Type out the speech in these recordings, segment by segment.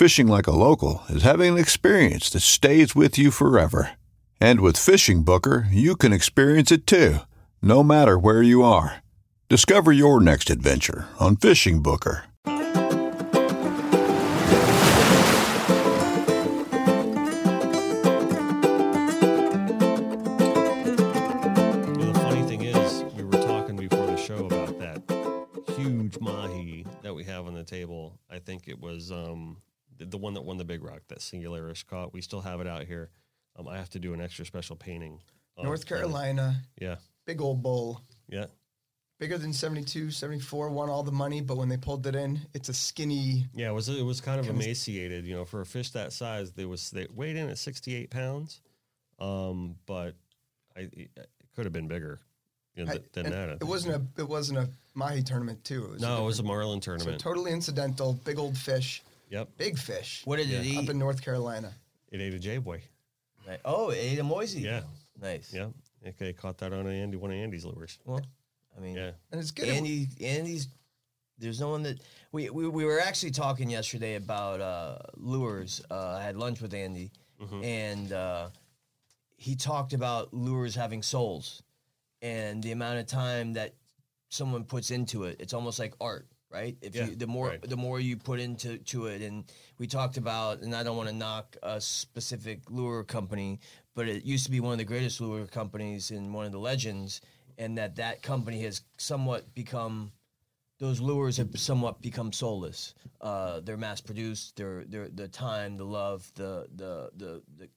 Fishing like a local is having an experience that stays with you forever. And with Fishing Booker, you can experience it too, no matter where you are. Discover your next adventure on Fishing Booker. The funny thing is, we were talking before the show about that huge mahi that we have on the table. I think it was um, the, one that won the big rock that Singularis caught. We still have it out here. Um, I have to do an extra special painting. North. Carolina, Yeah, big old bull, yeah. bigger than 72, 74, won all the money, but when they pulled it in, it's a skinny. Yeah, it was it was kind of emaciated, you know, for a fish that size. They was they weighed in at sixty eight pounds, um, but I it, it could have been bigger you know, than and that. I It wasn't a it wasn't a mahi tournament too. It was no, it was a marlin so tournament. totally incidental. Big old fish, yep, big fish. What did it eat? up in North Carolina? it ate a J boy. Like, oh, it ate a moisey. Yeah, Nice. yeah. Okay, caught that on Andy, one of Andy's lures. Well, I mean, Yeah, And it's good. Andy, Andy's. There's no one that we, we we were actually talking yesterday about uh, lures. Uh, I had lunch with Andy, Mm-hmm. and uh, he talked about lures having souls, and the amount of time that someone puts into it. It's almost like art, right? If Yeah, you the more right. the more you put into to it, and we talked about, and I don't want to knock a specific lure company, but it used to be one of the greatest lure companies and one of the legends, and that that company has somewhat become those lures have somewhat become soulless. Uh, they're mass produced. They're they're the time, the love, the the the the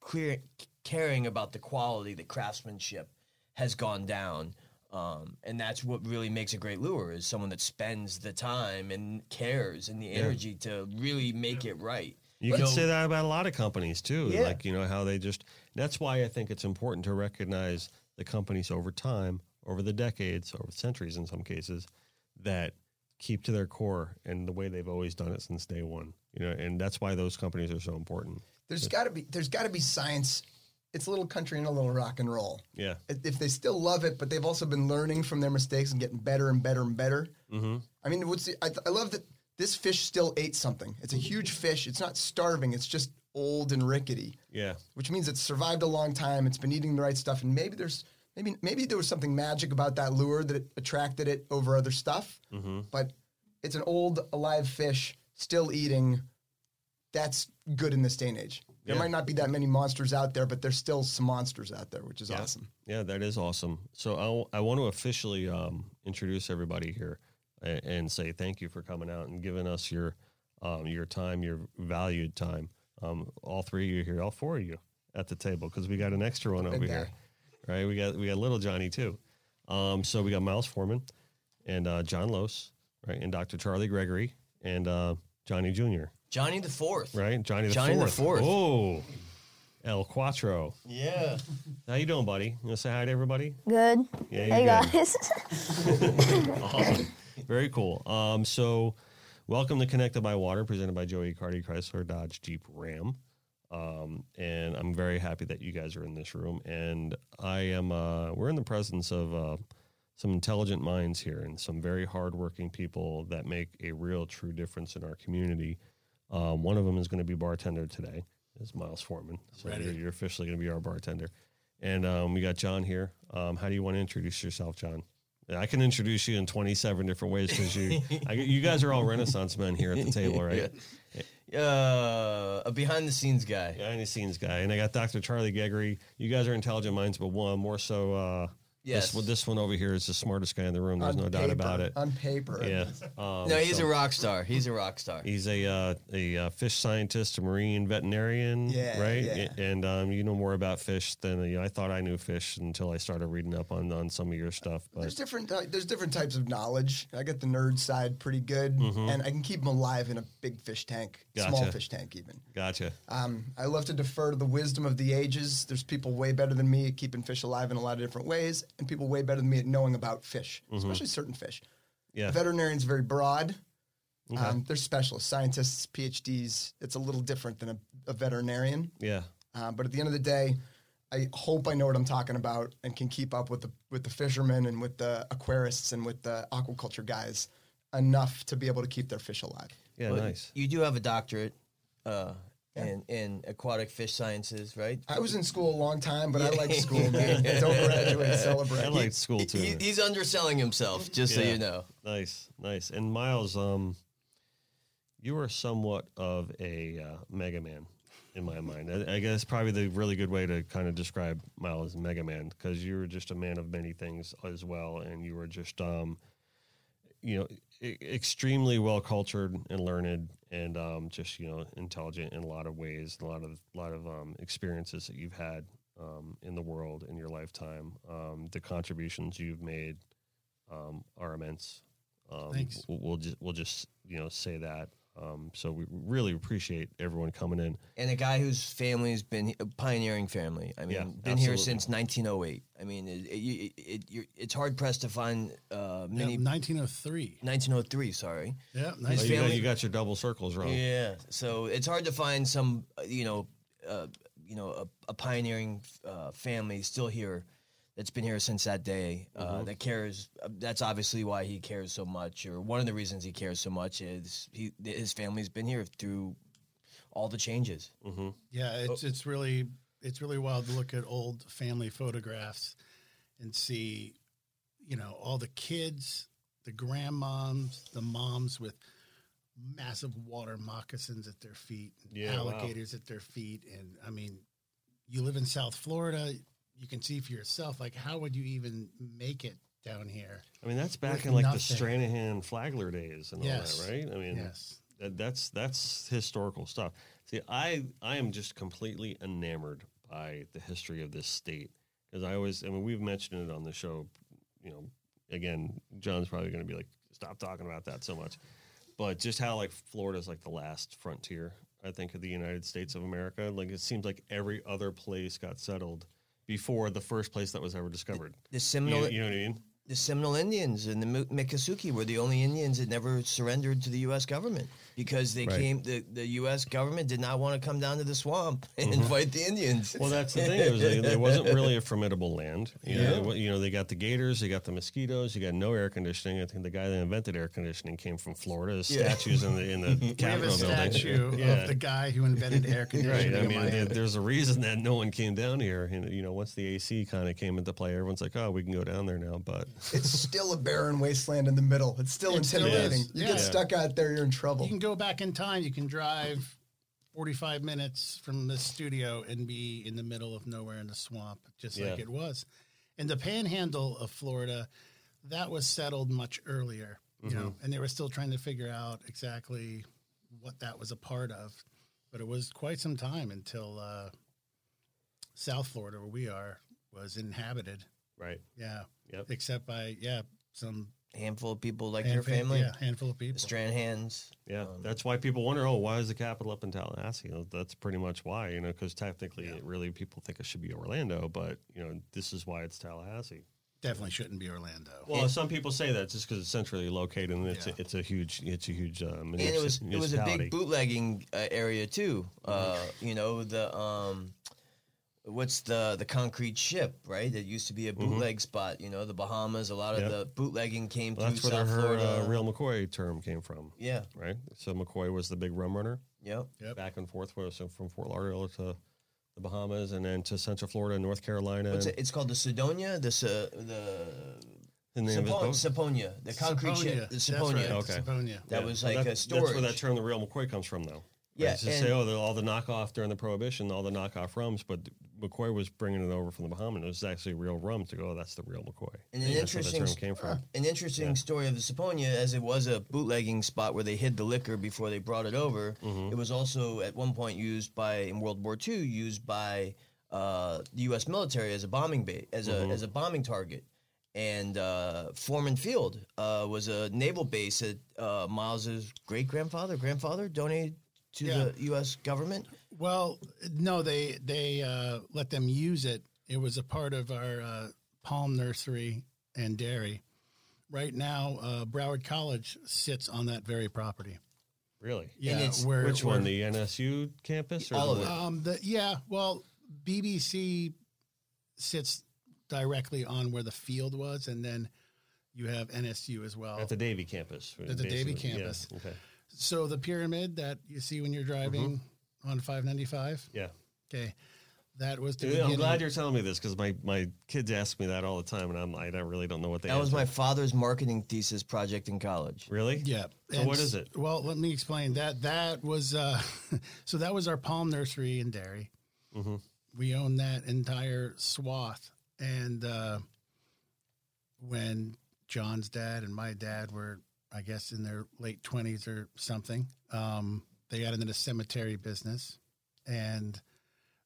clear caring about the quality, the craftsmanship has gone down. Um, and that's what really makes a great lure is someone that spends the time and cares and the energy to really make it right. you But- can say that about a lot of companies too. Yeah. Like you know how they just. That's why I think it's important to recognize the companies over time, over the decades, over centuries in some cases, that keep to their core and the way they've always done it since day one. You know, and that's why those companies are so important. There's got to be there's got to be science. It's a little country and a little rock and roll. Yeah. If they still love it, but they've also been learning from their mistakes and getting better and better and better. Mm-hmm. I mean, what's the, I, I love that this fish still ate something. It's a huge fish. It's not starving. It's just old and rickety, Yeah. which means it's survived a long time. It's been eating the right stuff, and maybe there's maybe maybe there was something magic about that lure that it attracted it over other stuff. Mm-hmm. But it's an old alive fish still eating. That's good in this day and age. There Yeah. might not be that many monsters out there, but there's still some monsters out there, which is Yeah. awesome. Yeah, that is awesome. So I'll, I want to officially um, introduce everybody here and, and say thank you for coming out and giving us your um, your time, your valued time. Um, all three of you here, all four of you at the table because we got an extra one over here, right? We got we got little Johnny too. Um, so we got Miles Forman and uh, John Loos, right, and Dr. Charlie Gregory and uh, Johnny Jr. Johnny the Fourth. Right, Johnny the Johnny the Fourth. Fourth. Oh, El Cuatro. Yeah. How you doing, buddy? You want to say hi to everybody? Good. Yeah, hey you're good. guys. Awesome. Very cool. Um, so, welcome to Connected by Water, presented by Joey Accardi Chrysler Dodge Jeep Ram. Um, and I'm very happy that you guys are in this room. And I am, uh, we're in the presence of uh, some intelligent minds here and some very hardworking people that make a real, true difference in our community. Um, one of them is going to be bartender today, is Miles Forman. So you're, you're officially going to be our bartender. And um, we got John here. Um, how do you want to introduce yourself, John? I can introduce you in 27 different ways because you, I, you guys are all Renaissance men here at the table, right? Uh, a behind the scenes guy. behind the scenes guy. And I got Dr. Charlie Gregory. You guys are intelligent minds, but one more so. Uh, Yes. This, one- this one over here is the smartest guy in the room. There's On no doubt about it. On paper. Yeah. Um, No, he's so a rock star. He's a rock star. He's a uh, a uh, fish scientist, a marine veterinarian, Yeah, right? yeah. And um, you know more about fish than you know, I thought I knew fish until I started reading up on, on some of your stuff. There's different uh, there's different types of knowledge. I get the nerd side pretty good, and I can keep them alive in a big fish tank, small Mm-hmm. Fish tank even. gotcha. Um, I love to defer to the wisdom of the ages. There's people way better than me at keeping fish alive in a lot of different ways, and people way better than me at knowing about fish, especially certain fish. Mm-hmm. Yeah. Veterinarian's very broad. Um, they're specialists, scientists, PhDs. It's a little different than a, a veterinarian. Yeah. Uh, but at the end of the day, I hope I know what I'm talking about and can keep up with the with the fishermen and with the aquarists and with the aquaculture guys enough to be able to keep their fish alive. Yeah. But nice. You do have a doctorate uh, in in aquatic fish sciences, right? I was in school a long time, but I like school, man. Don't graduate, celebrate. I like school too. He, he's underselling himself, just so you know. Nice, nice. And Miles, um, you are somewhat of a uh, Mega Man in my mind. I, I guess probably the really good way to kind of describe Miles as Mega Man because you were just a man of many things as well, and you were just, um, you know, e- extremely well cultured and learned, and um, just you know intelligent in a lot of ways, a lot of lot of um, experiences that you've had um, in the world in your lifetime. Um, the contributions you've made um, are immense. Um, Thanks. We'll, we'll just we'll just you know say that. Um, so we really appreciate everyone coming in. And a guy whose family's been a pioneering family. I mean, Yeah, been here since 1908. I mean, it, it, it, you're, it's hard pressed to find uh, Yeah, many. 1903. 1903, sorry. Yeah, Oh, nice. you, got, family- you got your double circles wrong. Yeah. So it's hard to find some, uh, you know, uh, you know, a, a pioneering uh, family still here that's been here since that day. Uh, That cares. Uh, that's obviously why he cares so much, or one of the reasons he cares so much is he his family's been here through all the changes. Yeah, Oh. it's it's really it's really wild to look at old family photographs and see, you know, all the kids, the grandmoms, the moms with massive water moccasins at their feet, and Yeah, wow. alligators at their feet, and I mean, you live in South Florida, you can see for yourself. Like, how would you even make it down here? I mean, that's back in like the. Stranahan Flagler days and Yes. all that, right? I mean, Yes. that, that's that's historical stuff. See, I I am just completely enamored by the history of this state because I always, I mean, we've mentioned it on the show. You know, again, John's probably going to be like, stop talking about that so much, but just how like Florida's like the last frontier, I think, of the United States of America. Like it seems like every other place got settled before the first place that was ever discovered. The You, Seminole, you know what I mean? The Seminole Indians and the Mi- Miccosukee were the only Indians that never surrendered to the U.S. government because they Right. came. The, the U.S. government did not want to come down to the swamp and mm-hmm. fight the Indians. Well, that's the thing. It, was it wasn't really a formidable land. You, know, you know, they got the gators, they got the mosquitoes, you got no air conditioning. I think the guy that invented air conditioning came from Florida. Yeah. statues in the in the We have Capitol a building. statue Yeah. of the guy who invented air conditioning. Right. I in mean, there- there's a reason that no one came down here. And, you know, once the AC kind of came into play, everyone's like, "Oh, we can go down there now." But It's still a barren wasteland in the middle. It's still It still intimidating. is. You Yeah. get stuck out there, you're in trouble. You can go back in time. You can drive 45 minutes from the studio and be in the middle of nowhere in the swamp, just like Yeah. it was. In the panhandle of Florida, that was settled much earlier, you know, and they were still trying to figure out exactly what that was a part of. But it was quite some time until uh, South Florida, where we are, was inhabited. right, Yeah. Yep. Except by, yeah, some handful of people like your family, Yeah, handful of people. Stranahan's. yeah, that's why people wonder, "Oh, why is the capital up in Tallahassee?" You know, that's pretty much why. You know, because technically, it really people think it should be Orlando, but you know, this is why it's Tallahassee. definitely shouldn't be Orlando. Well, some people say that just because it's centrally located and it's Yeah. a, it's a huge it's a huge uh, and it was it was a big bootlegging uh, area too. Uh, you know the um, what's the the concrete ship right? That used to be a bootleg spot. You know the Bahamas. A lot of Mm-hmm. The bootlegging came Well, that's through where South her uh, real McCoy term came from, yeah. right? So McCoy was the big rum runner Yep. Yep. back and forth, was so from Fort Lauderdale to the Bahamas and then to Central Florida, and North Carolina. What's it? It's called the Sedonia. The Sa- the the name of his Sapon- boat? Saponia. The concrete Saponia. ship. The That's right, Okay. Saponia. That Yeah. was Well, like that- a storage. That's where that term, the real McCoy, comes from, though. Yeah, Right? To say, oh, the, all the knockoff during the Prohibition, all the knockoff rums, but McCoy was bringing it over from the Bahamas. It was actually real rum to go. Oh, that's the real McCoy. And an that's where the interesting term came from. An interesting story of the Saponia, as it was a bootlegging spot where they hid the liquor before they brought it over. Mm-hmm. It was also at one point used by in World War II, used by uh, the U.S. military as a bombing bait, as a Mm-hmm. as a bombing target. And uh, Forman Field uh, was a naval base that uh, Miles's great grandfather, grandfather donated to Yeah. the U.S. government. Well, no, they they uh, let them use it. It was a part of our uh, palm nursery and dairy. Right now, uh, Broward College sits on that very property. Really? Yeah, it's- where, Which where- one? The NSU campus? Or All of it. Um, the yeah, well, BCC sits directly on where the field was, and then you have NSU as well. At the Davie campus. At the Davie basically. Yeah, campus. Okay. so the pyramid that you see when you're driving Mm-hmm. On 595, Yeah. okay, that was the Dude, I'm beginning- glad you're telling me this because my, my kids ask me that all the time, and I'm I don't really don't know what they. That was my father's marketing thesis project in college. really. Yeah. So and what s- is it? Well, let me explain that. That was uh, so that was our palm nursery in dairy. Mm-hmm. We owned that entire swath, and uh, when John's dad and my dad were, I guess, in their late twenties or something, um, they got into the cemetery business, and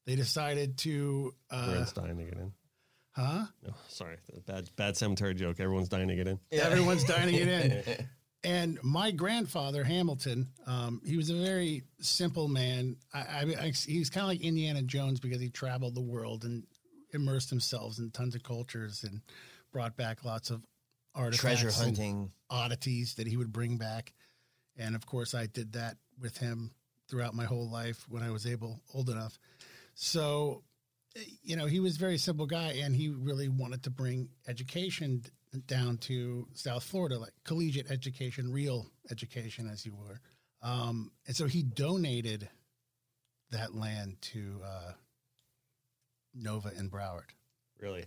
they decided to, uh, Everyone's dying to get in. huh? No, sorry, bad bad cemetery joke. Everyone's dying to get in. Everyone's dining it in. And my grandfather Hamilton, um, he was a very simple man. I, I, I he was kind of like Indiana Jones because he traveled the world and immersed himself in tons of cultures and brought back lots of artifacts, Treasure and hunting. oddities that he would bring back. And of course, I did that with him throughout my whole life when I was able, old enough. So, you know, he was a very simple guy, and he really wanted to bring education down to South Florida, like collegiate education, real education, as you were. Um, and so he donated that land to uh, Nova and Broward Really?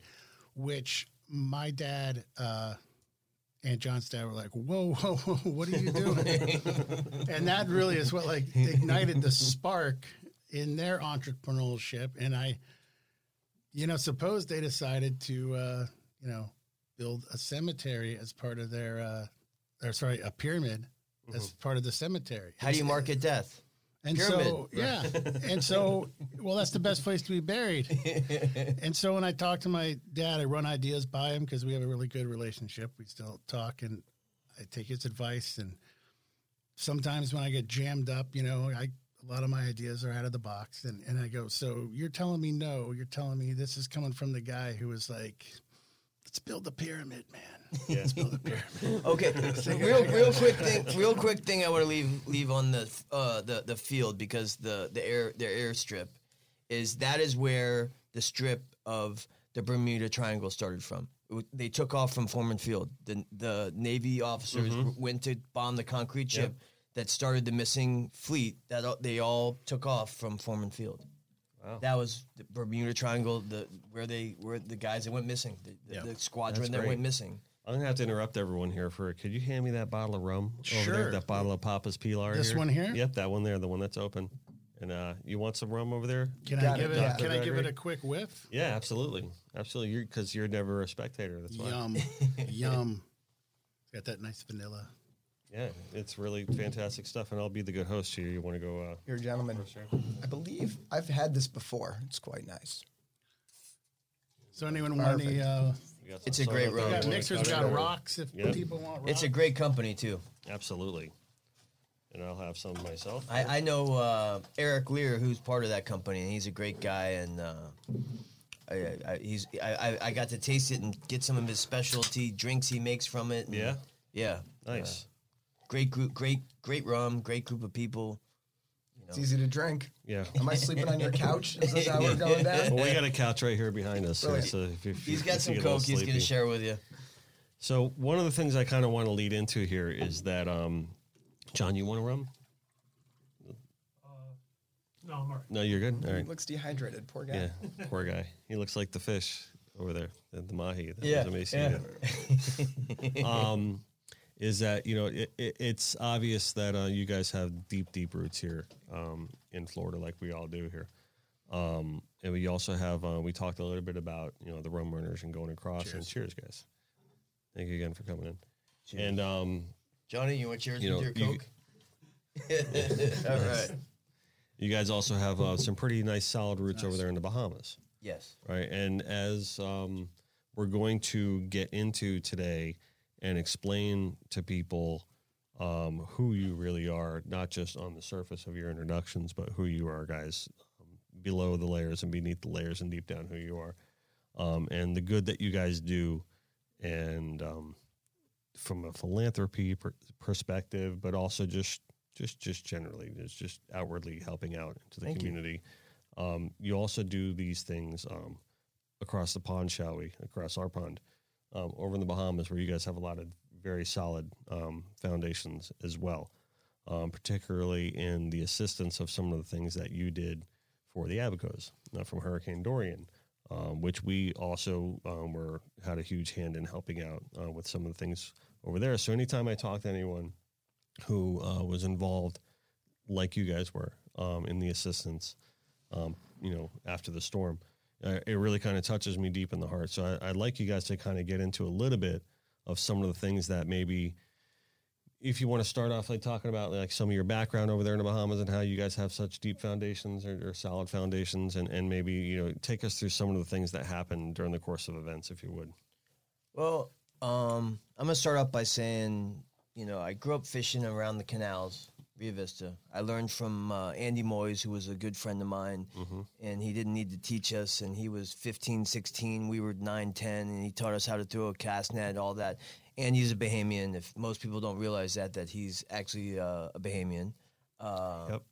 which my dad uh, and John's dad were like, "Whoa, whoa, whoa what are you doing?" and that really is what like ignited the spark in their entrepreneurship. And I, you know, suppose they decided to, uh, you know, build a cemetery as part of their, uh, or sorry, a pyramid as part of the cemetery. How do you market death? And Pyramid. so, yeah. and so, well, that's the best place to be buried. and so, when I talk to my dad, I run ideas by him because we have a really good relationship. We still talk, and I take his advice. And sometimes when I get jammed up, you know, I a lot of my ideas are out of the box, and and I go, so you're telling me no? You're telling me this is coming from the guy who was like, let's build the pyramid, man. Let's build the pyramid. Okay, real real quick thing. Real quick thing. I want to leave leave on the uh, the the field because the the air their airstrip is that is where the strip of the Bermuda Triangle started from. W- They took off from Forman Field. The the Navy officers w- went to bomb the concrete ship that started the missing fleet. That all- they all took off from Forman Field. Wow. That was the Bermuda Triangle, the where they were the guys that went missing, the, the, Yeah. the squadron That's that great. went missing. I'm gonna have to interrupt everyone here for. It. Could you hand me that bottle of rum over Sure. there? That bottle of Papa's Pilar. This one here? Yep, that one there, the one that's open. And uh, you want some rum over there? Can Got I give it, it? yeah. Can I give it a quick whiff? Yeah, absolutely, absolutely. You're because you're never a spectator. That's why. Yum, yum. It's got that nice vanilla. Yeah, it's really fantastic stuff, and I'll be the good host here. You want to go? Uh, Here, gentlemen. I believe I've had this before. It's quite nice. So anyone want any? Uh, we got It's a soda great there. rum. we got You wanna mixers, we got rocks. If Yeah. people want rocks. It's a great company too. Absolutely. And I'll have some myself. I, I know uh, Eric Lear, who's part of that company, and he's a great guy. And uh, I, I, I he's I, I- I got to taste it and get some of his specialty drinks he makes from it. and- Yeah? yeah, Nice. great group, great great rum, great group of people. It's easy to drink. Yeah. Am I sleeping on your couch? Is this how we're going down? Well, we got a couch right here behind us. So, Brilliant. so if, if He's you- got if some you get all coke. He's gonna share with you. So one of the things I kind of want to lead into here is that, um, John, you want to rum? No, I'm all right. No, you're good. All He looks dehydrated. Poor guy. Yeah, poor guy. He looks like the fish over there, the, the mahi. That Yeah, was emaciated. um, is that you know it, it, it's obvious that uh, you guys have deep, deep roots here um, in Florida, like we all do here. Um, and we also have uh, we talked a little bit about you know the rum runners and going across. And cheers, guys! Thank you again for coming in. And um, Johnny, you want yours You know, with your you- coke? All right. you guys also have uh, some pretty nice, solid roots over there in the Bahamas. Yes. right? And as um, we're going to get into today and explain to people um, who you really are, not just on the surface of your introductions, but who you are, guys, um, below the layers and beneath the layers and deep down who you are, um, and the good that you guys do, and um, from a philanthropy per- perspective, but also just just just generally, it's just outwardly helping out into the Thank you. community. Um, you also do these things um, across the pond, shall we? Across our pond, um, over in the Bahamas, where you guys have a lot of very solid um, foundations as well, um, particularly in the assistance of some of the things that you did for the Abacos uh, from Hurricane Dorian, um, which we also um, were had a huge hand in helping out uh, with some of the things over there. So anytime I talk to anyone who uh, was involved, like you guys were, um, in the assistance, you know, after the storm. Uh, it really kind of touches me deep in the heart. So I, I'd like you guys to kind of get into a little bit of some of the things that maybe, if you want to start off like talking about like some of your background over there in the Bahamas and how you guys have such deep foundations or, or solid foundations, and, and maybe you know take us through some of the things that happened during the course of events, if you would. Well, um, I'm gonna start off by saying, you know, I grew up fishing around the canals, Rio Vista. I learned from uh, Andy Moyes, who was a good friend of mine, and he didn't need to teach us. And he was 15, 16, we were 9, 10, and he taught us how to throw a cast net, all that. And he's a Bahamian. If most people don't realize that, that he's actually uh, a Bahamian. Uh, Yep.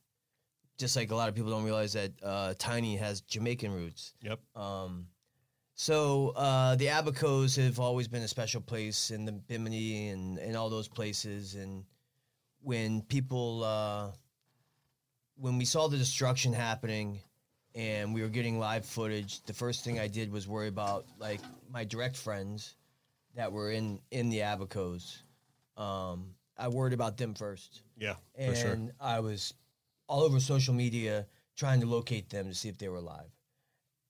Just like a lot of people don't realize that uh, Tiny has Jamaican roots. Yep. Um, so uh, the Abacos have always been a special place in the Bimini and, and all those places. And when people, uh, when we saw the destruction happening and we were getting live footage, the first thing I did was worry about like my direct friends that were in in the Abacos. Um, I worried about them first Yeah, for and sure. I was all over social media trying to locate them to see if they were alive,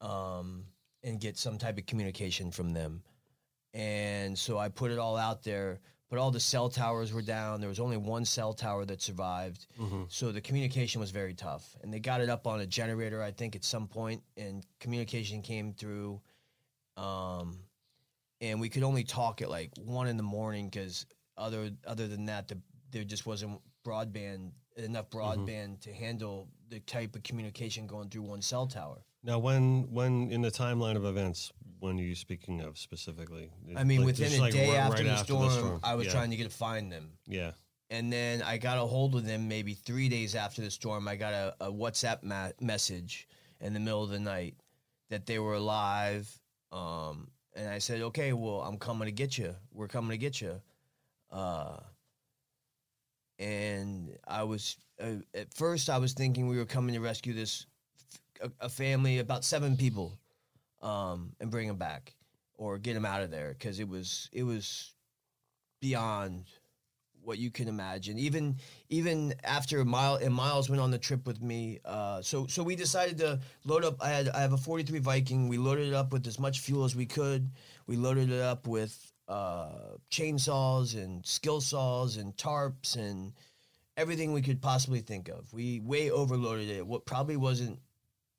um, and get some type of communication from them. And so I put it all out there. But all the cell towers were down. There was only one cell tower that survived. So the communication was very tough. And they got it up on a generator, I think, at some point, and communication came through. Um, and we could only talk at like one in the morning because other other than that, the, there just wasn't broadband enough broadband to handle the type of communication going through one cell tower. Now, when when in the timeline of events, when are you speaking of specifically? I mean, Like, within just a like day right- after, right the, storm, I was Yeah. trying to get to find them. Yeah. And then I got a hold of them maybe three days after the storm. I got a, a WhatsApp ma- message in the middle of the night that they were alive. Um, and I said, okay, well, I'm coming to get you. We're coming to get you. Uh, and I was, uh, at first, I was thinking we were coming to rescue this, a, a family, about seven people, um, and bring them back or get them out of there because it was, it was beyond what you can imagine. Even even after Miles and Miles went on the trip with me, uh, so so we decided to load up. I had I have a 43 Viking. We loaded it up with as much fuel as we could. We loaded it up with uh, chainsaws and skill saws and tarps and everything we could possibly think of. We way overloaded it. What probably wasn't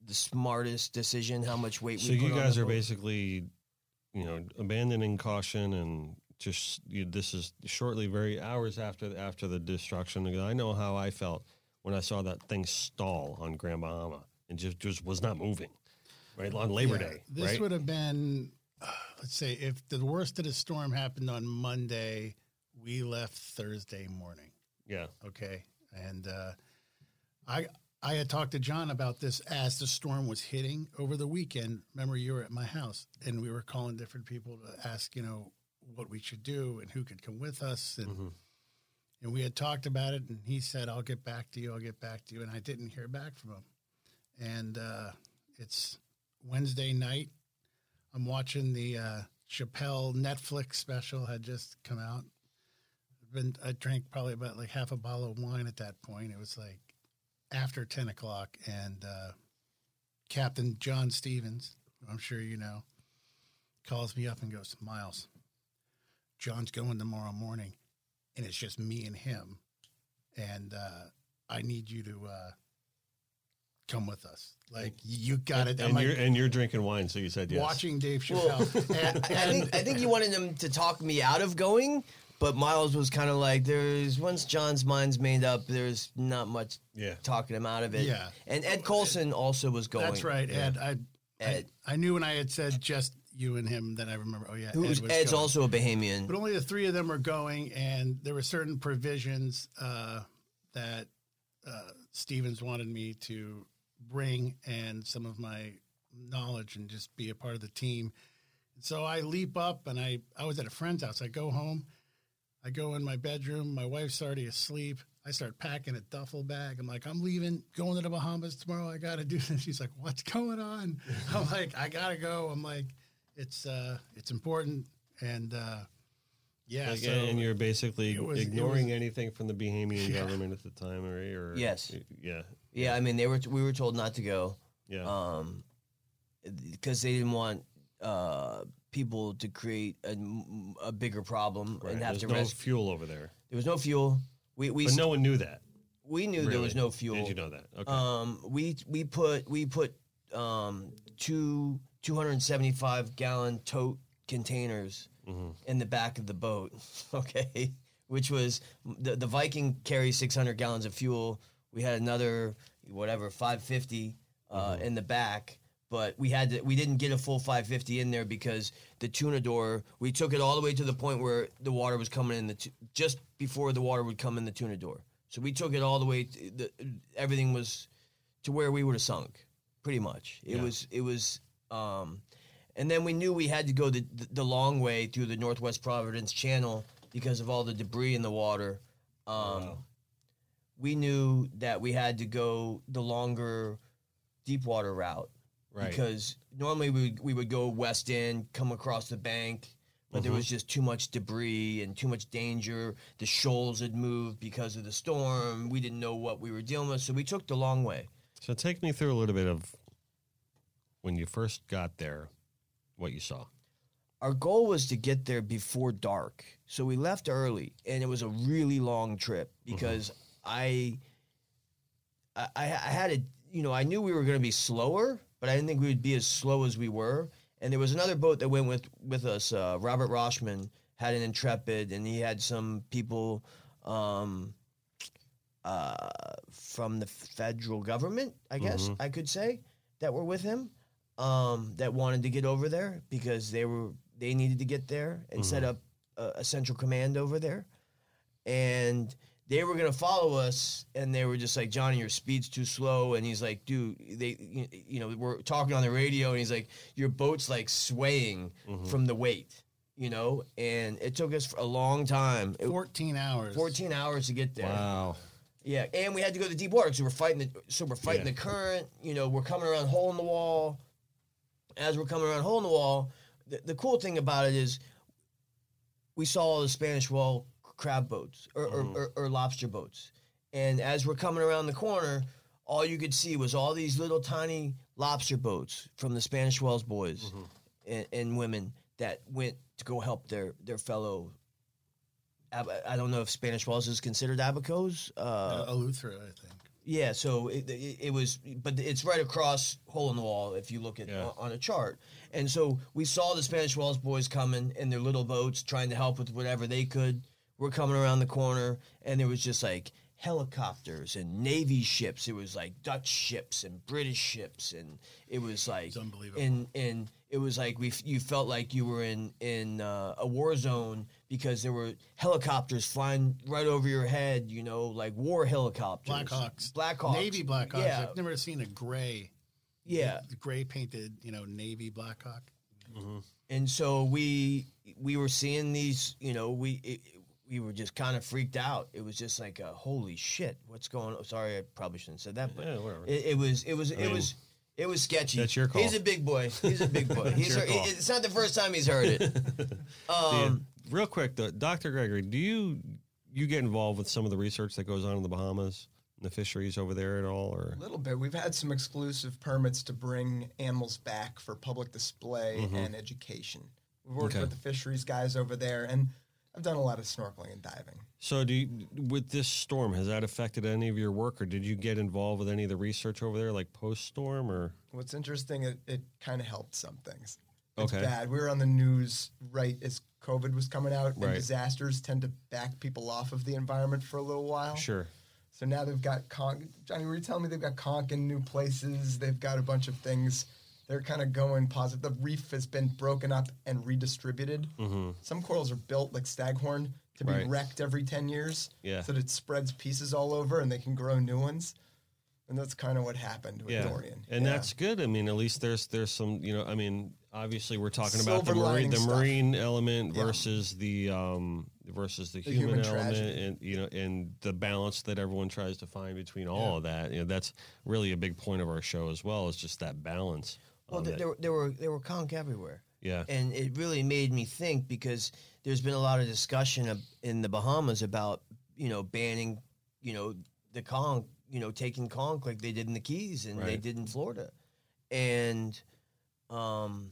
the smartest decision. How much weight So we you put on guys the are boat. basically, you know, abandoning caution and just you, this is shortly, very hours after after the destruction. I know how I felt when I saw that thing stall on Grand Bahama and just just was not moving. right on Labor Yeah, Day. This right? would have been, uh, let's say, if the worst of the storm happened on Monday, we left Thursday morning. yeah. Okay, and uh, I I had talked to John about this as the storm was hitting over the weekend. Remember, you were at my house, and we were calling different people to ask, you know, what we should do and who could come with us, and and we had talked about it, and he said, "I'll get back to you. I'll get back to you," and I didn't hear back from him, and uh, it's Wednesday night. I'm watching the uh, Chappelle Netflix special had just come out. Been I drank probably about like half a bottle of wine at that point. It was like after ten o'clock, and uh, Captain John Stevens, I'm sure you know, calls me up and goes, "Miles, John's going tomorrow morning, and it's just me and him, and uh, I need you to uh, come with us. Like you got it." I'm And like, you're and you're drinking wine, so you said yes. watching Dave Well, Chappelle. and, I think I think you wanted him to talk me out of going, but Miles was kind of like, "There's once John's mind's made up, there's not much Yeah. talking him out of it." Yeah. and Ed Colson also was going. that's right. Ed, I, I, Ed. I knew when I had said just you and him that I remember. Oh yeah, Ed was Ed's going. also a Bahamian. But only the three of them were going, and there were certain provisions uh, that uh, Stevens wanted me to bring, and some of my knowledge, and just be a part of the team. So I leap up, and I I was at a friend's house. I go home, I go in my bedroom. My wife's already asleep. I start packing a duffel bag. I'm like, I'm leaving, going to the Bahamas tomorrow. I got to do this. She's like, What's going on? I'm like, I gotta go. I'm like, it's uh, it's important, and uh, yeah. Like, so and you're basically was- ignoring was- anything from the Bahamian Yeah. government at the time, right? Or Yes. yeah, Yeah, I mean they were we were told not to go yeah. um, because they didn't want uh, people to create a, a bigger problem right. and have There's to no rescue. fuel over there, There was no fuel. We we but no one knew that. we knew there was no fuel. Did you know that? Okay. Um, we we put we put um, two 275 gallon tote containers Mm-hmm. in the back of the boat. Okay, which was the the Viking carries 600 gallons of fuel. We had another whatever 550 uh, Mm-hmm. in the back. But we had to, we didn't get a full 550 in there because the tuna door we took it all the way to the point where the water was coming in the tu- just before the water would come in the tuna door. So we took it all the way. To the, everything was to where we would have sunk, pretty much. It Yeah. was it was, um, and then we knew we had to go the the long way through the Northwest Providence Channel because of all the debris in the water. Um, We knew that we had to go the longer, deep water route right. because normally we would, we would go west end, come across the bank, but there mm-hmm. was just too much debris and too much danger. The shoals had moved because of the storm. We didn't know what we were dealing with, so we took the long way. so take me through a little bit of when you first got there, what you saw. Our goal was to get there before dark, so we left early, and it was a really long trip mm-hmm. because I, I, I had a, you know, I knew we were going to be slower, but I didn't think we would be as slow as we were. And there was another boat that went with with us. Uh, Robert Roshman had an Intrepid, and he had some people um, uh, from the federal government, I guess I could say, that were with him um, that wanted to get over there because they were they needed to get there and set up a, a central command over there, and they were gonna follow us, and they were just like Johnny, your speed's too slow, and he's like, dude, they you- you know we're talking on the radio, and he's like, your boat's like swaying mm-hmm. from the weight, you know, and it took us a long time, fourteen hours. 14 hours to get there. Wow. Yeah, and we had to go to deep water because we're fighting the so we're fighting Yeah. the current. You know, we're coming around hole in the wall. As we're coming around hole in the wall, the, the cool thing about it is we saw all the Spanish Wells crab boats or, or, or, or lobster boats, and as we're coming around the corner, all you could see was all these little tiny lobster boats from the Spanish Wells boys and, and women that went to go help their their fellow. Ab- I don't know if Spanish Wells is considered abacos. Uh, Uh, Eleuthera, I think. yeah, so it, it, it was, but it's right across hole in the wall if you look at Yeah. on a chart. And so we saw the Spanish Wells boys coming in their little boats, trying to help with whatever they could. We're coming around the corner, and there was just like helicopters and Navy ships. It was like Dutch ships and British ships, and it was like It's unbelievable. And and it was like we you felt like you were in in uh, a war zone because there were helicopters flying right over your head. You know, like war helicopters, Blackhawks, Blackhawks, Navy Blackhawks. Yeah, I've never seen a gray, yeah. gray painted, you know, Navy Blackhawk. and so we we were seeing these you know we it, we were just kind of freaked out it was just like a, holy shit what's going on sorry i probably shouldn't have said that but Yeah, whatever. it, it was it was it mean, was it was sketchy that's your call. he's a big boy he's a big boy he's heard, call. it's not the first time he's heard it um Yeah. Real quick, though, Dr. Gregory, do you you get involved with some of the research that goes on in the Bahamas, the fisheries over there at all, or A little bit. We've had some exclusive permits to bring animals back for public display and education. We've worked Okay. with the fisheries guys over there, and I've done a lot of snorkeling and diving. so? Do you, with this storm has that affected any of your work, or did you get involved with any of the research over there, like post storm, or What's interesting, it, it kind of helped some things. It's Okay. bad. We were on the news right as COVID was coming out, and Right. disasters tend to back people off of the environment for a little while. sure? So now they've got conch. Johnny, were you telling me they've got conch in new places? They've got a bunch of things. They're kind of going positive. The reef has been broken up and redistributed. Some corals are built like staghorn to be Mm-hmm. Right. wrecked every 10 years Yeah. so that it spreads pieces all over and they can grow new ones. And that's kind of what happened with Yeah, Dorian. and Yeah. that's good. I mean, at least there's there's some you know. I mean, obviously we're talking about the marine the stuff. marine element Yeah. versus the um versus the, The human, human element, and you know, and the balance that everyone tries to find between all of that. You know, that's really a big point of our show as well. Is just that balance. Well there, there, were- there were there were conch everywhere. Yeah, and it really made me think because there's been a lot of discussion of, in the Bahamas about you know banning you know the conch you know taking conch like they did in the Keys and they did in Florida, and um,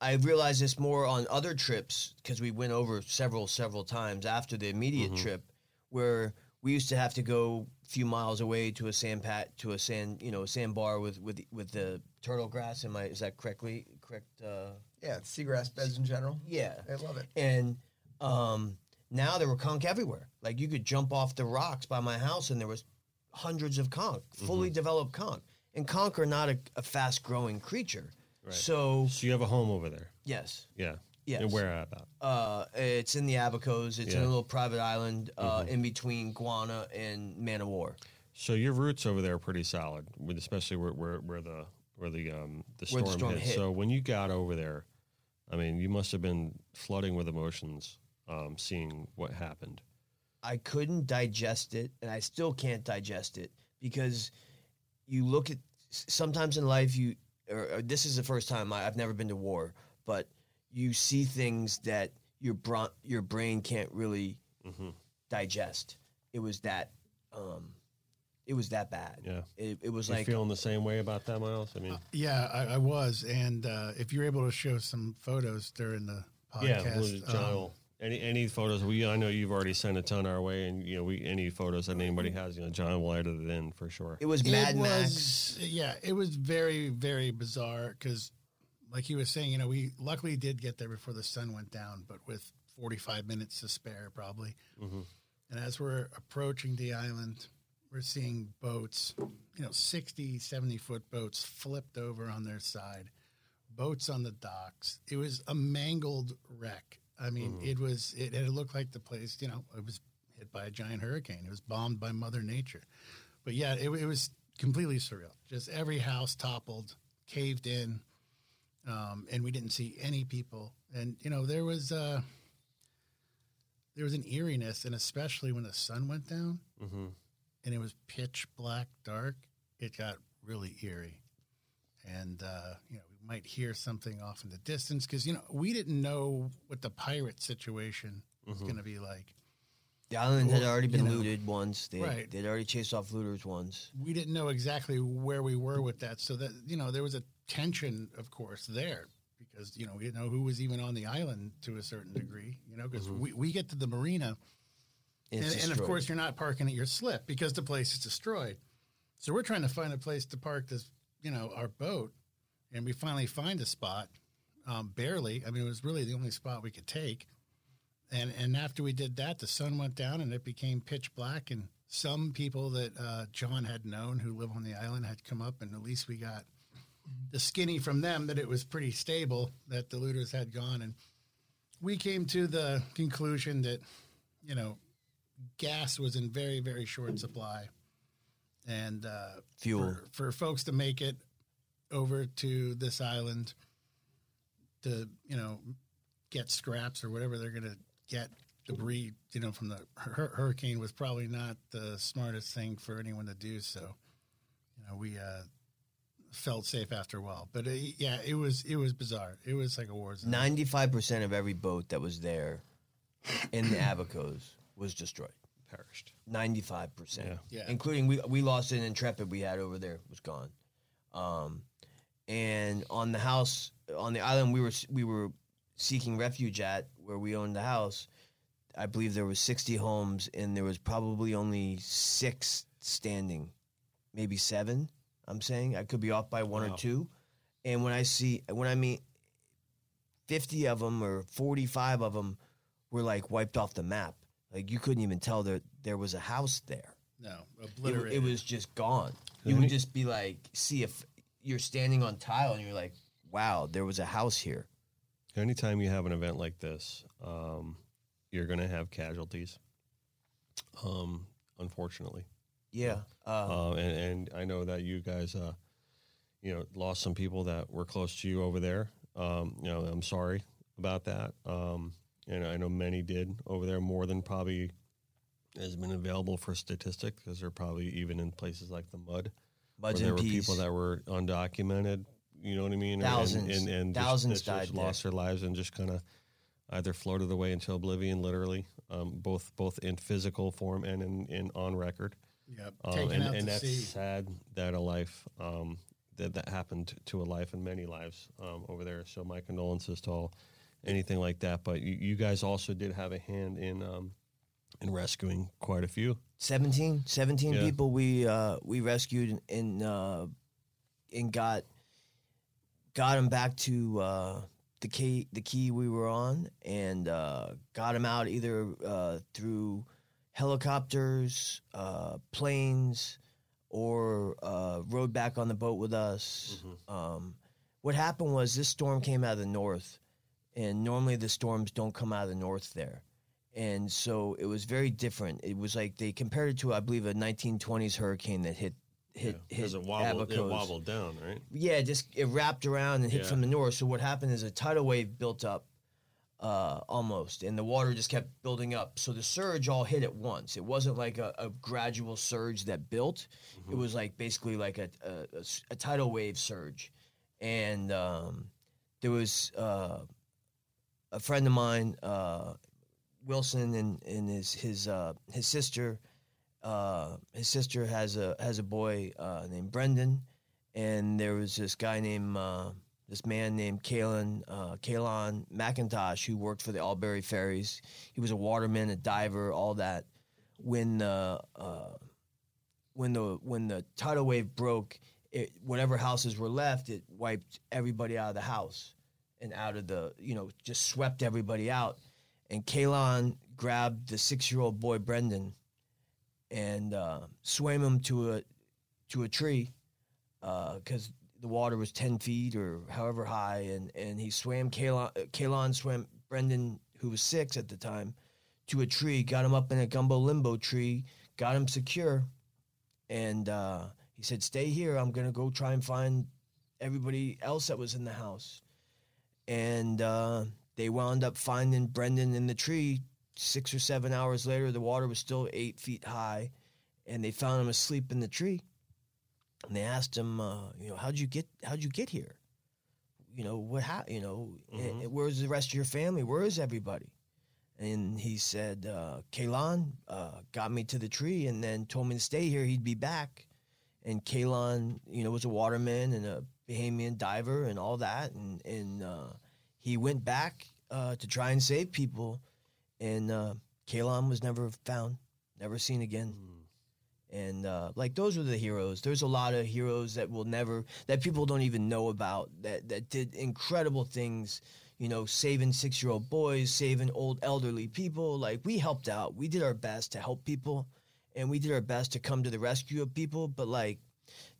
I realized this more on other trips because we went over several several times after the immediate trip where we used to have to go a few miles away to a sand pat to a sand you know sandbar with with with the turtle grass. Am I is that correctly correct? Uh, Yeah, it's seagrass beds in general. yeah. I love it. And um, now there were conch everywhere. Like you could jump off the rocks by my house, and there was hundreds of conch, fully developed conch. And conch are not a, a fast growing creature. Right. So so you have a home over there. yes, Yeah. Yes. And where about? uh, it's in the Abacos. It's in Yeah. Mm-hmm. a little private island uh, in between Guana and Man of War. So your roots over there are pretty solid, with especially where where, where the where the um the Where storm, the storm hit. hit. So when you got over there, I mean, you must have been flooding with emotions, um, seeing what happened. I couldn't digest it, and I still can't digest it because you look at s- sometimes in life you or, or this is the first time I, I've never been to war, but you see things that your bron- your brain can't really Mm-hmm. digest. It was that um, it was that bad. Yeah. it, it was You like feeling the same way about that, Miles? I mean, Yeah, I, I was, and uh, if you're able to show some photos during the yeah. podcast, well, John, um, any any photos we I know you've already sent a ton our way, and you know we any photos that anybody has, you know, John will edit it in for sure. it was Mad it Max. was, Yeah, it was very, very bizarre because, like he was saying, you know, we luckily did get there before the sun went down, but with 45 minutes to spare, probably. Mm-hmm. And as we're approaching the island, we're seeing boats, you know, 60, 70 foot boats flipped over on their side, boats on the docks. It was a mangled wreck. I mean, mm-hmm. it was, it, it looked like the place, you know, it was hit by a giant hurricane. It was bombed by Mother Nature. But yeah, it, it was completely surreal. Just every house toppled, caved in, um, and we didn't see any people. And you know, there was uh, there was an eeriness, and especially when the sun went down Mm-hmm. and it was pitch black, dark, it got really eerie. And uh, you know, we might hear something off in the distance because you know we didn't know what the pirate situation was going to be like. The island had already been you know, looted once. They right. they'd already chased off looters once. we didn't know exactly where we were with that. So that you know, there was a tension, of course, there because you know we didn't know who was even on the island to a certain degree. You know, because we, we get to the marina, And, and, of course you're not parking at your slip because the place is destroyed. So we're trying to find a place to park this, you know, our boat, and we finally find a spot. Um, barely. I mean, it was really the only spot we could take. And and after we did that, the sun went down and it became pitch black and some people that uh, John had known who live on the island had come up, and at least we got the skinny from them that it was pretty stable that the looters had gone, and we came to the conclusion that you know gas was in very very short supply, and uh, Fuel. for, for folks to make it over to this island to you know get scraps or whatever they're going to get debris you know from the hur- hurricane was probably not the smartest thing for anyone to do. So you know we uh felt safe after a while but uh, yeah it was it was bizarre it was like a war zone Ninety-five percent of every boat that was there in the Abacos was destroyed. Perished. Ninety-five percent, Yeah. Yeah. including we we lost an Intrepid we had over there was gone, um, and on the house on the island we were we were seeking refuge at where we owned the house. I believe there was sixty homes and there was probably only six standing, maybe seven. I'm saying I could be off by one Wow. or two, and when I see when I mean fifty of them or forty five of them were like wiped off the map. Like you couldn't even tell that there was a house there. no It, obliterated it was just gone. You would just be like, see if you're standing on tile and you're like, wow, there was a house here. Anytime you have an event like this, um, you're going to have casualties. Um, unfortunately, Yeah. Uh, uh, and, and I know that you guys, uh, you know, lost some people that were close to you over there. Um, you know, I'm sorry about that. Um, and I know many did over there more than probably has been available for statistic because they're probably even in places like the mud. Buds where there and were peas. people that were undocumented. You know what I mean? And- Thousands. and, and, just- Thousands just died there. lost their lives and just kind of either floated away into oblivion, literally, um, both both in physical form and in, in on record. Yep, Um, and out and to that's sea sad that a life um, that that happened to a life and many lives um, over there. So my condolences to all anything like that. But you, you guys also did have a hand in um, in rescuing quite a few. 17, 17 Yeah. people we uh, we rescued and uh, and got got them back to uh, the key the key we were on and uh, got them out either uh, through helicopters, uh, planes, or uh, rode back on the boat with us. Um, what happened was this storm came out of the north, and normally the storms don't come out of the north there and so it was very different. It was like they compared it to, I believe, a 1920s hurricane that hit hit hit Because it wobbled, it wobbled down, right? Yeah, it just it wrapped around and hit Yeah. from the north. So what happened is a tidal wave built up, uh, almost, and the water just kept building up. So the surge all hit at once. It wasn't like a, a gradual surge that built. It was like basically like a tidal wave surge, and um, there was uh, a friend of mine, uh, Wilson, and, and his his uh, his sister. Uh, his sister has a has a boy uh, named Brendan, and there was this guy named uh, this man named Kalen uh, Kalon McIntosh who worked for the Albury Ferries. He was a waterman, a diver, all that. When the uh, when the when the tidal wave broke, it, whatever houses were left, it wiped everybody out of the house and out of the you know just swept everybody out. And Kalon grabbed the six year old boy Brendan and uh, swam him to a to a tree because the water was ten feet or however high, and and he swam Kalon, swam Brendan, who was six at the time, to a tree, got him up in a gumbo limbo tree, got him secure, and uh, he said, "Stay here. I'm gonna go try and find everybody else that was in the house." And uh, they wound up finding Brendan in the tree. Six or seven hours later, the water was still eight feet high, and they found him asleep in the tree. And they asked him, uh, you know, how'd you get how'd you get here? You know what? Ha- you know, eh, where's the rest of your family? Where is everybody? And he said, uh, Kalon uh, got me to the tree and then told me to stay here. He'd be back. And Kalon, you know, was a waterman and a Bahamian diver and all that. And, and uh, he went back uh, to try and save people. And uh, Kalon was never found, never seen again. And uh, like those are the heroes. There's a lot of heroes that will never, that people don't even know about, that, that did incredible things you know, saving six year old boys, saving old elderly people. Like we helped out. We did our best to help people. and we did our best to come to the rescue of people. But like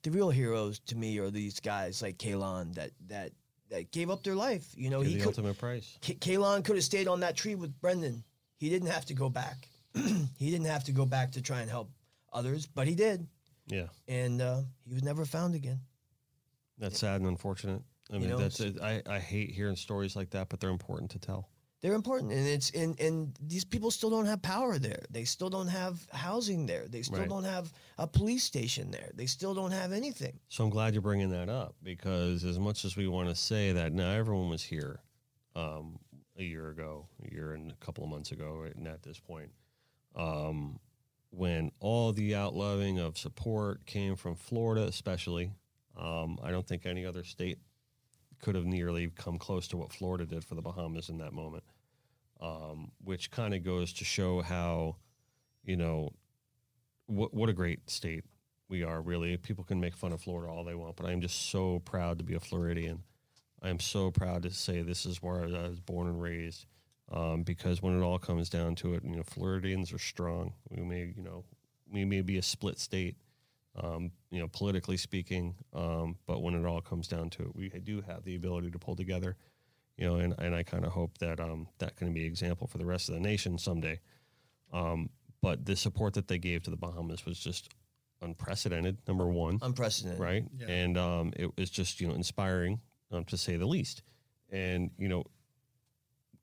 the real heroes to me are these guys like Kalon that that that gave up their life. You know, he the could ultimate price. K- Kalon could have stayed on that tree with Brendan. He didn't have to go back. he didn't have to go back to try and help others, but he did, Yeah, and uh, he was never found again. that's sad and unfortunate. I mean, know, that's. I, I hate hearing stories like that, but they're important to tell. They're important, and it's and and these people still don't have power there. They still don't have housing there. They still Right. don't have a police station there. They still don't have anything. So I'm glad you're bringing that up because as much as we want to say that now everyone was here um, a year ago, a year and a couple of months ago, right, and at this point, um, when all the outloving of support came from Florida, especially, um, I don't think any other state could have nearly come close to what Florida did for the Bahamas in that moment, um, which kind of goes to show how, you know, what what a great state we are. Really, people can make fun of Florida all they want, but I am just so proud to be a Floridian. I am so proud to say this is where I was born and raised. Um, because when it all comes down to it, you know, Floridians are strong. We may, you know, we may be a split state, um, you know, politically speaking. Um, but when it all comes down to it, we do have the ability to pull together, you know, and, and I kind of hope that um, that can be an example for the rest of the nation someday. Um, but the support that they gave to the Bahamas was just unprecedented. Number one, Unprecedented. right? Yeah. And um, it was just you know inspiring um, to say the least. And you know,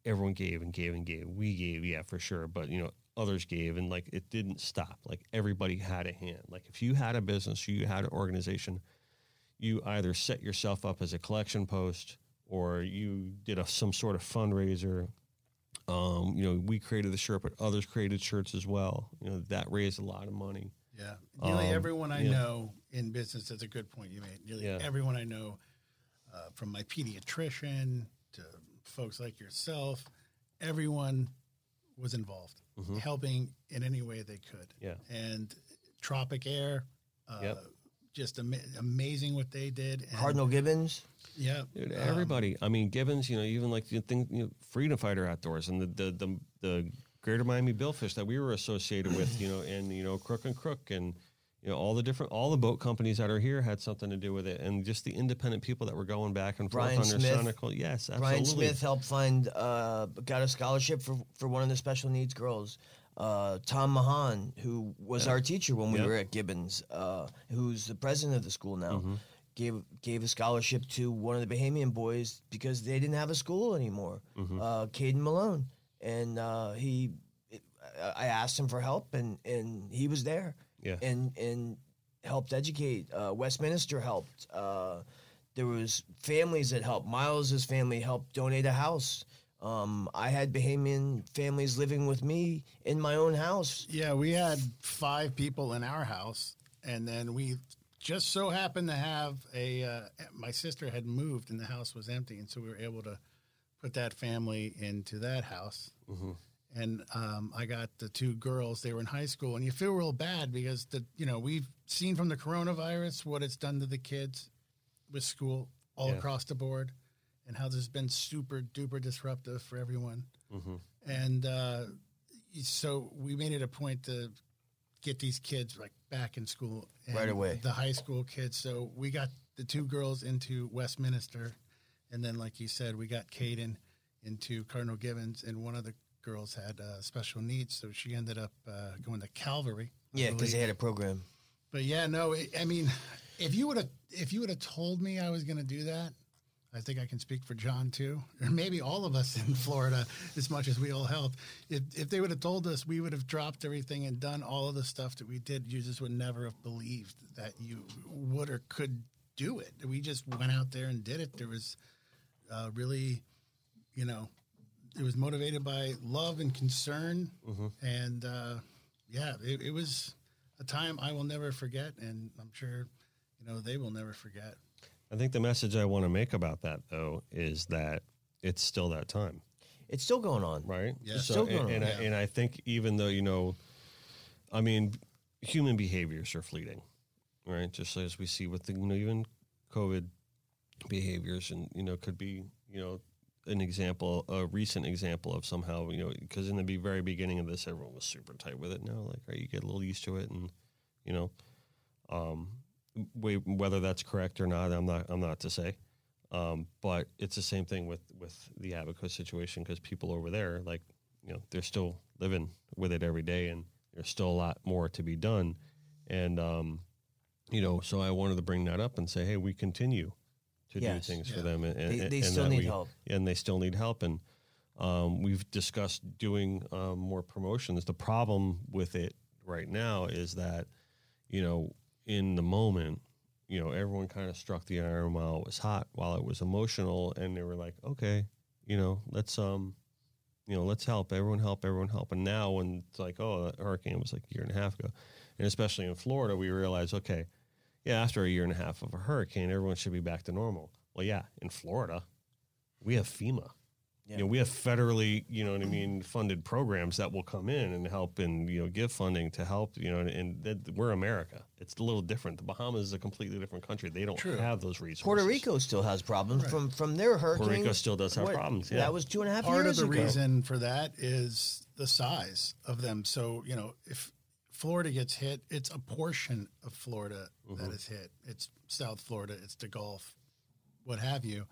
everyone gave and gave and gave. We gave, yeah, for sure. But you know, others gave, and like it didn't stop. Like everybody had a hand. Like if you had a business, you had an organization, you either set yourself up as a collection post or you did a, some sort of fundraiser. Um, you know, we created the shirt, but others created shirts as well. You know, that raised a lot of money. Yeah. Nearly Um, everyone I yeah. know in business, that's a good point you made. Nearly Yeah. everyone I know, uh, from my pediatrician folks like yourself, everyone was involved, helping in any way they could. Mm-hmm. Yeah. And Tropic Air, uh, Yep. just ama- amazing what they did. And, Cardinal Gibbons. Yeah. Dude, um, everybody. I mean, Gibbons. You know, even like the thing, you know, Freedom Fighter Outdoors and the the the, the Greater Miami Billfish that we were associated with. You know, and you know Crook and Crook and you know all the different all the boat companies that are here had something to do with it, and just the independent people that were going back and forth Brian on their Smith. Sonical. Yes, absolutely. Brian Smith helped find, uh, got a scholarship for, for one of the special needs girls. Uh, Tom Mahan, who was our teacher when we Yeah. were at Gibbons, uh, who's the president of the school now, Mm-hmm. gave gave a scholarship to one of the Bahamian boys because they didn't have a school anymore. Mm-hmm. Uh, Caden Malone, and uh, he, I asked him for help, and and he was there, Yeah. and and helped educate. Uh, Westminster helped. Uh, there was families that helped. Miles's family helped donate a house. Um, I had Bahamian families living with me in my own house. Yeah, we had five people in our house, and then we just so happened to have a. Uh, my sister had moved, and the house was empty, and so we were able to put that family into that house. And um, I got the two girls; they were in high school, and you feel real bad because the you know we've seen from the coronavirus what it's done to the kids with school all Yeah. across the board, and how this has been super duper disruptive for everyone. And uh, so we made it a point to get these kids like back in school and Right away. The high school kids. So we got the two girls into Westminster, and then like you said, we got Caden into Cardinal Gibbons, and one of the girls had uh, special needs, so she ended up uh, going to Calvary. I Yeah, because they had a program. But yeah, no, it, I mean, if you would have if you would have told me I was going to do that, I think I can speak for John too, or maybe all of us in Florida, as much as we all helped. If if they would have told us, we would have dropped everything and done all of the stuff that we did. You just would never have believed that you would or could do it. We just went out there and did it. There was uh, really, you know, it was motivated by love and concern, and uh, yeah, it, it was a time I will never forget, and I'm sure, you know, they will never forget. I think the message I want to make about that though is that it's still that time. It's still going on. right? Yeah. So, Still going and, on, I, yeah. and I think even though you know, I mean, human behaviors are fleeting, right? Just as we see with the you know even COVID behaviors, and you know could be you know an example, a recent example of somehow, you know, because in the very beginning of this, everyone was super tight with it. Now, like, right, you get a little used to it, and you know, um, wait, whether that's correct or not, I'm not, I'm not to say. Um, but it's the same thing with with the Abaco situation because people over there, like, you know, they're still living with it every day, and there's still a lot more to be done, and um, you know, so I wanted to bring that up and say, hey, we continue to Yes. do things for them, and, and They- they and still need we- help. and they still need help, and um, we've discussed doing um, more promotions. The problem with it right now is that, you know, in the moment, you know, everyone kind of struck the iron while it was hot, while it was emotional, and they were like, okay, you know, let's um, you know, let's help everyone, help everyone, help. And now when it's like, oh, that hurricane was like a year and a half ago, and especially in Florida, we realize, okay, yeah, after a year and a half of a hurricane, everyone should be back to normal. Well, yeah, in Florida, we have FEMA. Yeah. You know, we have federally, you know what I mean, funded programs that will come in and help and you know give funding to help. You know, and, and that, we're America. It's a little different. The Bahamas is a completely different country. They don't True. have those resources. Puerto Rico still has problems from from their hurricane. Puerto Rico still does have problems, yeah. that was two and a half Part of the ago. reason for that is the size of them. So, you know, if Florida gets hit, it's a portion of Florida Mm-hmm. that is hit. It's South Florida, it's the Gulf, what have you.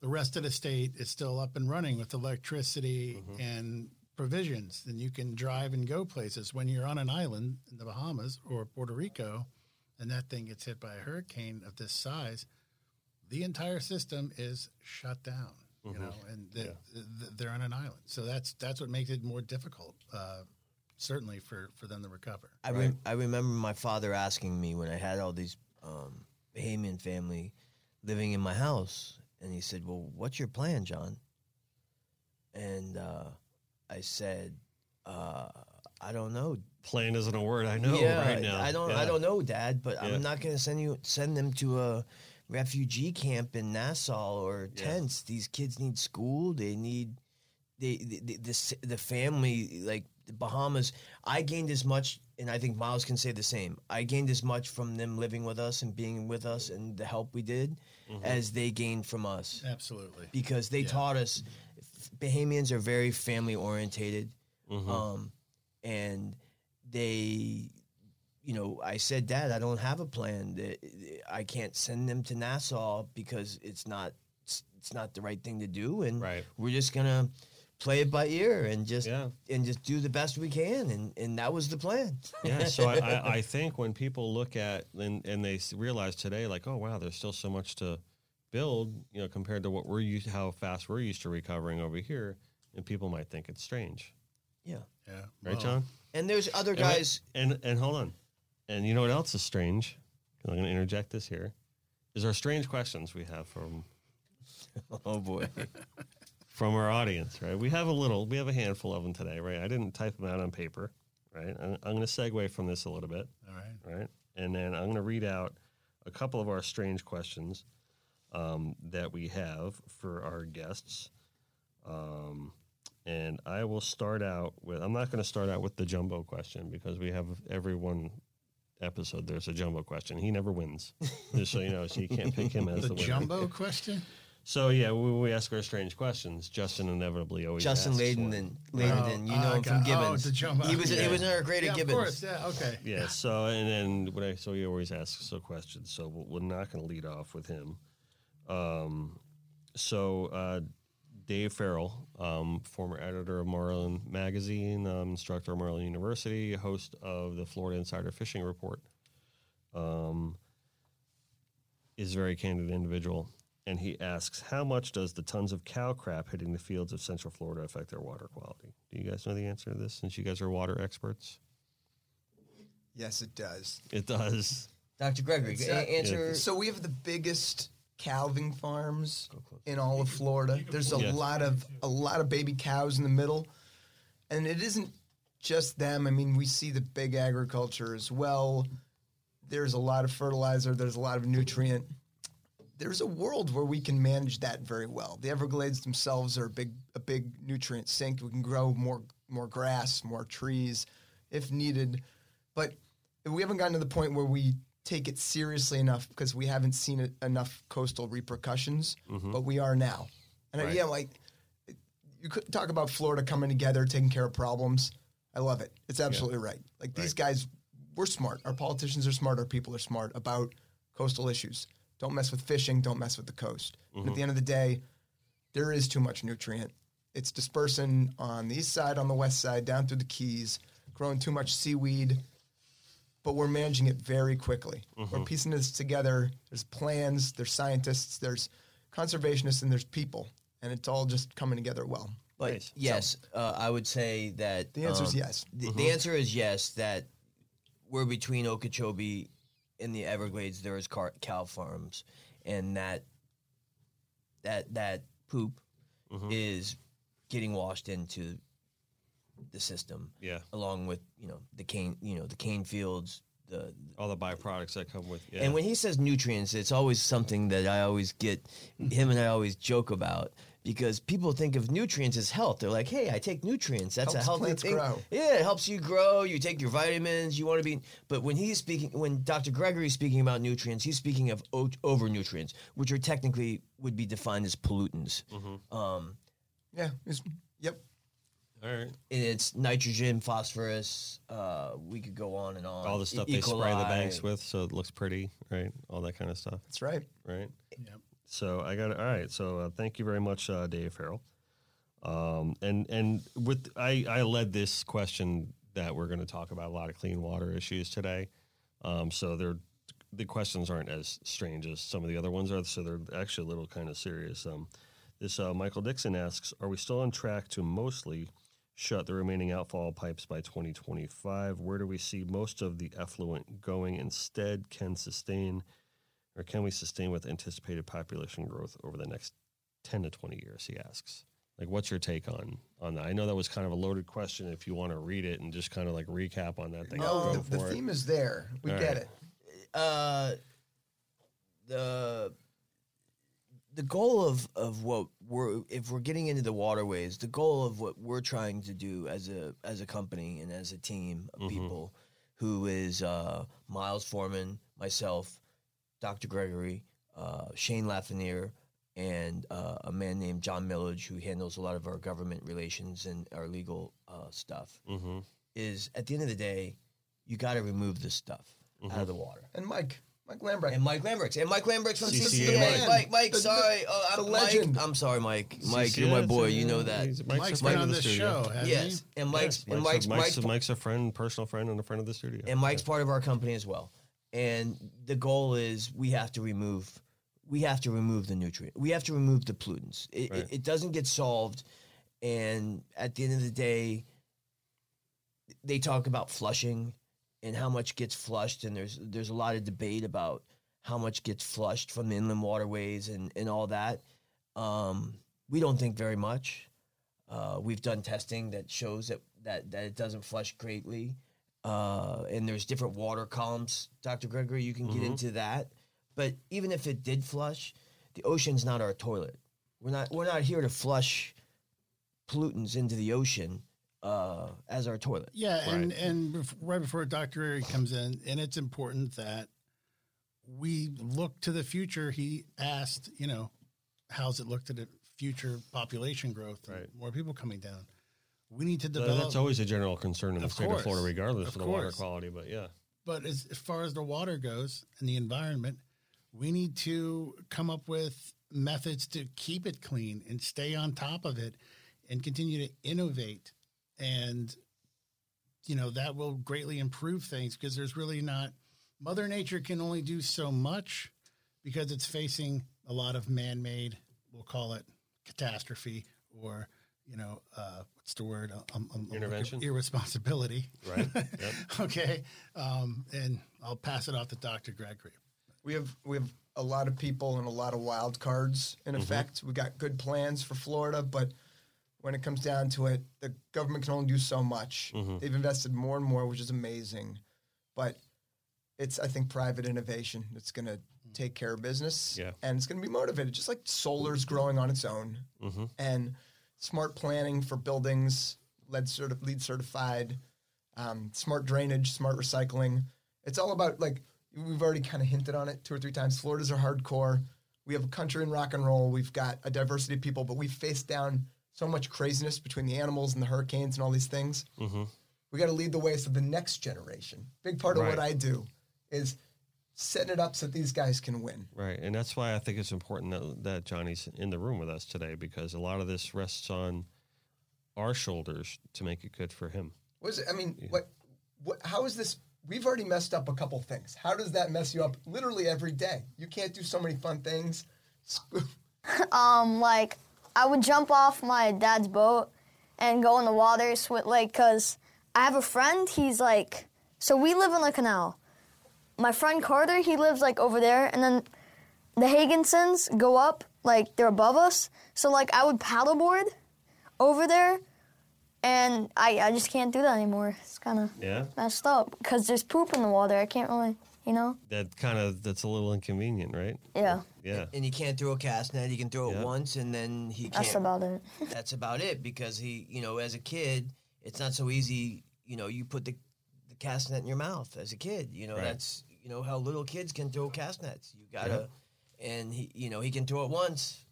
The rest of the state is still up and running with electricity Mm-hmm. and provisions. And you can drive and go places. When you're on an island in the Bahamas or Puerto Rico and that thing gets hit by a hurricane of this size, the entire system is shut down. You know, and the, th- they're on an island, so that's that's what makes it more difficult, uh, certainly for for them to recover. I, re- I remember my father asking me when I had all these um, Bahamian family living in my house, and he said, "Well, what's your plan, John?" And uh, I said, uh, "I don't know. Plan isn't a word I know yeah, right now. I don't. I don't know, Dad. But Yeah. I'm not going to send you send them to a refugee camp in Nassau or Yeah. tents. These kids need school. They need they the the, the, the family like the Bahamas. I gained as much, and I think Miles can say the same. I gained as much from them living with us and being with us and the help we did Mm-hmm. as they gained from us Absolutely, because they taught us Bahamians are very family orientated, Mm-hmm. um, and they, you know, I said, Dad, I don't have a plan. I can't send them to Nassau because it's not it's not the right thing to do, and Right. we're just gonna play it by ear and just Yeah. and just do the best we can, and and that was the plan. yeah, so I, I, I think when people look at and, and they realize today, like, oh wow, there's still so much to build, you know, compared to what we're used, how fast we're used to recovering over here, and people might think it's strange, yeah, yeah, right, Well, John? and there's other And guys. and and hold on, and you know what else is strange? I'm going to interject this here. Is our strange questions we have from Oh boy, from our audience, right? We have a little, we have a handful of them today, right? I didn't type them out on paper, right? I'm, I'm going to segue from this a little bit. All right, right? And then I'm going to read out a couple of our strange questions um, that we have for our guests. Um, and I will start out with, I'm not going to start out with the jumbo question because we have every one episode, there's a jumbo question. He never wins, just so you know, so you can't pick him as the, the winner. jumbo question. So, yeah, when we ask our strange questions, Justin inevitably always Justin asks Layden one. and Layden, you Oh, know him okay. from Oh, Gibbons. the jumbo. He was he was in our grade Yeah, at of Gibbons. course. Yeah. Okay. Yeah. So and then what I so he always asks so questions. So we're- we're not going to lead off with him. Um, so uh, Dave Farrell, um, former editor of Marlin Magazine, um, instructor at Marlin University, host of the Florida Insider Fishing Report, um, is a very candid individual. And he asks, how much does the tons of cow crap hitting the fields of Central Florida affect their water quality? Do you guys know the answer to this? Since you guys are water experts, Yes, it does. it does. Dr. Gregory, a- uh, answer. So we have the biggest calving farms in all of Florida. There's a Yeah. lot of a lot of baby cows in the middle, and it isn't just them. I mean, we see the big agriculture as well. There's a lot of fertilizer. There's a lot of nutrient. There's a world where we can manage that very well. The Everglades themselves are a big a big nutrient sink. We can grow more more grass, more trees, if needed. But we haven't gotten to the point where we take it seriously enough because we haven't seen it, enough coastal repercussions. Mm-hmm. But we are now, and uh, I- yeah, like you could talk about Florida coming together, taking care of problems. I love it. It's absolutely right. Like these guys, we're smart. Our politicians are smart. Our people are smart about coastal issues. Don't mess with fishing. Don't mess with the coast. And at the end of the day, there is too much nutrient. It's dispersing on the east side, on the west side, down through the Keys, growing too much seaweed. But we're managing it very quickly. We're piecing this together. There's plans, there's scientists, there's conservationists, and there's people. And it's all just coming together well. But Nice. yes, uh, I would say that The answer is um, yes. The, the answer is yes. That we're between Okeechobee and the Everglades. There is car- cow farms, and that that that poop mm-hmm. is getting washed into the system. Yeah. along with you know the cane, you know the cane fields, the All the byproducts that come with. Yeah. and when he says nutrients, it's always something that I always get him and I always joke about because people think of nutrients as health. They're like, "Hey, I take nutrients. That's Helps a healthy plants thing." grow. Yeah, it helps you grow. You take your vitamins. You want to be. But when he's speaking, when Dr. Gregory is speaking about nutrients, he's speaking of o- over nutrients, which are technically would be defined as pollutants. Um, Yeah. it's- yep. All right. and it's nitrogen, phosphorus. Uh, we could go on and on. All the stuff E- they spray the banks with, so it looks pretty, right? All that kind of stuff, That's right. right? Yep. So I got it. All right. So uh, thank you very much, uh, Dave Farrell. Um, and and with I I led this question that we're going to talk about a lot of clean water issues today. Um, so they're the questions aren't as strange as some of the other ones are. So they're actually a little kind of serious. Um, this uh, Michael Dixon asks: Are we still on track to mostly shut the remaining outfall pipes by 2025? Where do we see most of the effluent going instead? Can sustain or can we sustain with anticipated population growth over the next 10 to 20 years he asks like what's your take on on that i know that was kind of a loaded question if you want to read it and just kind of like recap on that thing No, the, the theme is there. We All get right. it. uh, the the goal of of what we're if we're getting into the waterways, the goal of what we're trying to do as a as a company and as a team of people, who is uh, Miles Forman, myself, Dr. Gregory, uh, Shane Lafreniere, and uh, a man named John Millage, who handles a lot of our government relations and our legal uh, stuff, mm-hmm. is at the end of the day, you got to remove this stuff out of the water. And Mike, Mike Lambrecht. And Mike Lambrecht. And Mike Lamberts from CCA CCA. Mike. Mike, Mike, The- sorry. Oh, I'm the Mike. legend. I'm sorry, Mike. Mike, you're my boy. You know that. He's- Mike's a been friend on the this studio. show, hasn't Yes. And Mike's Yes, and Mike's, Mike's Mike's, Mike's, Mike's a friend, personal friend, and a friend of the studio. and Mike's part of our company as well. And the goal is we have to remove we have to remove the nutrient. We have to remove the pollutants. It, Right. it, it doesn't get solved. And at the end of the day, they talk about flushing and how much gets flushed, and there's there's a lot of debate about how much gets flushed from the inland waterways and, and all that. Um, we don't think very much. Uh, we've done testing that shows that, that, that it doesn't flush greatly. Uh, and there's different water columns, Dr. Gregory, you can get into that. But even if it did flush, the ocean's not our toilet. We're not we're not here to flush pollutants into the ocean uh, as our toilet. Yeah, and and bef- right before Dr. Airy comes in, and it's important that we look to the future. He asked, you know, how's it looked at the future population growth, Right. more people coming down. We need to develop. that's always a general concern in the Of state course. of Florida, regardless Of of, the water quality. But yeah, But as, as far as the water goes and the environment, we need to come up with methods to keep it clean and stay on top of it and continue to innovate. And, you know, that will greatly improve things because there's really not, Mother Nature can only do so much because it's facing a lot of man made, we'll call it catastrophe or, you know, uh, what's the word? Um, um, um, Intervention? Irresponsibility. right. yep. okay. Um, and I'll pass it off to Dr. Gregory. We have we have a lot of people and a lot of wild cards in effect. We got good plans for Florida, but when it comes down to it, the government can only do so much. They've invested more and more, which is amazing, but it's I think private innovation that's going to take care of business, Yeah. and it's going to be motivated, just like solar's growing on its own, and smart planning for buildings, LEED certi- LEED certified, um, smart drainage, smart recycling. It's all about like we've already kind of hinted on it two or three times. Florida's are hardcore. We have a country in rock and roll. We've got a diversity of people, but we face down so much craziness between the animals and the hurricanes and all these things. Mm-hmm. We got to lead the way so the next generation. Big part of what I do is setting it up so these guys can win. Right, and that's why I think it's important that, that Johnny's in the room with us today because a lot of this rests on our shoulders to make it good for him. What is it? I mean, what, what? How is this? We've already messed up a couple things. How does that mess you up literally every day? You can't do so many fun things. Um, like I would jump off my dad's boat and go in the water, swim like, cause I have a friend. He's like, so we live in the canal. My friend Carter, he lives like over there, and then the Higginsons go up, like they're above us. So like I would paddleboard over there, and I I just can't do that anymore. It's kind of Yeah, messed up because there's poop in the water. I can't really, you know. that kind of that's a little inconvenient, right? Yeah, Yeah, And you can't throw a cast net. You can throw it once, and then he can't. that's about it. that's about it because he, you know, as a kid, it's not so easy. You know, you put the, the cast net in your mouth as a kid. You know, Right. that's you know how little kids can throw cast nets. You gotta, and he, you know, he can throw it once,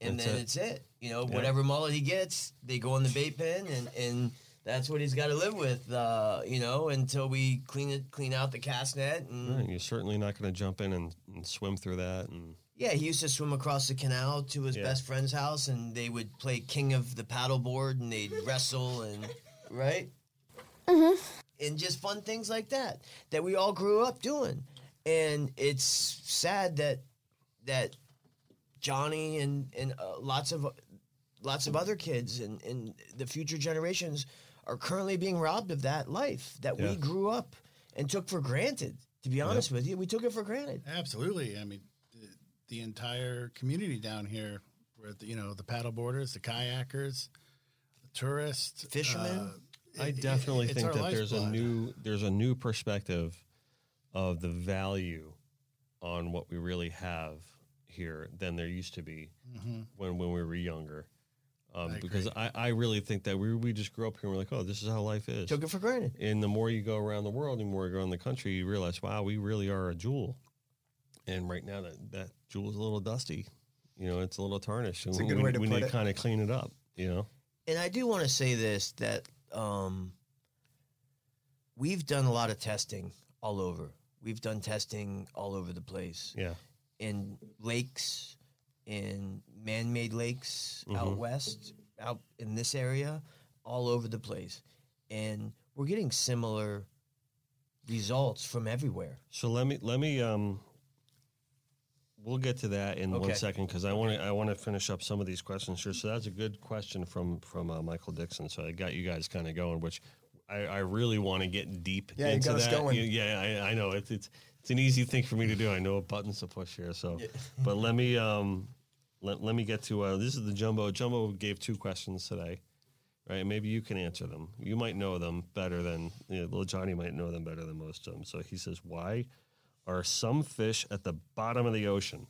and That's then it. it's it. You know, Yeah. whatever mullet he gets, they go in the bait pen, and and that's what he's got to live with. Uh, you know, until we clean it, clean out the cast net, and Right, You're certainly not going to jump in and, and swim through that. And yeah, he used to swim across the canal to his Yeah. best friend's house, and they would play king of the paddleboard, and they'd wrestle, and right, mm-hmm. And just fun things like that that we all grew up doing. And it's sad that that Johnny and and uh, lots of lots of other kids and and the future generations are currently being robbed of that life that Yeah. we grew up and took for granted. To be honest with you, we took it for granted. Absolutely. I mean, the, the entire community down here, where the, you know the paddleboarders, the kayakers, the tourists, Fishermen. uh, I definitely it's think that there's a new there's a new perspective of the value on what we really have here than there used to be when when we were younger. Um, I because. I, I really think that we we just grew up here and we're like, oh, this is how life is. Took it for granted. And the more you go around the world, and the more you go around the country, you realize, wow, we really are a jewel. And right now, that that jewel is a little dusty. You know, it's a little tarnished. It's a and good we, way to we put need it. to kind of clean it up. You know, And I do want to say this that um, we've done a lot of testing all over. We've done testing all over the place yeah, in lakes, in man-made lakes out west, out in this area, all over the place, and we're getting similar results from everywhere. So let me let me um we'll get to that in one Okay. second because I want to I want to finish up some of these questions here. So that's a good question from from uh, Michael Dixon. So I got you guys kind of going, which I, I really want to get deep Yeah, you into that. going. You- Yeah, I, I know it's it's it's an easy thing for me to do. I know what buttons to push here. So, but let me um let, let me get to uh, this is the jumbo. Jumbo gave two questions today. Right, maybe you can answer them. You might know them better than you know, little Johnny might know them better than most of them. So he says, "Why are some fish at the bottom of the ocean?"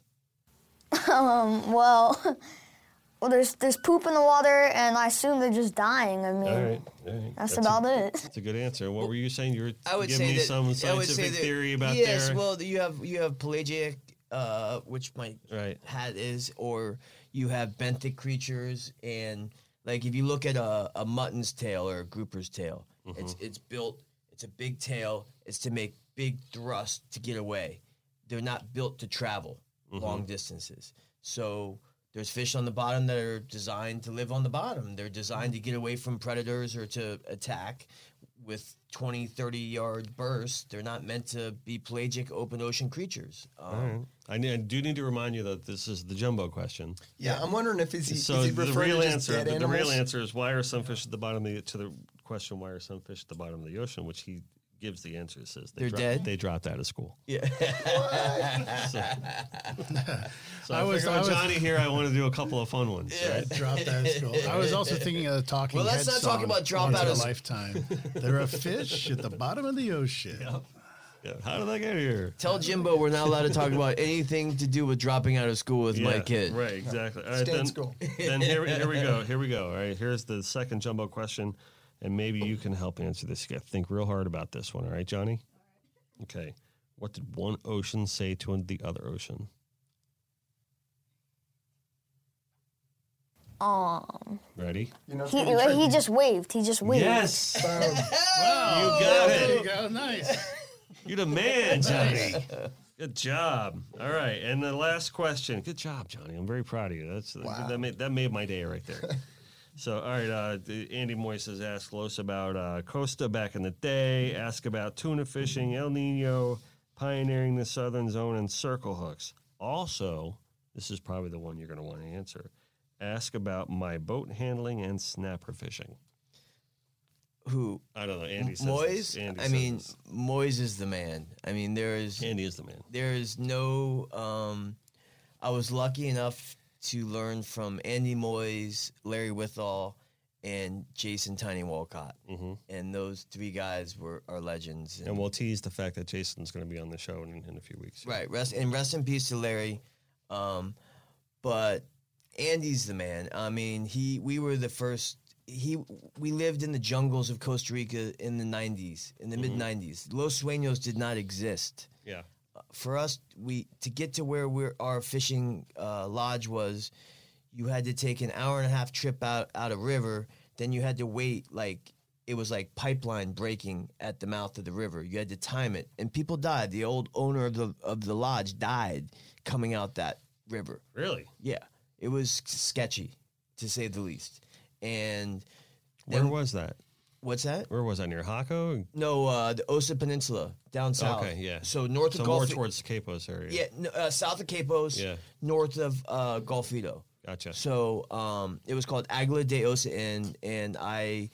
Um, well, well, there's there's poop in the water, and I assume they're just dying. I mean, All right, all right. that's, a- about it. That's a good answer. What were you saying? You were I would giving say me that some I would say scientific that- theory about yes. their well, you have you have pelagic, uh, which my Right. hat is, or you have benthic creatures, and like if you look at a, a mutton's tail or a grouper's tail, Mm-hmm. it's it's built. It's a big tail. It's to make big thrust to get away. They're not built to travel Mm-hmm. long distances. So there's fish on the bottom that are designed to live on the bottom. They're designed to get away from predators or to attack with 20, 30 yard bursts. They're not meant to be pelagic open ocean creatures. Um, All right. I, need, I do need to remind you that this is the jumbo question. Yeah, I'm wondering if is he, so is he the real to answer, dead the, the real answer is why are some fish at the bottom of the to the question why are some fish at the bottom of the ocean, which he gives the answer. Says they They're dropped, dead? They dropped out of school. Yeah. So, so I, I was- figured I with was- Johnny here, I want to do a couple of fun ones. Yeah. Right? Drop of school. I was also thinking of the talking. Well, let's Heads not talk about drop out in a of s- lifetime. There are fish at the bottom of the ocean. Yeah. How did I get here? Tell Jimbo we're not allowed to talk about anything to do with dropping out of school with my kid. Right, exactly. All right, Stay in then, school. then here, here we go. Here we go. All right, here's the second jumbo question, and maybe you can help answer this. You got to think real hard about this one. All right, Johnny. Okay. What did one ocean say to the other ocean? Um, Ready? You know, it's he gonna be he just waved. He just waved. Yes. Boom. You got There you it. go. Nice. You're the man, Johnny. Good job. All right, and the last question. Good job, Johnny. I'm very proud of you. That's that made that made my day right there. So, all right, uh, Andy has asked Loos about uh, Costa back in the day. Ask about tuna fishing, El Nino, pioneering the southern zone, and circle hooks. Also, this is probably the one you're going to want to answer. Ask about my boat handling and snapper fishing. Who? I don't know. Andy says Moyes? Andy I says mean, this. Moyes is the man. I mean, there is Andy is the man. there is no. Um, I was lucky enough to learn from Andy Moyes, Larry Withall, and Jason Tiny Walcott, Mhm. and those three guys were are legends. And we'll tease the fact that Jason's going to be on the show in, in a few weeks. Right. Rest and rest in peace to Larry. Um, but Andy's the man. I mean, he we were the first. He we lived in the jungles of Costa Rica in the '90s, in the mid '90s. Los Sueños did not exist. Yeah. For us, we to get to where we're, our fishing uh, lodge was, you had to take an hour and a half trip out out a river. Then you had to wait like it was like pipeline breaking at the mouth of the river. You had to time it, and people died. The old owner of the of the lodge died coming out that river. Really? Yeah, it was sketchy to say the least. And Where then- was that? What's that? Where was that? Near Jaco? No, uh, the Osa Peninsula down south. Okay, yeah. So north So of more Gulf. towards Quepos area. yeah, uh, south of Quepos. Yeah. North of uh, Golfito. Gotcha. So um, it was called Aguila de Osa Inn, and I,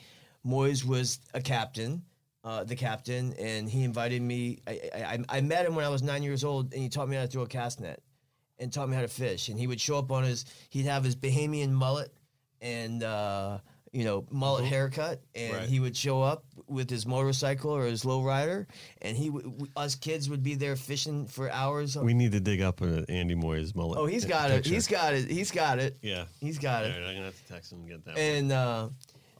Moyes was a captain, uh, the captain, and he invited me. I, I, I- I met him when I was nine years old, and he taught me how to throw a cast net, and taught me how to fish. And he would show up on his, he'd have his Bahamian mullet, and uh, you know mullet haircut, and Right. he would show up with his motorcycle or his lowrider, and he, would- w- us kids would be there fishing for hours. we need to dig up uh, Andy Moyes mullet. oh, he's got it. He's got it. He's got it. yeah. He's got All it. right, I'm gonna have to text him and get that. one. and uh,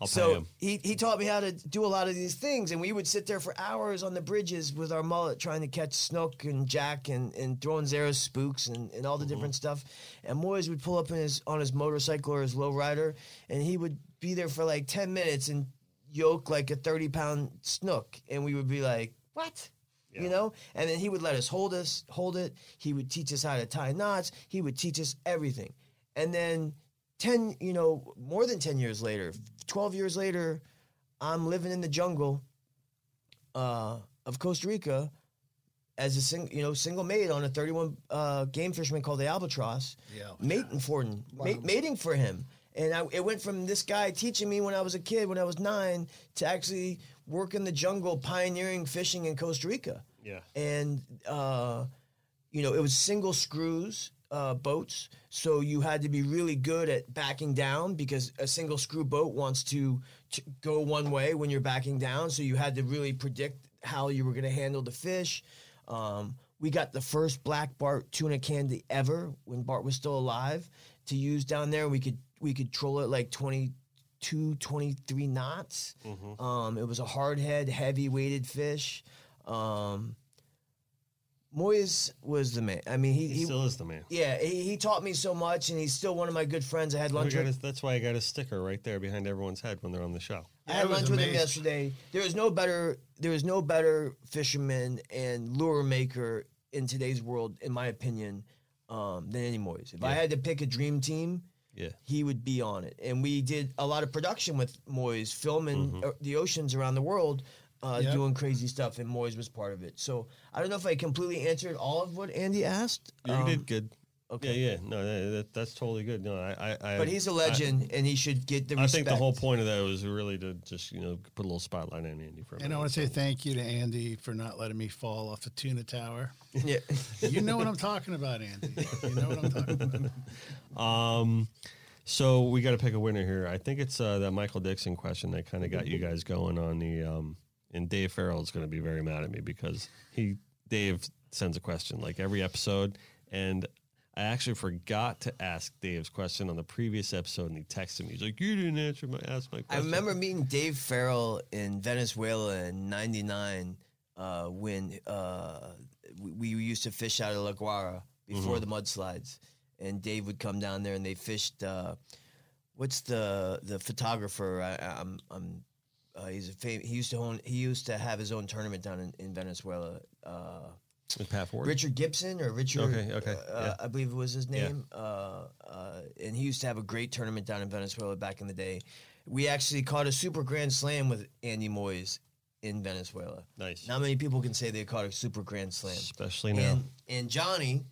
I'll pay so him. he he taught me how to do a lot of these things, and we would sit there for hours on the bridges with our mullet trying to catch snook and jack and, and throwing Zara spooks and, and all the Mm-hmm. different stuff. And Moyes would pull up in his on his motorcycle or his lowrider, and he would be there for like ten minutes and yoke like a thirty pound snook, and we would be like, "What?" Yeah. You know, and then he would let us hold us, hold it. He would teach us how to tie knots. He would teach us everything, and then 10 you know more than 10 years later 12 years later i'm living in the jungle uh, of costa rica as a sing, you know single mate on a 31 uh, game fisherman called the albatross. Yeah. mating for him. Ma- mating for him. And I, it went from this guy teaching me when i was a kid when i was nine to actually work in the jungle pioneering fishing in costa rica. Yeah. and uh, you know it was single screws uh, boats. So you had to be really good at backing down because a single screw boat wants to, to go one way when you're backing down. So you had to really predict how you were going to handle the fish. Um, we got the first black bart tuna candy ever when bart was still alive to use down there. We could we could troll it like 22 23 knots. Um, it was a hard head heavy weighted fish. Um, Moyes was the man. I mean, he, He, he still is the man. yeah, he, he taught me so much, and he's still one of my good friends. I had lunch. with, his- that's why I got a sticker right there behind everyone's head when they're on the show. I Yeah, had I was lunch with him yesterday. There is no better. There is no better fisherman and lure maker in today's world, in my opinion, um, than Andy Moyes. If I had to pick a dream team, Yeah. he would be on it. And we did a lot of production with Moyes, filming Mm-hmm. uh, the oceans around the world, uh, Yep. doing crazy stuff, and Moyes was part of it. So I don't know if I completely answered all of what Andy asked. You um, did good. okay. Yeah, yeah. No, that, that, that's totally good. No, I, I, I But he's a legend, and he should get the I, I respect. think the whole point of that was really to just you know put a little spotlight on Andy for a And I want to say thank you to Andy for not letting me fall off the tuna tower. Yeah. You know what I'm talking about, Andy. You know what I'm talking about. Um, so we got to pick a winner here. I think it's uh, that Michael Dixon question that kind of got you guys going on the. Um, and Dave Farrell is going to be very mad at me because he Dave sends a question like every episode, and I actually forgot to ask Dave's question on the previous episode, and he texted me. He's like, "You didn't answer my ask my question." I remember meeting Dave Farrell in Venezuela in '99 uh, when uh, we, we used to fish out of La Guaira before Mm-hmm. the mudslides, and Dave would come down there and they fished. Uh, what's the the photographer? I, I'm I'm uh, he's a fam- he used to own he used to have his own tournament down in, in Venezuela. Uh, With Pat Ford. Richard Gibson or Richard, Okay, okay, uh, yeah. I believe it was his Yeah. name. Uh, uh, and he used to have a great tournament down in Venezuela back in the day. We actually caught a super grand slam with Andy Moyes in Venezuela. Nice. Not many people can say they caught a super grand slam. Especially now. And, and Johnny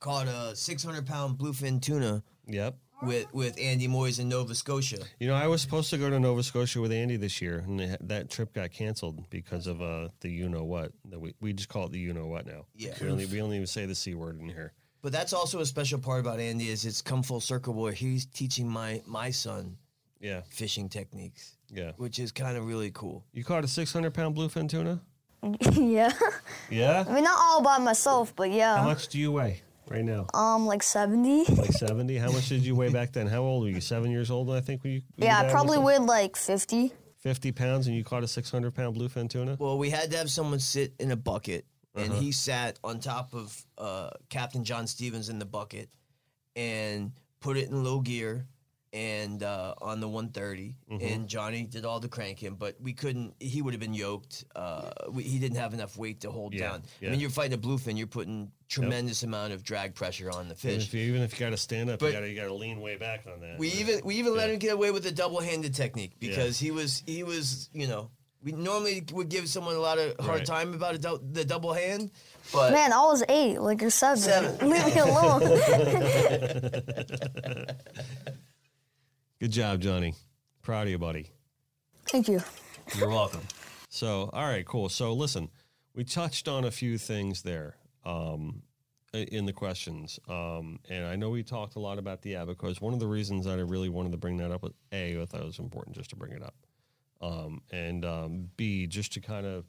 caught a 600 pound bluefin tuna Yep. With, with Andy Moyes in Nova Scotia. You know, I was supposed to go to Nova Scotia with Andy this year, and that trip got canceled because of uh, the you know what. That we we just call it the you know what now. Yeah. we only we only even say the c word in here. But that's also a special part about Andy is it's come full circle where he's teaching my, my son Yeah, fishing techniques, yeah. which is kind of really cool. You caught a six hundred pound bluefin tuna. yeah. Yeah. I mean, not all by myself, but yeah. How much do you weigh right now? Um, like 70. Like seventy. How much did you weigh back then? How old were you? Seven years old, I think. Were you? were Yeah, you I probably weighed like 50. fifty pounds, and you caught a six hundred pound bluefin tuna. Well, we had to have someone sit in a bucket, and Uh-huh. he sat on top of uh, Captain John Stevens in the bucket and put it in low gear and uh, on the 130. Mm-hmm. And Johnny did all the cranking, but we couldn't. He would have been yoked. Uh, we, he didn't have enough weight to hold Yeah, down. yeah. I mean, you're fighting a bluefin. You're putting tremendous amount of drag pressure on the And fish. if you, even if you got to stand up, But- you got to you to lean way back on that. We even we even let him get away with a double handed technique because he was he was you know we normally would give someone a lot of hard Right. time about a dou- the double hand, but Man, I was eight, like you're seven. Seven. Leave me alone. Good job, Johnny. Proud of you, buddy. Thank you. You're welcome. So, all right, cool. So, listen, we touched on a few things there um, in the questions, um, and I know we talked a lot about the abacos. One of the reasons that I really wanted to bring that up was a, I thought it was important just to bring it up, um, and um, b, just to kind of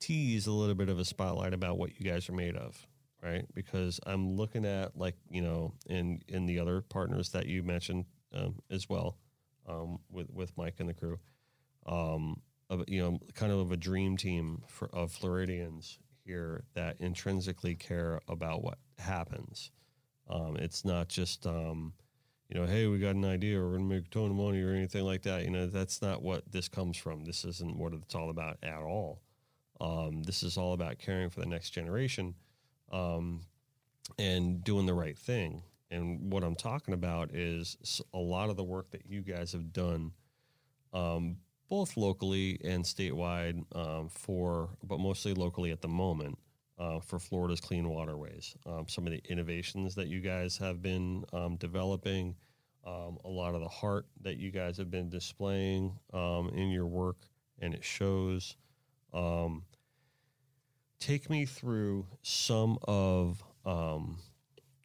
tease a little bit of a spotlight about what you guys are made of, right? Because I'm looking at like you know, in in the other partners that you mentioned um, as well, um, with with Mike and the crew um, of, you know, kind of a dream team for, of Floridians here that intrinsically care about what happens. Um, it's not just, um, you know, hey, we got an idea, we're going to make a ton of money or anything like that. You know, that's not what this comes from. This isn't what it's all about at all. Um, this is all about caring for the next generation um, and doing the right thing. And what I'm talking about is a lot of the work that you guys have done um, both locally and statewide um, for, but mostly locally at the moment uh, for Florida's clean waterways. Um, some of the innovations that you guys have been um, developing, um, a lot of the heart that you guys have been displaying um, in your work, and it shows. Um, take me through some of um,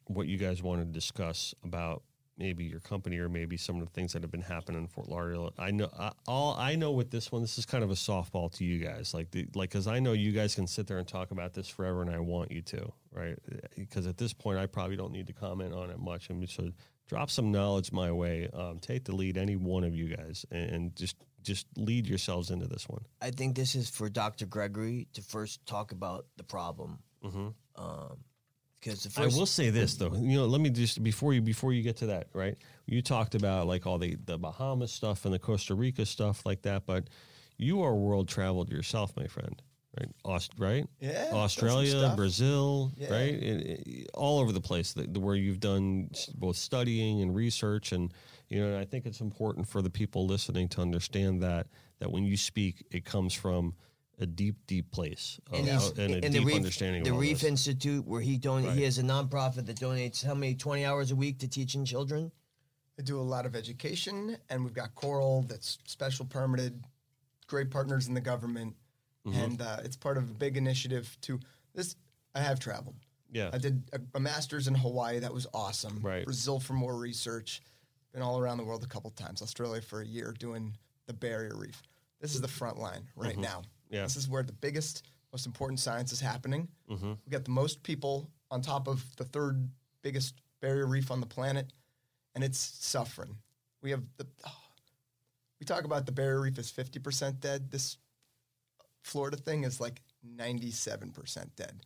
what you guys want to discuss about maybe your company or maybe some of the things that have been happening in Fort Lauderdale. I know I, all I know with this one. This is kind of a softball to you guys, like the, like because I know you guys can sit there and talk about this forever, and I want you to, right? Because at this point, I probably don't need to comment on it much, and so drop some knowledge my way. Um, take the lead, any one of you guys, and, and just just lead yourselves into this one. I think this is for Dr. Gregory to first talk about the problem. Um, because I will say this though, you know, let me just before you before you get to that, right? You talked about like all the the Bahamas stuff and the Costa Rica stuff like that, but you are world traveled yourself, my friend, right? Aust- right? Yeah, Australia. Brazil, Yeah. right? It- it- all over the place, the, the- where you've done both studying and research, and you know, and I think it's important for the people listening to understand that that when you speak, it comes from a deep, deep place of, and, he's, and a and deep the Reef, understanding the of Reef this. Institute, where he don- Right. he has a nonprofit that donates how many twenty hours a week to teaching children. They do a lot of education, and we've got Coral that's special permitted, great partners in the government, Mm-hmm. and uh, it's part of a big initiative to this. I have traveled. Yeah. I did a, a master's in Hawaii. That was awesome. Right. Brazil for more research. Been all around the world a couple times. Australia for a year doing the barrier reef. This is the front line right now. Yeah. This is where the biggest, most important science is happening. Mm-hmm. We got the most people on top of the third biggest barrier reef on the planet, and it's suffering. We have the. oh, we talk about the barrier reef is fifty percent dead. This Florida thing is like ninety-seven percent dead,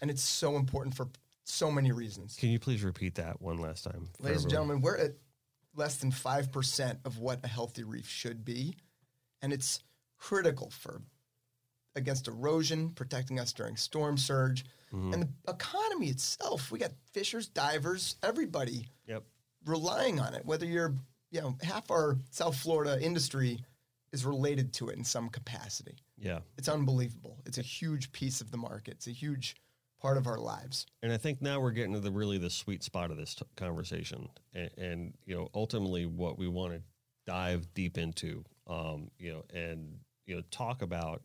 and it's so important for so many reasons. Can you please repeat that one last time? Ladies and gentlemen, we're at less than 5% of what a healthy reef should be. And it's critical for against erosion, protecting us during storm surge, Mm-hmm. and the economy itself. We got fishers, divers, everybody Yep. relying on it. Whether you're, you know, half our South Florida industry is related to it in some capacity. Yeah. It's unbelievable. It's a huge piece of the market. It's a huge part of our lives. And I think now we're getting to the really the sweet spot of this t- conversation, and, and you know, ultimately, what we want to dive deep into, um, you know, and you know, talk about,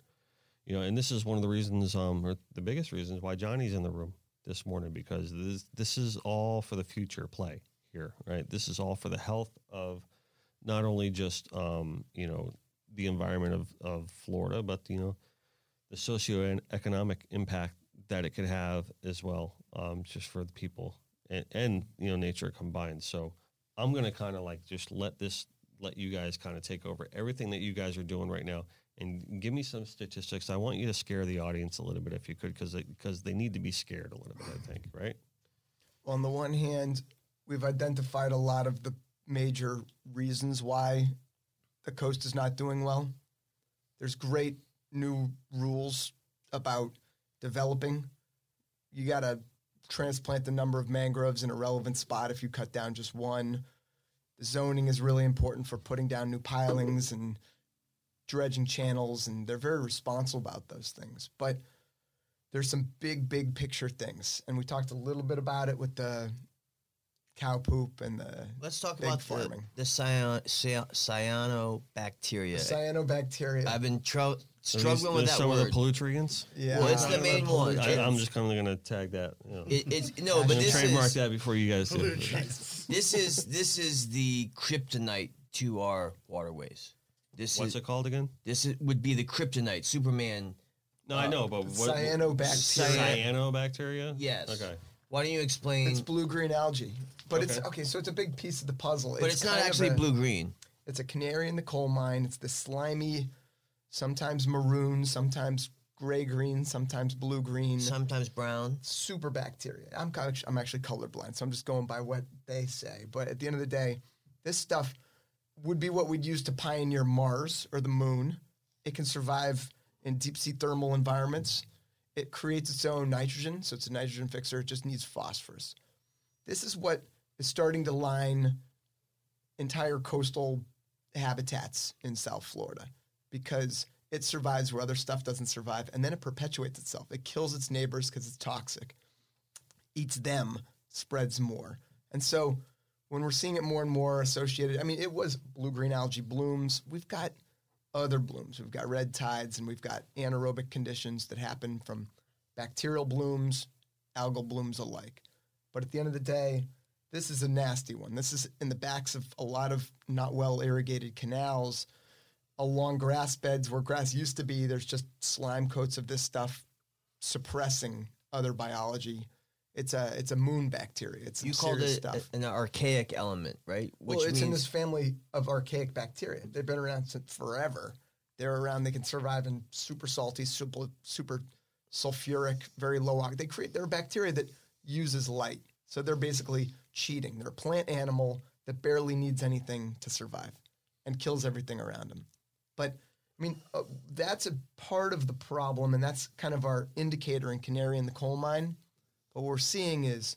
you know, and this is one of the reasons, um, or the biggest reasons why Johnny's in the room this morning because this this is all for the future play here, right? This is all for the health of not only just um, you know the environment of of Florida, but you know the socioeconomic impact that it could have as well, um, just for the people and, and you know nature combined. So I'm gonna kind of like just let this let you guys kind of take over everything that you guys are doing right now and give me some statistics. I want you to scare the audience a little bit if you could, because because they need to be scared a little bit. I think, right? on the one hand, we've identified a lot of the major reasons why the coast is not doing well. There's great new rules about developing. You got to transplant the number of mangroves in a relevant spot if you cut down just one. The zoning is really important for putting down new pilings and dredging channels, and they're very responsible about those things. But there's some big, big picture things, and we talked a little bit about it with the cow poop and the Let's talk about the, farming. the cyan, cyan, cyanobacteria. cyanobacteria. I've been tro- So struggling these- with that some word. of the pollutrients. yeah, Well, it's the main one. I, I'm just kind of going to tag that. You know. It, it's no, I'm but gonna this trademark is that before you guys do. this is this is the kryptonite to our waterways. This What's is it called again? this is, would be the kryptonite. Superman. No, I know, but what? cyanobacteria. Cyanobacteria. Yes. Okay. Why don't you explain? It's blue green algae, but it's Okay. okay. So it's a big piece of the puzzle. but it's, not kind of actually a- blue green. It's a canary in the coal mine. It's the slimy, sometimes maroon, sometimes gray green, sometimes blue green. Sometimes brown. super bacteria. I'm kind of, I'm actually colorblind, so I'm just going by what they say. But at the end of the day, this stuff would be what we'd use to pioneer Mars or the moon. It can survive in deep sea thermal environments. It creates its own nitrogen, so it's a nitrogen fixer. It just needs phosphorus. This is what is starting to line entire coastal habitats in South Florida because it survives where other stuff doesn't survive, and then it perpetuates itself. It kills its neighbors because it's toxic, eats them, spreads more. And so when we're seeing it more and more associated, I mean, it was blue green algae blooms. We've got other blooms. We've got red tides, and we've got anaerobic conditions that happen from bacterial blooms, algal blooms alike. But at the end of the day, this is a nasty one. This is in the backs of a lot of not well irrigated canals along grass beds where grass used to be. There's just slime coats of this stuff suppressing other biology. It's a it's a moon bacteria. It's some You called it stuff. an archaic element, right? well, it's in this family of archaic bacteria. They've been around since forever. They're around. They can survive in super salty, super super sulfuric, very low. They create. They're a bacteria that uses light. So they're basically cheating. They're a plant animal that barely needs anything to survive and kills everything around them. But I mean, uh, that's a part of the problem, and that's kind of our indicator in canary in the coal mine. What we're seeing is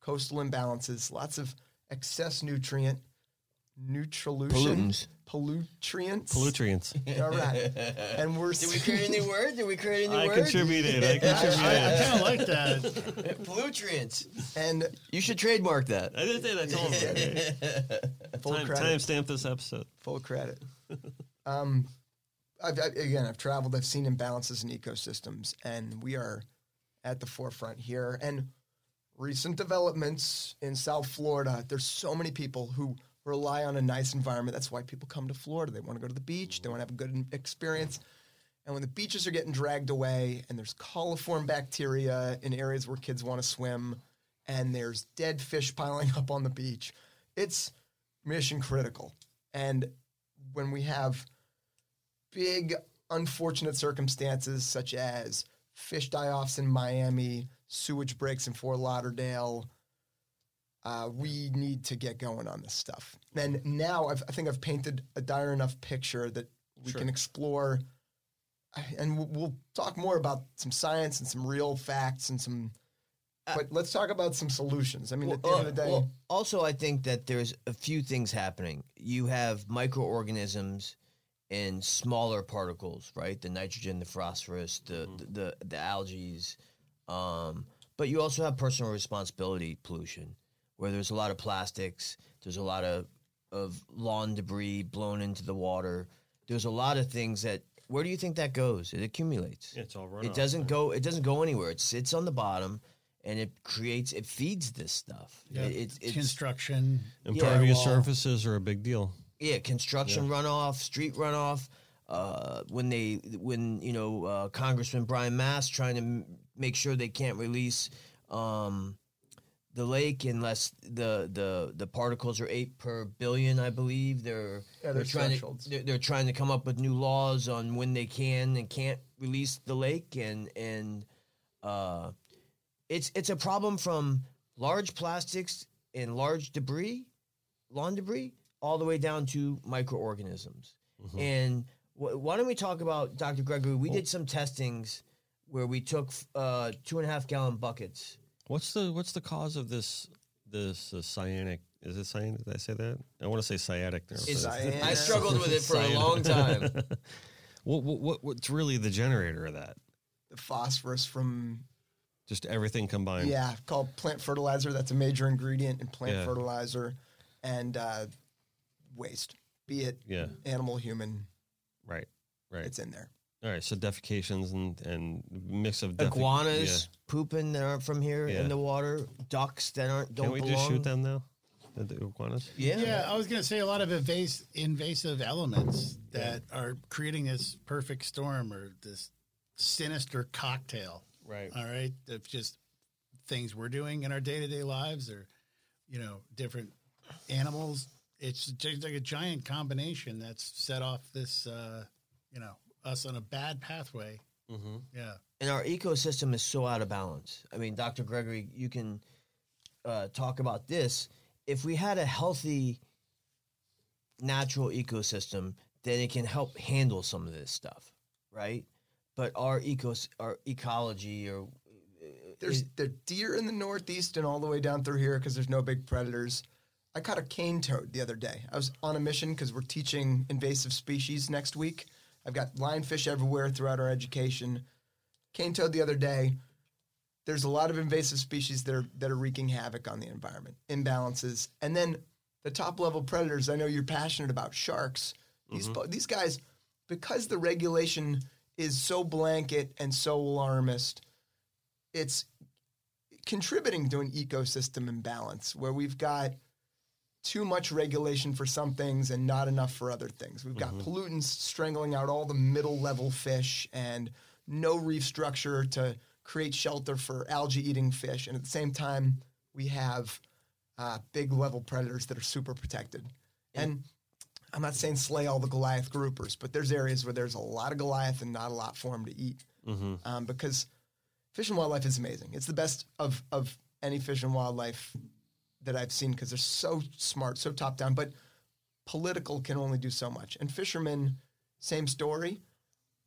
coastal imbalances, lots of excess nutrient, neutrolution, Pollutants. pollutrients. Pollutrients. All right, and we're Did we create a new word? Did we create a new I word? contributed. I I, I contributed. kind of like that. Pollutrients. and You should trademark that. I didn't say that. I told him. full Time, credit. timestamp this episode. full credit. um, I've, I, again, I've traveled. I've seen imbalances in ecosystems, and we are at the forefront here. And recent developments in South Florida. There's so many people who rely on a nice environment. That's why people come to Florida. They want to go to the beach. They want to have a good experience. And when the beaches are getting dragged away, and there's coliform bacteria in areas where kids want to swim, and there's dead fish piling up on the beach, it's mission critical. And when we have big unfortunate circumstances such as fish die offs in Miami, sewage breaks in Fort Lauderdale. Uh, we need to get going on this stuff. And now I've, I think I've painted a dire enough picture that we can explore. And we'll, we'll talk more about some science and some real facts and some. But let's talk about some solutions. I mean, at the end of the day, Uh, well, also, I think that there's a few things happening. You have microorganisms and smaller particles, right? The nitrogen, the phosphorus, the Mm-hmm. the, the, the algae. Um, but you also have personal responsibility pollution, where there's a lot of plastics. There's a lot of of lawn debris blown into the water. There's a lot of things that. Where do you think that goes? It accumulates. Yeah, it's all runoff, It doesn't go. It doesn't go anywhere. It sits on the bottom, and it creates. It feeds this stuff. Yeah, It, it's it's construction. Impervious drywall. surfaces are a big deal. Yeah, construction runoff, street runoff. Uh, when they when you know uh, Congressman Brian Mast trying to m- make sure they can't release um, the lake unless the the the particles are eight per billion, I believe. They're Yeah, they're trying to they're, they're trying to come up with new laws on when they can and can't release the lake and and uh, it's it's a problem from large plastics and large debris, lawn debris, all the way down to microorganisms. And wh- why don't we talk about Dr. Gregory? We did some testings where we took uh, two and a half gallon buckets. What's the what's the cause of this this uh, cyanic? Is it cyanic? Did I say that? I want to say sciatic. There. It's- I struggled with it for a long time. What, what what what's really the generator of that? the phosphorus from Just everything combined. Yeah, called plant fertilizer. That's a major ingredient in plant Yeah. fertilizer, and uh, waste, be it Yeah. animal, human, Right. Right. it's in there. All right. So defecations and and mix of defec- Iguanas pooping that aren't from here Yeah. in the water, ducks that aren't don't Can we belong. just shoot them now? The, the iguanas. Yeah. Yeah, I was going to say a lot of invas- invasive elements that are creating this perfect storm or this sinister cocktail. Right. All right, of just things we're doing in our day to day lives, or you know, different animals. It's just like a giant combination that's set off this, uh, you know, us on a bad pathway. Mm-hmm. Yeah. and our ecosystem is so out of balance. I mean, Dr. Gregory, you can uh, talk about this. If we had a healthy natural ecosystem, then it can help handle some of this stuff, right? But our ecos, our ecology, or There's the deer in the northeast and all the way down through here because there's no big predators. I caught a cane toad the other day. I was on a mission because we're teaching invasive species next week. I've got lionfish everywhere throughout our education. Cane toad the other day. There's a lot of invasive species that are that are wreaking havoc on the environment, imbalances, and then the top level predators. I know you're passionate about sharks. These mm-hmm. bo- these guys, because the regulation is so blanket and so alarmist, it's contributing to an ecosystem imbalance where we've got too much regulation for some things and not enough for other things. We've got pollutants strangling out all the middle level fish and no reef structure to create shelter for algae eating fish. And at the same time, we have uh, big level predators that are super protected. And I'm not saying slay all the Goliath groupers, but there's areas where there's a lot of Goliath and not a lot for them to eat. Um, because fish and wildlife is amazing. It's the best of, of any fish and wildlife that I've seen because they're so smart, so top down. But political can only do so much. And fishermen, same story.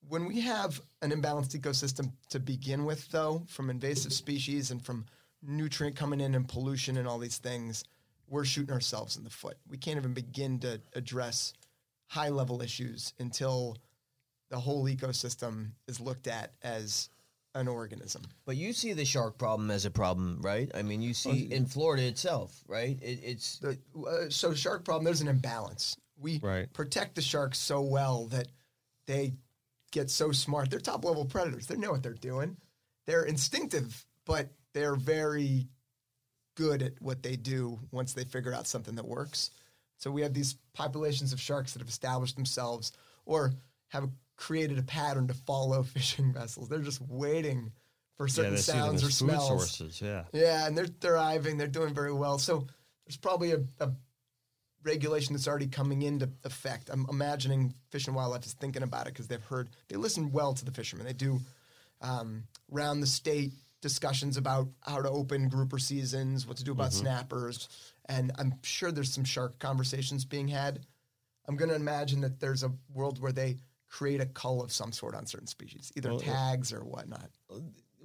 When we have an imbalanced ecosystem to begin with, though, from invasive species and from nutrient coming in and pollution and all these things, we're shooting ourselves in the foot. We can't even begin to address high level issues until the whole ecosystem is looked at as an organism. But you see the shark problem as a problem, right? I mean, you see in Florida itself, right? It, it's The, uh, so shark problem, there's an imbalance. We Right. protect the sharks so well that they get so smart. They're top level predators. They know what they're doing. They're instinctive, but they're very good at what they do once they figure out something that works. So we have these populations of sharks that have established themselves or have created a pattern to follow fishing vessels. They're just waiting for certain them sounds or smells. sources. Yeah. Yeah, and they're thriving. They're doing very well. So there's probably a, a regulation that's already coming into effect. I'm imagining Fish and Wildlife is thinking about it because they've heard they listen well to the fishermen. They do um, round the state discussions about how to open grouper seasons, what to do about snappers, and I'm sure there's some shark conversations being had. I'm going to imagine that there's a world where they create a cull of some sort on certain species, either Well, tags or whatnot.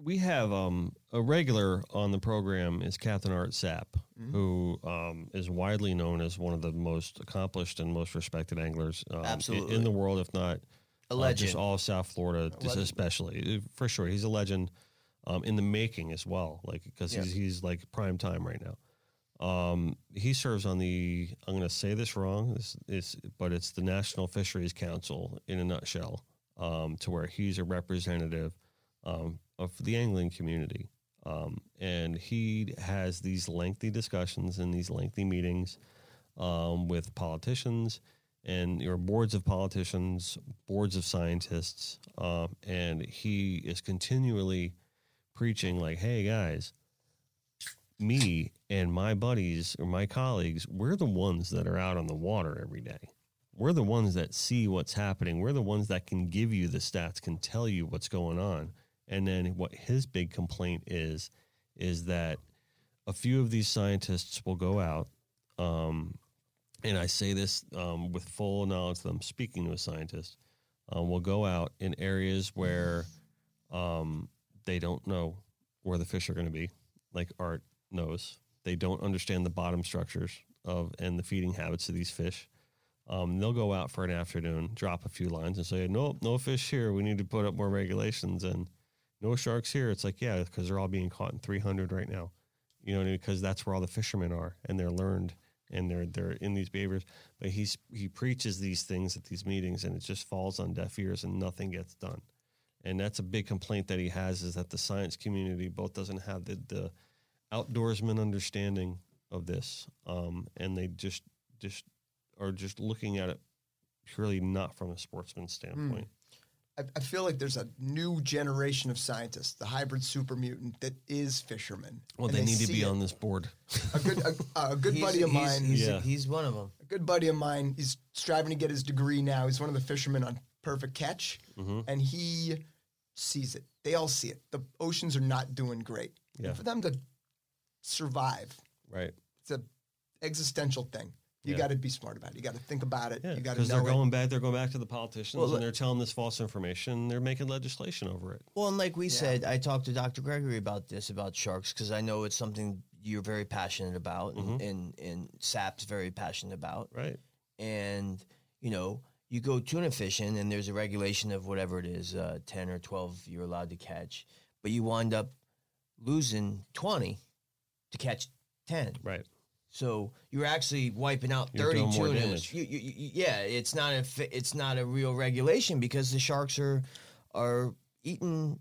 we have um, a regular on the program is Captain Art Sapp, who um, is widely known as one of the most accomplished and most respected anglers um, Absolutely. in the world, if not A uh, legend. just all of South Florida, especially Uh, for sure. He's a legend um, in the making as well, like because he's he's like prime time right now. Um, he serves on the I'm going to say this wrong, this is but it's the National Fisheries Council in a nutshell, um, to where he's a representative um, of the angling community. Um, and he has these lengthy discussions and these lengthy meetings um, with politicians and your boards of politicians, boards of scientists, um, and he is continually preaching like, "Hey guys, me and my buddies or my colleagues, we're the ones that are out on the water every day. We're the ones that see what's happening. We're the ones that can give you the stats, can tell you what's going on. And then what his big complaint is, is that a few of these scientists will go out, um, and I say this um, with full knowledge that I'm speaking to a scientist, um, will go out in areas where um, they don't know where the fish are going to be, like Art knows. They don't understand the bottom structures of and the feeding habits of these fish. Um, they'll go out for an afternoon, drop a few lines, and say, "Nope, no fish here. We need to put up more regulations." And no sharks here. It's like, yeah, because they're all being caught in 300 right now. You know, because that's where all the fishermen are, and they're learned, and they're they're in these behaviors. But he's he preaches these things at these meetings, and it just falls on deaf ears, and nothing gets done. And that's a big complaint that he has is that the science community both doesn't have the the outdoorsman understanding of this, um, and they just just are just looking at it purely not from a sportsman standpoint. I, I feel like there's a new generation of scientists, the hybrid super mutant that is fishermen. Well, and they, need to be it. on this board. A good, a, a good buddy of he's- mine. He's, Yeah. he's one of them. a good buddy of mine. He's striving to get his degree now. He's one of the fishermen on Perfect Catch, Mm-hmm. and he sees it. They all see it. The oceans are not doing great. Yeah. For them to survive, Right. it's a existential thing. You Yeah. got to be smart about it. You got to think about it. Yeah, you got to because they're it. going back. They're going back to the politicians, Well, and they're telling this false information. They're making legislation over it. Well, and like we said, I talked to Dr. Gregory about this about sharks because I know it's something you're very passionate about, and, and and Sapp's very passionate about. Right. And you know, you go tuna fishing, and there's a regulation of whatever it is, uh, ten or twelve you're allowed to catch, but you wind up losing twenty to catch ten. Right. So you're actually wiping out You're 30 doing tunas. damage. You, you, you, yeah, it's not a fi- it's not a real regulation because the sharks are are eating,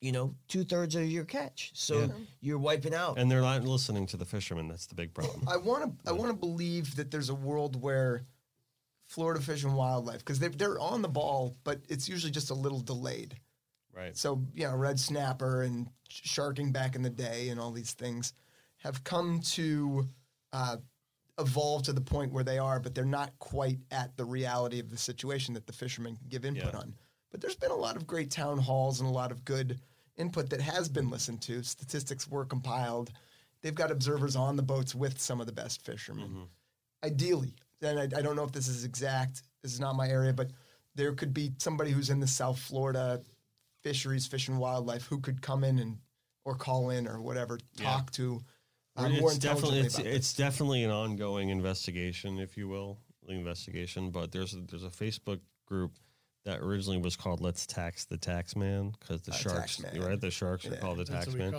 you know, two thirds of your catch. So Yeah. you're wiping out. And they're not listening to the fishermen. That's the big problem. I want to. I want to believe that there's a world where Florida Fish and Wildlife, because they're they're on the ball, but it's usually just a little delayed. right. So you know, red snapper and sharking back in the day, and all these things have come to uh, evolve to the point where they are, but they're not quite at the reality of the situation that the fishermen can give input Yeah. on. But there's been a lot of great town halls and a lot of good input that has been listened to. Statistics were compiled. They've got observers on the boats with some of the best fishermen. Ideally, and I, I don't know if this is exact. This is not my area, but there could be somebody who's in the South Florida fisheries, fish and wildlife who could come in and or call in or whatever, talk to uh, Well, more it's definitely it's, about it's definitely an ongoing investigation, if you will, The investigation. But there's a, there's a Facebook group that originally was called "Let's Tax the Tax Man" because the Uh, sharks, right? The sharks are called the tax man.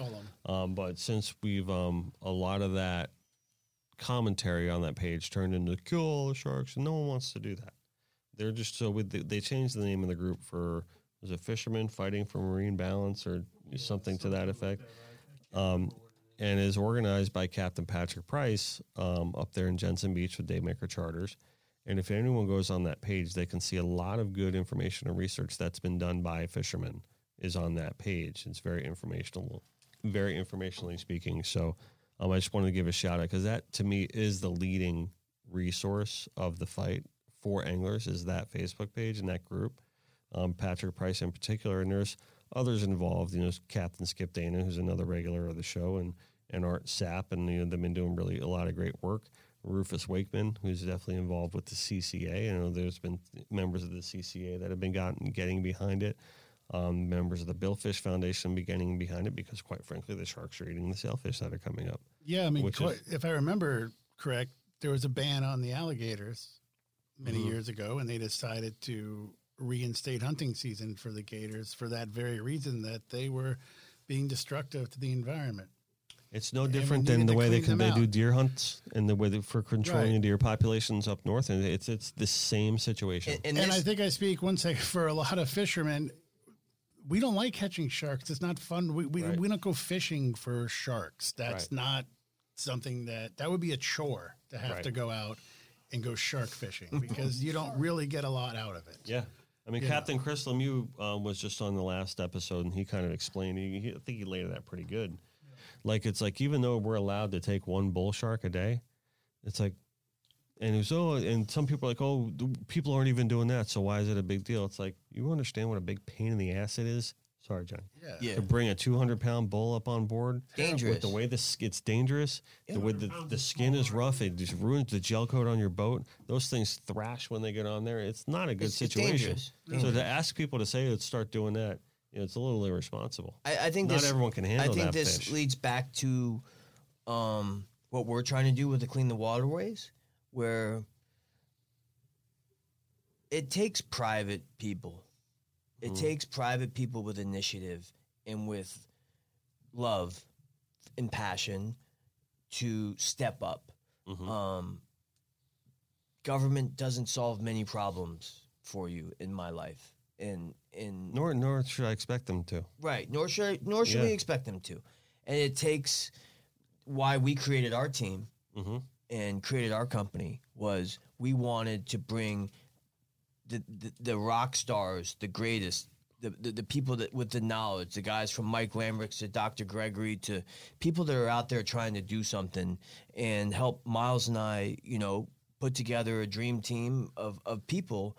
Um, but since we've um, a lot of that commentary on that page turned into kill all the sharks, and no one wants to do that. They're just so with the, they changed the name of the group for was it fishermen fighting for marine balance or something to that effect, um, and is organized by Captain Patrick Price um, up there in Jensen Beach with Daymaker Charters. And if anyone goes on that page, they can see a lot of good information and research that's been done by fishermen is on that page. It's very informational, very informationally speaking. So um, I just wanted to give a shout out because that to me is the leading resource of the fight for anglers is that Facebook page and that group, um, Patrick Price in particular. And there's others involved. You know, Captain Skip Dana, who's another regular of the show, and and Art Sapp, and you know they've been doing really a lot of great work. Rufus Wakeman, who's definitely involved with the CCA. You know, there's been members of the CCA that have been gotten getting behind it. Um, members of the Billfish Foundation beginning behind it because, quite frankly, the sharks are eating the sailfish that are coming up. Yeah, I mean, quite, is- if I remember correct, there was a ban on the alligators many Mm-hmm. years ago, and they decided to reinstate hunting season for the gators for that very reason that they were being destructive to the environment. It's no different than the way they can they do deer hunts and the way they, for controlling Right. deer populations up north, and it's it's the same situation. And, and And, I think I speak one second for a lot of fishermen. We don't like catching sharks. It's not fun. We we, Right. we don't go fishing for sharks. That's Right. not something that that would be a chore to have Right. to go out and go shark fishing because you don't really get a lot out of it. Yeah. I mean, Yeah. Captain Chris Lemieux um, was just on the last episode, and he kind of explained. He, he- I think he laid it out pretty good. Like it's like even though we're allowed to take one bull shark a day, it's like, and it was oh, and some people are like, oh, people aren't even doing that, so why is it a big deal? It's like you understand what a big pain in the ass it is. Sorry, John. Yeah. Yeah. To bring a 200 pound bull up on board, Dangerous. With the way this it's dangerous, the way the, the skin is rough, it just ruins the gel coat on your boat. Those things thrash when they get on there. It's not a good It's- it's situation. dangerous. So to ask people to say let's start doing that, you know, it's a little irresponsible. I, I think Not this, everyone can handle I think that this fish. leads back to um, what we're trying to do with the clean the waterways, where it takes private people. It Mm-hmm. takes private people with initiative and with love and passion to step up. Mm-hmm. Um, government doesn't solve many problems for you in my life. And in Nor nor should I expect them to. Right. Nor should I, nor should we expect them to. And it takes why we created our team Mhm. and created our company was we wanted to bring the the, the rock stars, the greatest, the, the the people that with the knowledge, the guys from Mike Lambricks to Dr. Gregory to people that are out there trying to do something and help Miles and I, you know, put together a dream team of of people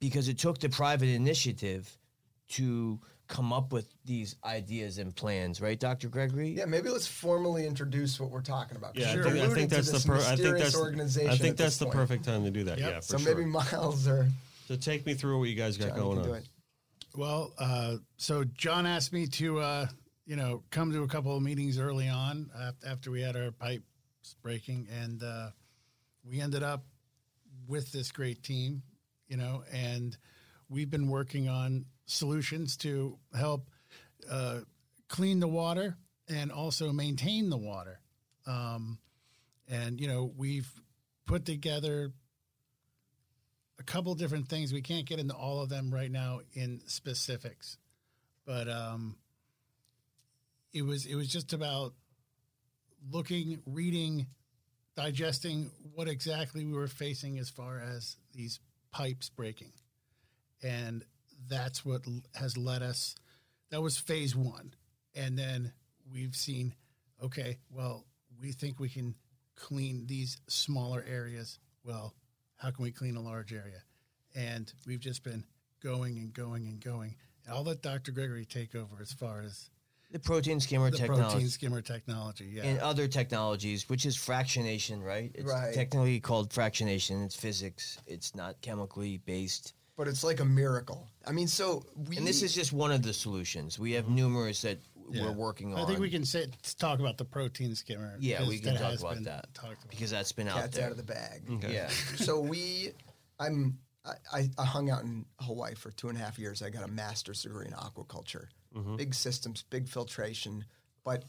because it took the private initiative to come up with these ideas and plans, right, Dr. Gregory? Yeah, maybe let's formally introduce what we're talking about. Yeah, I think, I think that's the per- I think mysterious that's organization. I think that's the point. perfect time to do that. Yep. Yeah, for So sure. maybe Miles or so take me through what you guys got Johnny going on. Well, uh, so John asked me to, uh, you know, come to a couple of meetings early on after we had our pipes breaking, and uh, we ended up with this great team, you know, and we've been working on solutions to help uh, clean the water and also maintain the water. Um, and you know, we've put together a couple different things. We can't get into all of them right now in specifics, but um, it was it was just about looking, reading, digesting what exactly we were facing as far as these pipes breaking, and that's what has led us. That was phase one, and then we've seen, okay, well, we think we can clean these smaller areas. Well, how can we clean a large area? And we've just been going and going and going. I'll let Dr. Gregory take over as far as The protein skimmer the technology. protein skimmer technology. Yeah. and other technologies, which is fractionation, right? It's Right. technically called fractionation. It's physics. It's not chemically based. but it's like a miracle. I mean, so we And this is just one of the solutions. We have numerous that Yeah. we're working on. I think we can say, talk about the protein skimmer. Yeah, we can talk about that talked about. because that's been out cats there. out of the bag. Okay. Yeah. so we, I'm, I- I, I hung out in Hawaii for two and a half years. I got a master's degree in aquaculture, big systems, big filtration, but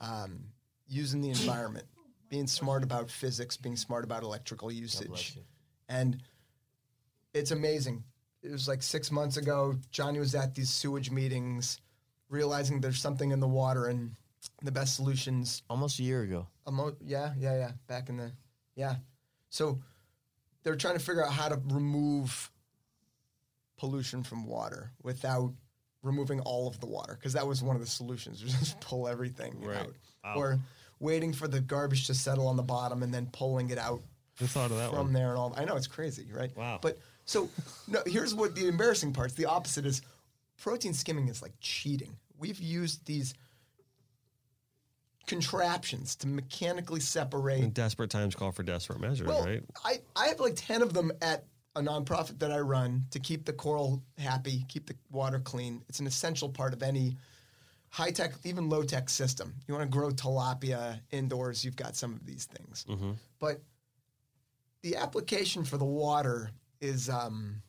um, using the environment, being smart about physics, being smart about electrical usage, and it's amazing. It was like six months ago. Johnny was at these sewage meetings, realizing there's something in the water, and the best solutions Almost a year ago. Emo- yeah, yeah, yeah. Back in the yeah. So they're trying to figure out how to remove pollution from water without removing all of the water because that was one of the solutions. Just pull everything Right. out, Wow. or waiting for the garbage to settle on the bottom and then pulling it out Who thought of that from one? there and all. I know it's crazy, right? Wow. But so no, here's what the embarrassing parts. The opposite is protein skimming is like cheating. We've used these contraptions to mechanically separate And desperate times call for desperate measures, well, right? I, I have like 10 of them at a nonprofit that I run to keep the coral happy, keep the water clean. It's an essential part of any high tech, even low tech system. You want to grow tilapia indoors, you've got some of these things. But the application for the water is um,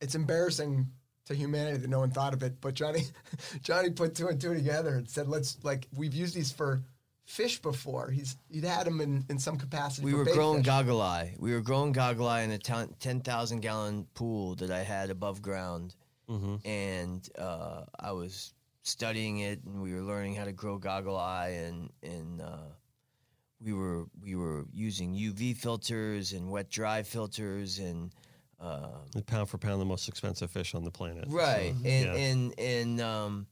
it's embarrassing to humanity that no one thought of it. But Johnny Johnny put two and two together and said, let's like we've used these for fish before. He's he'd had them in, in some capacity. We for were bait growing fish. goggle eye. We were growing goggle eye in a ton- 10,000 gallon pool that I had above ground. And uh, I was studying it and we were learning how to grow goggle eye and, and uh, we were we were using UV filters and wet dry filters and uh, The pound for pound, the most expensive fish on the planet. Right, So, and yeah. and and um,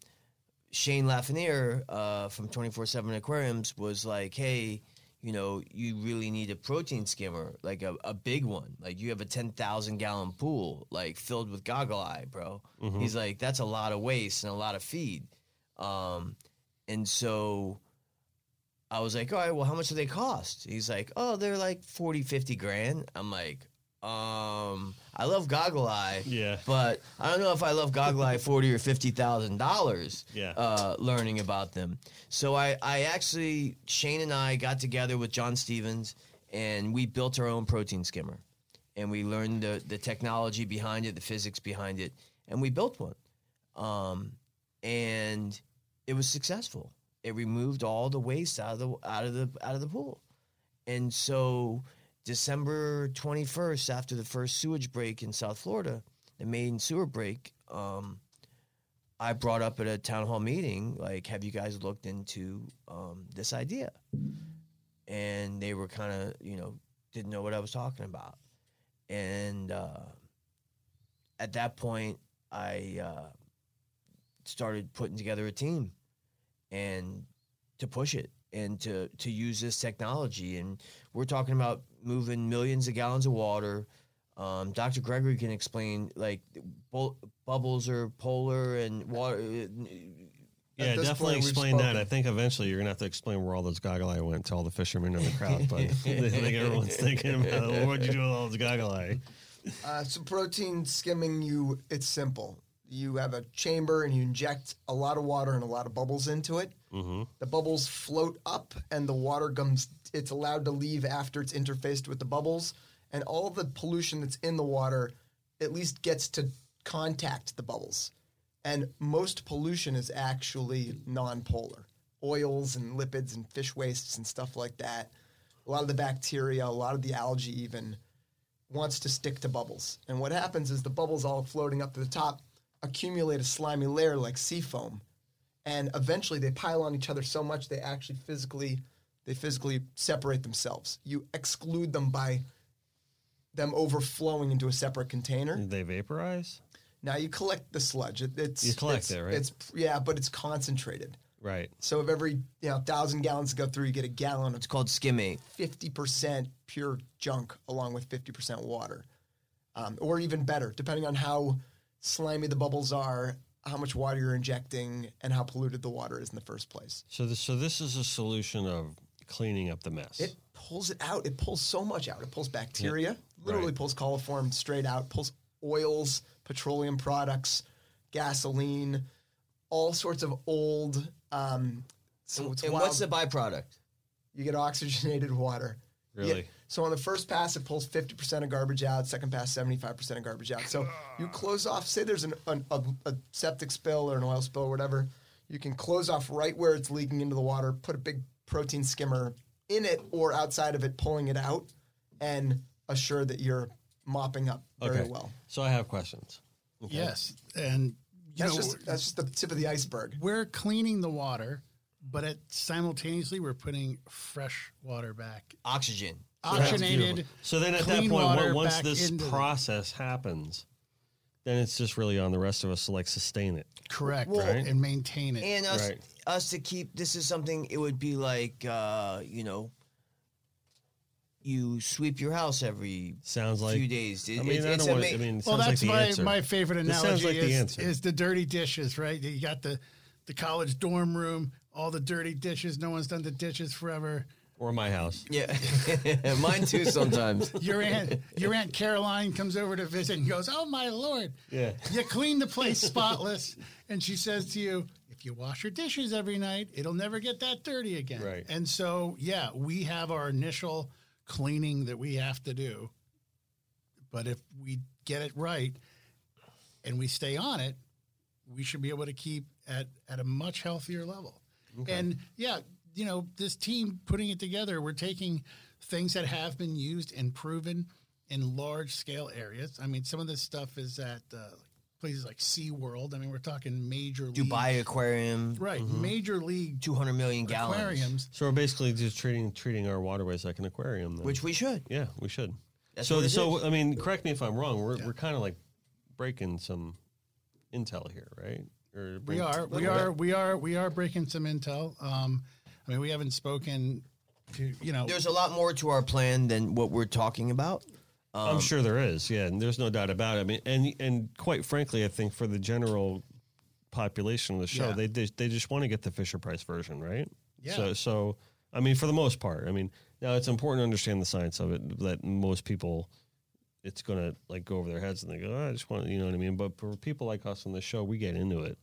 Shane Lafreniere uh, from Twenty Four Seven Aquariums was like, "Hey, you know, you really need a protein skimmer, like a, a big one. Like you have a ten thousand gallon pool, like filled with goggle eye, bro." He's like, "That's a lot of waste and a lot of feed," um, and so. I was like, all right, well, how much do they cost? He's like, oh, they're like 40, 50 grand. I'm like, um, I love Goggle Eye, Yeah. but I don't know if I love Goggle Eye forty or fifty thousand dollars. Yeah. uh, learning about them. So I, I actually Shane and I got together with John Stevens and we built our own protein skimmer, and we learned the the technology behind it, the physics behind it, and we built one, um, and it was successful. It removed all the waste out of the out of the out of the pool, and so December 21st, after the first sewage break in South Florida, the main sewer break, um, I brought up at a town hall meeting, like, have you guys looked into um, this idea? And they were kind of, you know, didn't know what I was talking about. And uh, at that point, I uh, started putting together a team and to push it and to to use this technology and we're talking about moving millions of gallons of water um, dr gregory can explain like bu- bubbles are polar and water Yeah, definitely point, explain that. I think eventually you're gonna have to explain where all those goggle eye went to all the fishermen in the crowd. But I think everyone's thinking about well, what'd you do with all those goggle eye? Uh, so protein skimming, you it's simple. You have a chamber and you inject a lot of water and a lot of bubbles into it. Mm-hmm. The bubbles float up, and the water comes. It's allowed to leave after it's interfaced with the bubbles, and all the pollution that's in the water at least gets to contact the bubbles. And most pollution is actually non-polar, oils and lipids and fish wastes and stuff like that. A lot of the bacteria, a lot of the algae, even wants to stick to bubbles. And what happens is the bubbles all floating up to the top accumulate a slimy layer like sea foam. And eventually they pile on each other so much they actually physically they physically separate themselves. You exclude them by them overflowing into a separate container. Did they vaporize? Now you collect the sludge. It, it's You collect it's, it, right? It's yeah, but it's concentrated. Right. So if every you know thousand gallons go through, you get a gallon of it's called skimmate 50% pure junk along with 50% water. Um, or even better, depending on how slimy the bubbles are, how much water you're injecting, and how polluted the water is in the first place. So this so this is a solution of cleaning up the mess. It pulls it out. It pulls so much out. It pulls bacteria, literally Right. pulls coliform straight out, pulls oils, petroleum products, gasoline, all sorts of old. Um, so it's and wild. what's the byproduct you get oxygenated water. Really? So on the first pass, it pulls 50% of garbage out. Second pass, 75% of garbage out. So you close off, say there's an, an, a, a septic spill or an oil spill or whatever, you can close off right where it's leaking into the water, put a big protein skimmer in it or outside of it, pulling it out, and assure that you're mopping up very okay. well. So I have questions. Yes, and you That's know just, that's just the tip of the iceberg. we're cleaning the water, but it, simultaneously we're putting fresh water back, oxygen oxygenated. So then at that point, water once this into the- process happens, then it's just really on the rest of us to like sustain it. correct, Well- and maintain it. and us Right. us to keep this is something it would be like uh, you know you sweep your house every Sounds like few days. It- I mean, it's- I don't want. ama- I mean, it Well, sounds that's like the my, answer. my favorite This analogy sounds like is, the answer. is the dirty dishes, right? You got the the college dorm room, all the dirty dishes. No one's done the dishes forever. Or my house. Yeah, mine too. Sometimes. Your aunt, your aunt Caroline comes over to visit and goes, "Oh my lord, Yeah. you clean the place spotless." and she says to you, "If you wash your dishes every night, it'll never get that dirty again." Right. And so, yeah, we have our initial cleaning that we have to do, but if we get it right and we stay on it, we should be able to keep at at a much healthier level. And yeah, you know, this team putting it together, we're taking things that have been used and proven in large scale areas. I mean, some of this stuff is at uh, places like SeaWorld. I mean, we're talking major Dubai league, Aquarium, right? Major league two hundred million gallons, aquariums. So we're basically just treating treating our waterways like an aquarium. Then. which we should. yeah, we should. That's so what so is. I mean, correct me if I'm wrong. We're we're kind of like breaking some intel here, right? Or We are, we are, we are, we are breaking some intel. Um, I mean, we haven't spoken to you know. There's a lot more to our plan than what we're talking about. I'm um, sure there is, yeah, and there's no doubt about it. I mean, and and quite frankly, I think for the general population of the show, Yeah. they they they just want to get the Fisher Price version, right? Yeah. So so I mean, for the most part, I mean, now it's important to understand the science of it. That most people, it's gonna like go over their heads and they go, oh, I just want, you know what I mean. But for people like us on the show, we get into it.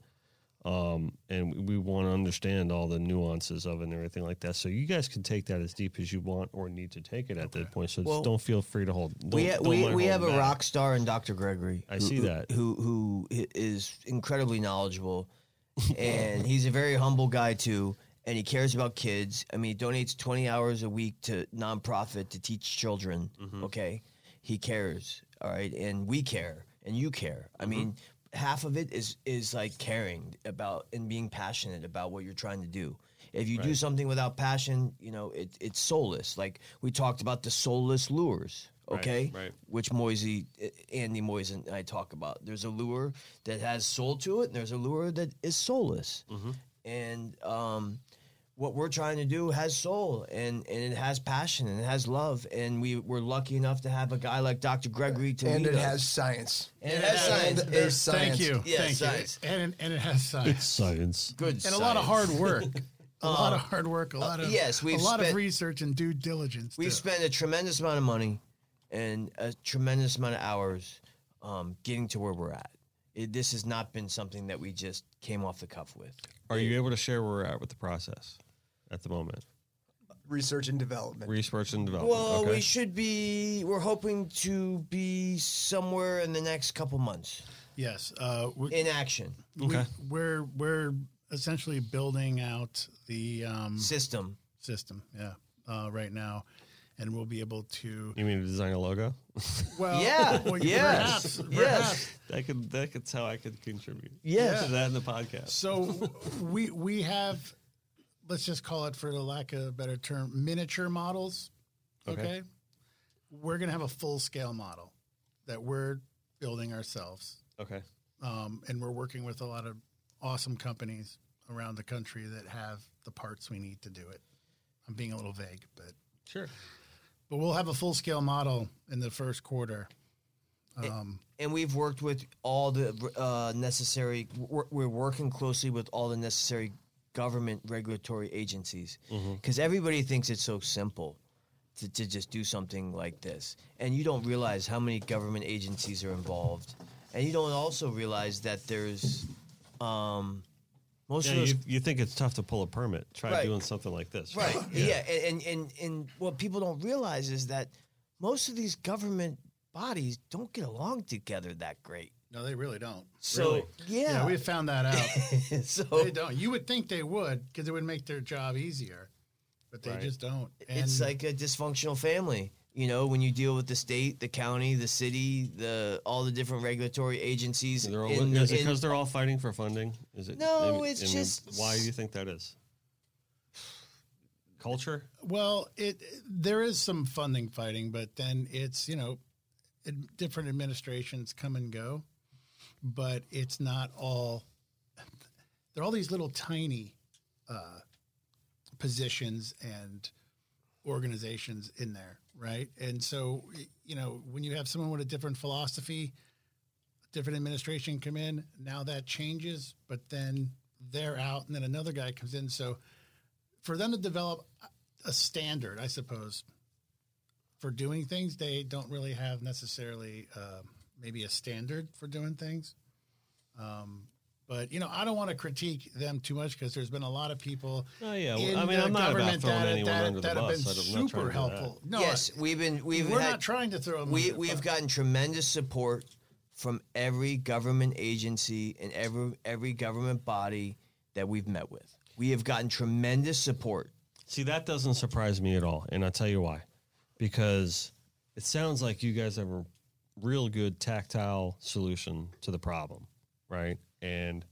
Um, and we, we want to understand all the nuances of it and everything like that. So you guys can take that as deep as you want or need to take it at that point. So Well, just don't feel free to hold. Don't, we ha- don't we, we have a back. rock star in Dr. Gregory. I who- see that. Who who i- is incredibly knowledgeable, and he's a very humble guy too. And he cares about kids. I mean, he donates twenty hours a week to nonprofit to teach children. Mm-hmm. Okay, he cares. All right, and we care, and you care. I Mm-hmm. mean, half of it is is like caring about and being passionate about what you're trying to do. If you do something without passion, you know it, it's soulless. Like we talked about the soulless lures. Right, Okay, right. which Moyes, Andy Moyes and I talk about. There's a lure that has soul to it, and there's a lure that is soulless. Mm-hmm. And um, what we're trying to do has soul, and, and it has passion, and it has love. And we we're lucky enough to have a guy like Dr. Gregory to and lead it us. has science. and it has science. And there's science. Thank you, Yeah, thank science. you, and and it has science It's Science. good and a lot of hard work. A lot of hard work, a lot of Uh, yes, a we've lot of research and due diligence. We've too. spent a tremendous amount of money and a tremendous amount of hours um, getting to where we're at. It, this has not been something that we just came off the cuff with. Are you able to share where we're at with the process at the moment? Research and development. Research and development. Well, okay. we should be. We're hoping to be somewhere in the next couple months yes, uh, we, in action Okay. we, we're we're essentially building out the um, system. system. Yeah, uh, right now, and we'll be able to. You mean to design a logo? Well, Yeah, well, yes, perhaps, yes. perhaps. that could that could how I could contribute. Yes. To that in the podcast. So we we have, let's just call it for the lack of a better term, miniature models. Okay. Okay, we're gonna have a full scale model that we're building ourselves, Okay. um, and we're working with a lot of awesome companies around the country that have the parts we need to do it. I'm being a little vague, but Sure. but we'll have a full scale model in the first quarter. Um, and we've worked with all the uh, necessary. We're, we're working closely with all the necessary government regulatory agencies because everybody thinks it's so simple to, to just do something like this, and you don't realize how many government agencies are involved, and you don't also realize that there's um, most Yeah, of those you, you think it's tough to pull a permit. Try Right. doing something like this. Right. Yeah. And, and and and what people don't realize is that most of these government bodies don't get along together that great. No, they really don't. So Really? Yeah, yeah, we found that out. so they don't. You would think they would because it would make their job easier, but they Right. just don't. it's like a dysfunctional family. You know, when you deal with the state, the county, the city, the all the different regulatory agencies. They're all, in- is it because they're all fighting for funding? Is it? No, it's just- Why do you think that is? Culture. well, it there is some funding fighting, but then it's you know, ad- different administrations come and go, but it's not all. There are all these little tiny uh, positions and organizations in there, right? And so, you know, when you have someone with a different philosophy, different administration come in, now that changes, but then they're out, and then another guy comes in. So, for them to develop a standard, I suppose, for doing things, they don't really have necessarily uh, maybe a standard for doing things. Um, but you know, I don't want to critique them too much because there's been a lot of people. Oh, yeah. Well, in I mean, the I'm not about throwing that, anyone that, under the that have bus. been I'm not trying super helpful. No, yes, we've been we've we're had, not trying to throw. Them we under we've bus. gotten tremendous support from every government agency and every every government body that we've met with. We have gotten tremendous support. See, that doesn't surprise me at all. And I'll tell you why. Because it sounds like you guys have a real good tactile solution to the problem, right? And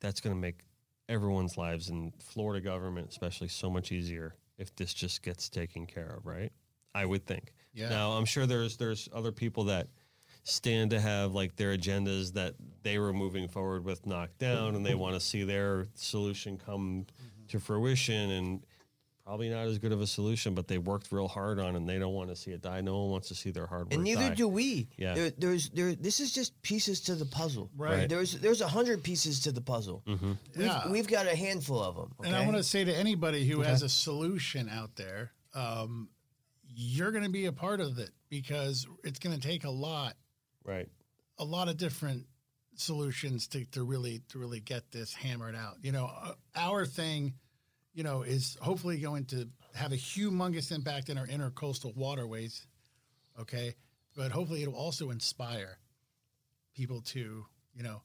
that's going to make everyone's lives in Florida government, especially, so much easier if this just gets taken care of, right? I would think. Yeah. Now, I'm sure there's there's other people that stand to have like their agendas that they were moving forward with knocked down and they want to see their solution come mm-hmm. to fruition and probably not as good of a solution but they worked real hard on and they don't want to see it die no one wants to see their hard work and neither die. do we. Yeah. There, there's there. This is just pieces to the puzzle. Right. There's there's a hundred pieces to the puzzle. Mm-hmm. We've, Yeah. we've got a handful of them. And I want to say to anybody who has a solution out there, um, you're going to be a part of it because it's going to take a lot, right a lot of different solutions to, to really to really get this hammered out. You know, uh, our thing, you know, is hopefully going to have a humongous impact in our intercoastal waterways. Okay, but hopefully it'll also inspire people to, you know,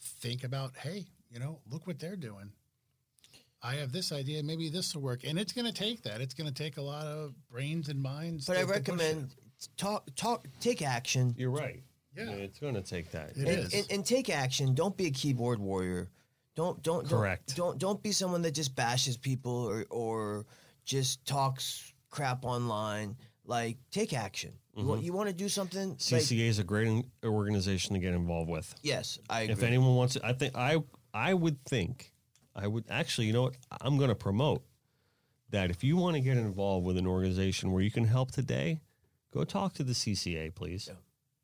think about, hey, you know, look what they're doing. I have this idea, maybe this will work, and it's going to take that. It's going to take a lot of brains and minds. But to- I recommend it. talk talk take action. you're right Yeah. it's going to take that It and, is. and, and take action. Don't be a keyboard warrior. Don't don't Correct. Don't, don't don't be someone that just bashes people or or just talks crap online. Like take action. You, want, mm-hmm. you want to do something? Like, CCA is a great organization to get involved with yes, I agree. if anyone wants it, I think I I would think I would actually, you know what? I'm going to promote that if you want to get involved with an organization where you can help today, go talk to the CCA, please.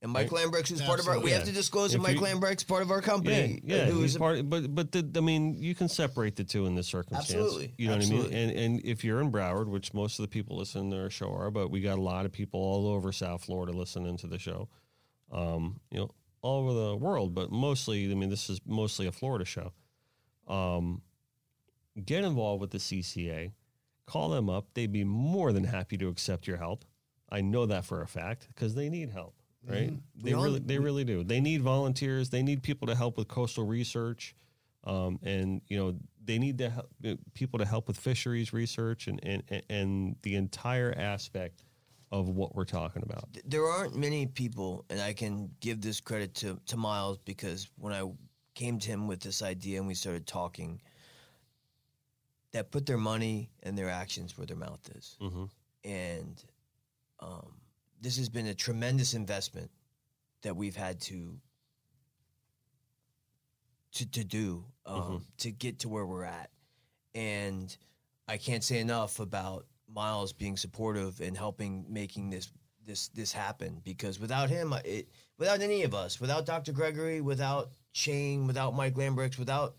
And Mike Lambrecht, who's part of our, we Absolutely. have to disclose that Mike you- Lambrecht's part of our company. yeah, who he's is part. But but the, I mean, you can separate the two in this circumstance. Absolutely, you know what I mean. And and if you're in Broward, which most of the people listening to our show are, but we got a lot of people all over South Florida listening to the show. Um, you know, all over the world, but mostly, I mean, this is mostly a Florida show. Um, get involved with the CCA. Call them up. They'd be more than happy to accept your help. I know that for a fact because they need help, right? They We all- really, they really do. They need volunteers. They need people to help with coastal research, um, and you know they need to help, people to help with fisheries research and and and the entire aspect of what we're talking about. there aren't many people, and I can give this credit to, to Miles because when I came to him with this idea and we started talking, that put their money and their actions where their mouth is. Mm-hmm. And um, this has been a tremendous investment that we've had to to, to do um, to get to where we're at. And I can't say enough about Miles being supportive and helping making this this this happen because without him, it, without any of us, without Dr. Gregory, without Shane, without Mike Lambrecht, without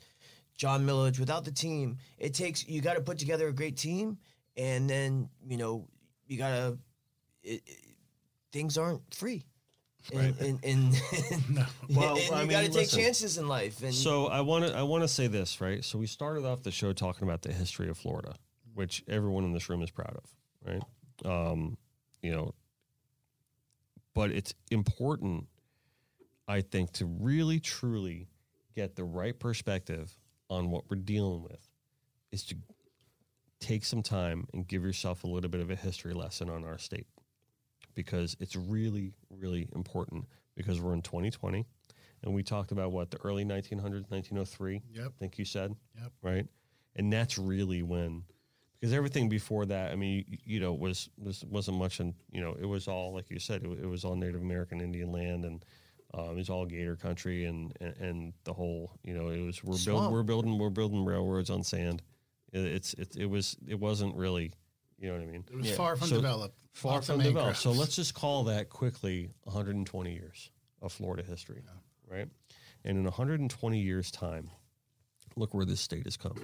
John Millage, without the team, it takes you got to put together a great team, and then you know you got to. Things aren't free, and and, and, Well, and I you mean, got to take chances in life. And So I want to I want to say this right. So we started off the show talking about the history of Florida, which everyone in this room is proud of, right? Um, you know, but it's important, I think, to really truly get the right perspective on what we're dealing with, is to take some time and give yourself a little bit of a history lesson on our state, because it's really really important because we're in 2020 and we talked about what the early 1900s 1903 Yep. i think you said? Yep. right? And that's really when because everything before that i mean you, you know was was wasn't much and you know it was all like you said it, it was all native american indian land and um, it was all gator country and, and and the whole you know it was we're building we're building we're building railroads on sand. It, it's it, it was it wasn't really You know what I mean? It was Yeah. far from So, developed. Far Lots from developed. So let's just call that quickly 120 years of Florida history, right? And in 120 years' time, look where this state has come,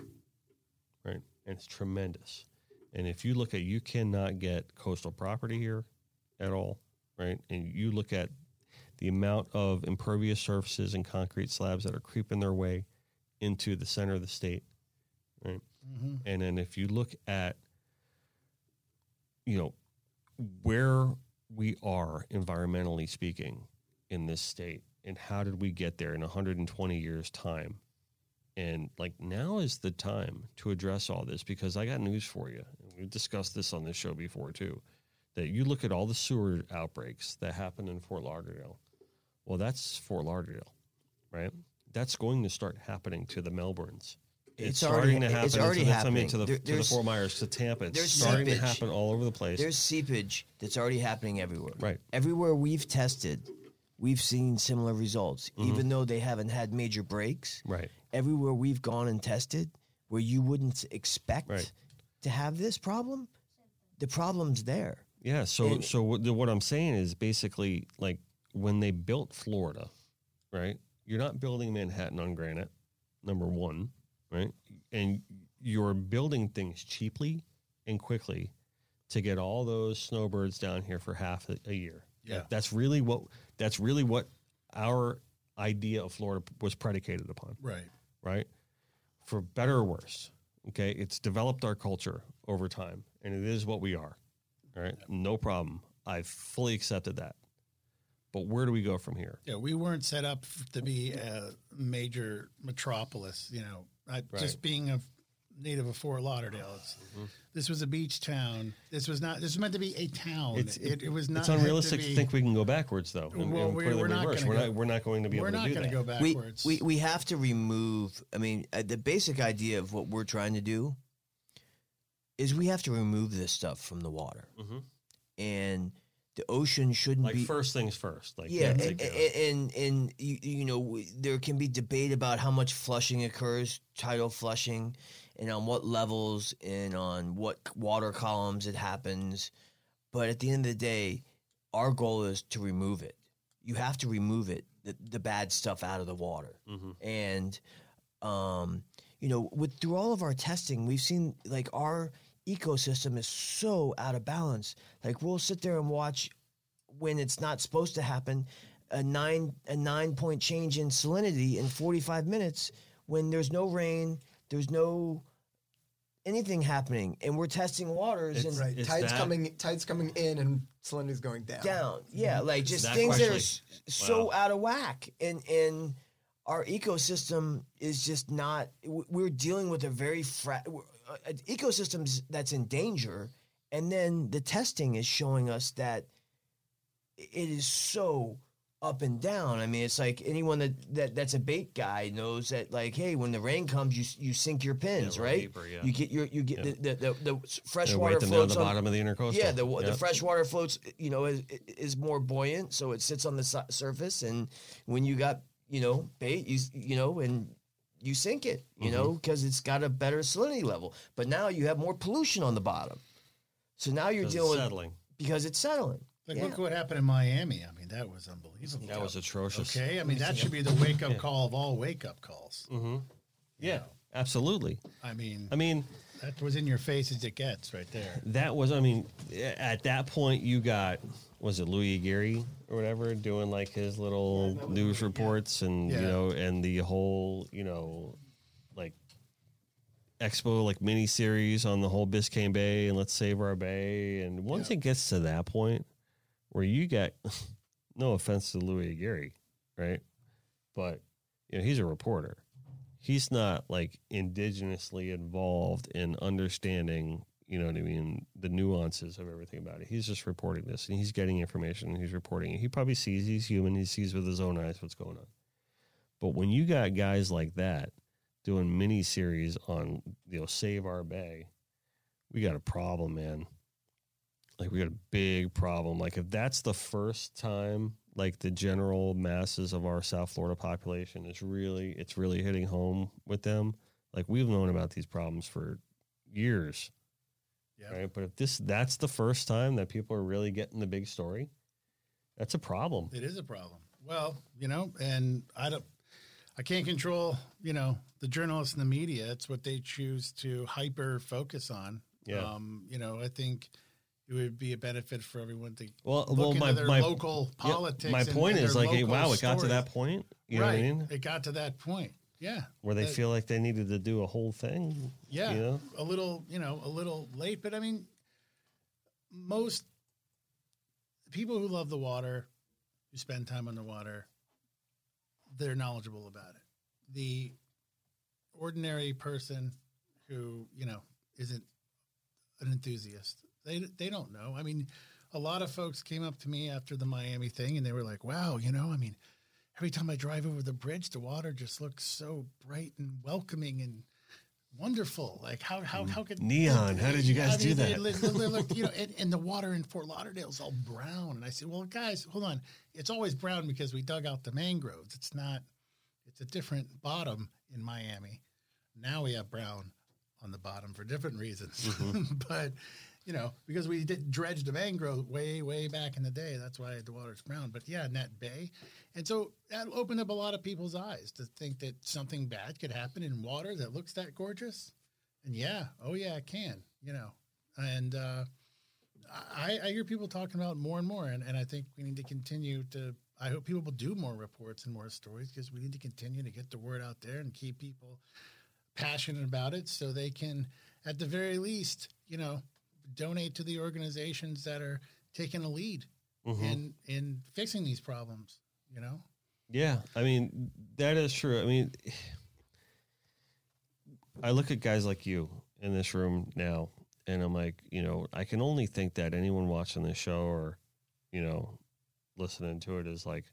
right? And it's tremendous. And if you look at, you cannot get coastal property here at all, right? And you look at the amount of impervious surfaces and concrete slabs that are creeping their way into the center of the state, right? Mm-hmm. And then if you look at, you know, where we are environmentally speaking in this state and how did we get there in 120 years time? And like now is the time to address all this because i got news for you. We've discussed this on this show before too that you look at all the sewer outbreaks that happened in fort lauderdale. Well that's fort lauderdale right? That's going to start happening to the melbournes it's, It's starting already- to happen it's to already the, I mean, happening. to the, There- to the Fort Myers to Tampa. It's starting to happen all over the place. There's seepage that's already happening everywhere. Right. Everywhere we've tested, we've seen similar results, mm-hmm. even though they haven't had major breaks. right. Everywhere we've gone and tested, where you wouldn't expect Right. to have this problem, the problem's there. Yeah. So And- so what, the- what I'm saying is basically like when they built Florida, right? You're not building Manhattan on granite, number one, right? And you're building things cheaply and quickly to get all those snowbirds down here for half a, a year. Yeah. That's really what that's really what our idea of Florida was predicated upon right. right? For better or worse. Okay. It's developed our culture over time, and it is what we are. All right. No problem. I fully accepted that. But where do we go from here? Yeah, we weren't set up to be a major metropolis. You know, I, Right. just being a native of Fort Lauderdale. It's, Mm-hmm. This was a beach town. This was not. This was meant to be a town. It's it, it was not. It's unrealistic to, to, think we can go backwards, though. And, Well, and we- put it we're not gonna We're go- not. We're not going to be We're able not to do going to that. go We, backwards. we we have to remove. I mean, uh, the basic idea of what we're trying to do is we have to remove this stuff from the water, Mhm. and the ocean shouldn't be Like be. first things first. Like yeah, and, and and you, you know w- there can be debate about how much flushing occurs, tidal flushing, and on what levels and on what water columns it happens. But at the end of the day, our goal is to remove it. You have to remove it, the, the bad stuff out of the water, Mhm. and um, you know, with through all of our testing, we've seen like our ecosystem is so out of balance. Like we'll sit there and watch when it's not supposed to happen, a nine a nine point change in salinity in forty five minutes when there's no rain, there's no anything happening, and we're testing waters It's- and Right. Tides that- coming tides coming in and salinity's going down. down. Yeah, mm-hmm. like just that things that are question. s- so Wow. out of whack, and and our ecosystem is just not. We're dealing with a very fra- uh, ecosystems that's in danger, and then the testing is showing us that it is so up and down. I mean, it's like anyone that, that that's a bait guy knows that like, hey, when the rain comes, you you sink your pins, we're right? deeper, yeah. You get your you get Yeah. the, the, the the fresh Yeah, water weight them down floats the bottom of the intercoastal. yeah, the wa- the Yep. fresh water floats, you know, is is more buoyant, so it sits on the su- surface, and when you got you know bait, you you know, and you sink it, you know, Mm-hmm. because it's got a better salinity level. But now you have more pollution on the bottom, so now you're dealing with settling. because it's settling. like yeah. look what happened in Miami. I mean, that was unbelievable. That was atrocious. okay. I mean, that should be the wake up call of all wake up calls. Mm-hmm. Yeah, absolutely. I mean, I mean, that was in your face as it gets right there. that was i mean at that point you got was it louis Aguirre or whatever doing like his little news reports and you know and the whole you know like expo like mini series on the whole biscayne bay and let's save our bay. And once it gets to that point where you get no offense to louis Aguirre, right? But you know he's a reporter. He's not like indigenously involved in understanding you know what i mean the nuances of everything about it. He's just reporting this and he's getting information and he's reporting it. He probably sees he's human he sees with his own eyes what's going on. But when you got guys like that doing mini series on you know save our bay we got a problem man. Like we got a big problem. Like if that's the first time like the general masses of our south florida population is really it's really hitting home with them like we've known about these problems for years Yeah. Right. But if this that's the first time that people are really getting the big story, that's a problem. It is a problem. Well, you know, and I don't, I can't control, you know, the journalists and the media. It's what they choose to hyper focus on. Yeah. Um, you know, I think it would be a benefit for everyone to Well, look well, into my their my local yeah, politics. my point and is like, hey, wow, it got to that point. You right. know what I mean? It got to that point. Yeah. Where they That- feel like they needed to do a whole thing. Yeah, You know? a little, you know, a little late, but I mean, most people who love the water, who spend time on the water, they're knowledgeable about it. The ordinary person who, you know, isn't an enthusiast, they they don't know. I mean, a lot of folks came up to me after the Miami thing and they were like, "Wow, you know, I mean, every time I drive over the bridge, the water just looks so bright and welcoming and wonderful. Like how how how could Neon. How did you guys do that? they- they- they look, you know, and, and the water in Fort Lauderdale is all brown. And I said, well, guys, hold on. It's always brown because we dug out the mangroves. It's not. It's a different bottom in Miami. Now we have brown on the bottom for different reasons, Mm-hmm. but you know, because we did dredge the mangrove way, way back in the day. That's why the water's brown. But yeah, in that bay. And so that opened up a lot of people's eyes to think that something bad could happen in water that looks that gorgeous. And yeah, oh yeah, it can, you know. And uh, I, I hear people talking about more and more. And, and I think we need to continue to, I hope people will do more reports and more stories because we need to continue to get the word out there and keep people passionate about it so they can, at the very least, you know, donate to the organizations that are taking a lead mm-hmm. in in fixing these problems. You know, Yeah, I mean that is true. I mean, I look at guys like you in this room now, and I'm like, you know, I can only think that anyone watching this show or, you know, listening to it is like,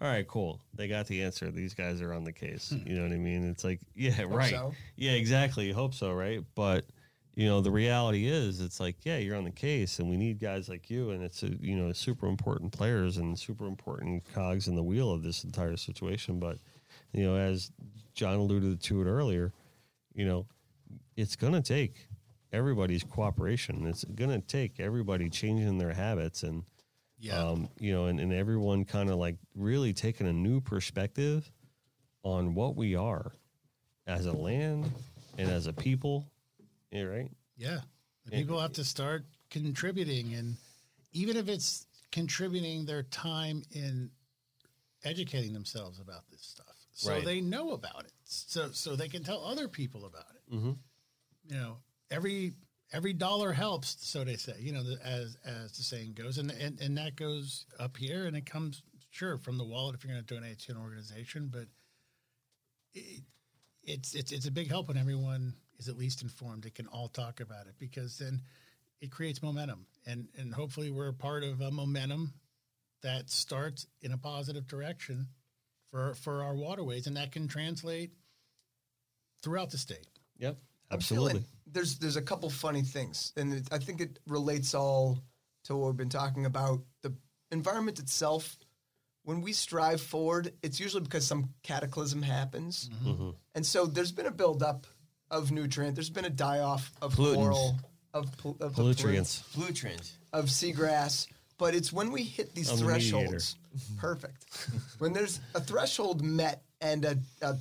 all right, cool, they got the answer. These guys are on the case. Hmm. You know what I mean? It's like, yeah, right, so. yeah, exactly. Hope so, right? But you know, the reality is, it's like, yeah, you're on the case, and we need guys like you, and it's a, you know super important players and super important cogs in the wheel of this entire situation. But you know, as John alluded to it earlier, you know, it's going to take everybody's cooperation. It's going to take everybody changing their habits and, Yeah. um, you know, and, and everyone kind of like really taking a new perspective on what we are as a land and as a people. Yeah, right. Yeah. The people have to start contributing. And even if it's contributing their time in educating themselves about this stuff. So Right. they know about it. So so they can tell other people about it. Mm-hmm. You know, every every dollar helps, so they say, you know, the, as as the saying goes. And, and and that goes up here and it comes sure from the wallet if you're going to donate to an organization, but it, it's it's it's a big help when everyone is at least informed. They can all talk about it because then it creates momentum, and and hopefully we're a part of a momentum that starts in a positive direction for for our waterways, and that can translate throughout the state. Yep. Absolutely. There's there's a couple funny things, and it, I think it relates all to what we've been talking about. The environment itself, when we strive forward, it's usually because some cataclysm happens, Mm-hmm. and so there's been a buildup of nutrient. There's been a die off of Pollutants. coral, of, pol- of the Pollutrients. Bluetrend. of seagrass, but it's when we hit these Of the thresholds. Perfect. when there's a threshold met and a, a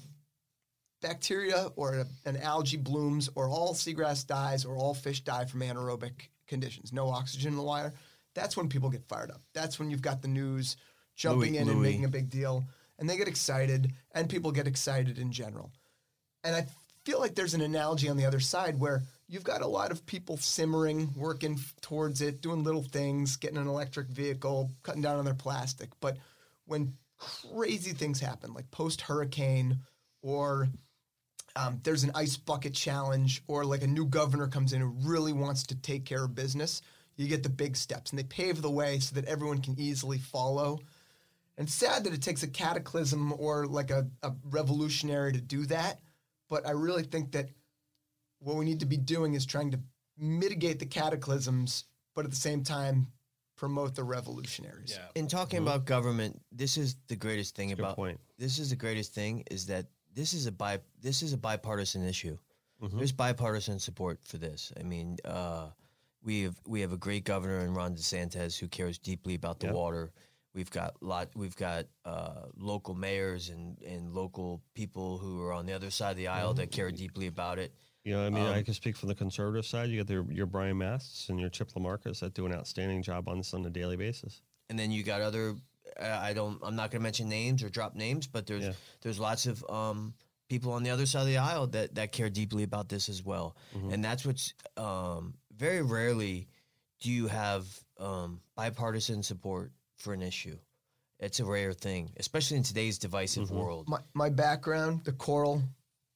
bacteria or a, an algae blooms, or all seagrass dies, or all fish die from anaerobic conditions, no oxygen in the water, that's when people get fired up. That's when you've got the news jumping Louis- in and Louis. making a big deal, and they get excited, and people get excited in general. And I feel like there's an analogy on the other side where you've got a lot of people simmering, working towards it, doing little things, getting an electric vehicle, cutting down on their plastic. But when crazy things happen, like post hurricane, or um, there's an ice bucket challenge, or like a new governor comes in who really wants to take care of business, you get the big steps and they pave the way so that everyone can easily follow. And sad that it takes a cataclysm or like a, a revolutionary to do that. But I really think that what we need to be doing is trying to mitigate the cataclysms, but at the same time promote the revolutionaries. Yeah. In talking about government, this is the greatest thing good about point. this is the greatest thing is that this is a bi this is a bipartisan issue. There's bipartisan support for this. I mean, uh, We have we have a great governor in Ron DeSantis who cares deeply about the Yep. water. We've got lot. We've got uh, local mayors and, and local people who are on the other side of the aisle that care deeply about it. You know, I mean, I Um, can speak from the conservative side. You got your, your Brian Masts and your Chip LaMarcas that do an outstanding job on this on a daily basis. and then you got other uh, i don't i'm not going to mention names or drop names but there's Yeah. there's lots of um, people on the other side of the aisle that that care deeply about this as well Mm-hmm. and that's what's um, very rarely do you have um, bipartisan support for an issue it's a rare thing especially in today's divisive Mm-hmm. world My, my background, the coral,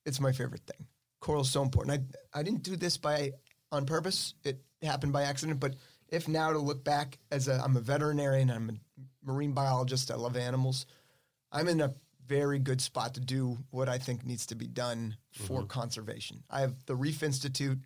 it's my favorite thing. Coral's so important. I, I didn't do this by on purpose. It happened by accident. But if now to look back as a, I'm a veterinarian, I'm a marine biologist. I love animals. I'm in a very good spot to do what I think needs to be done for conservation. I have the Reef Institute,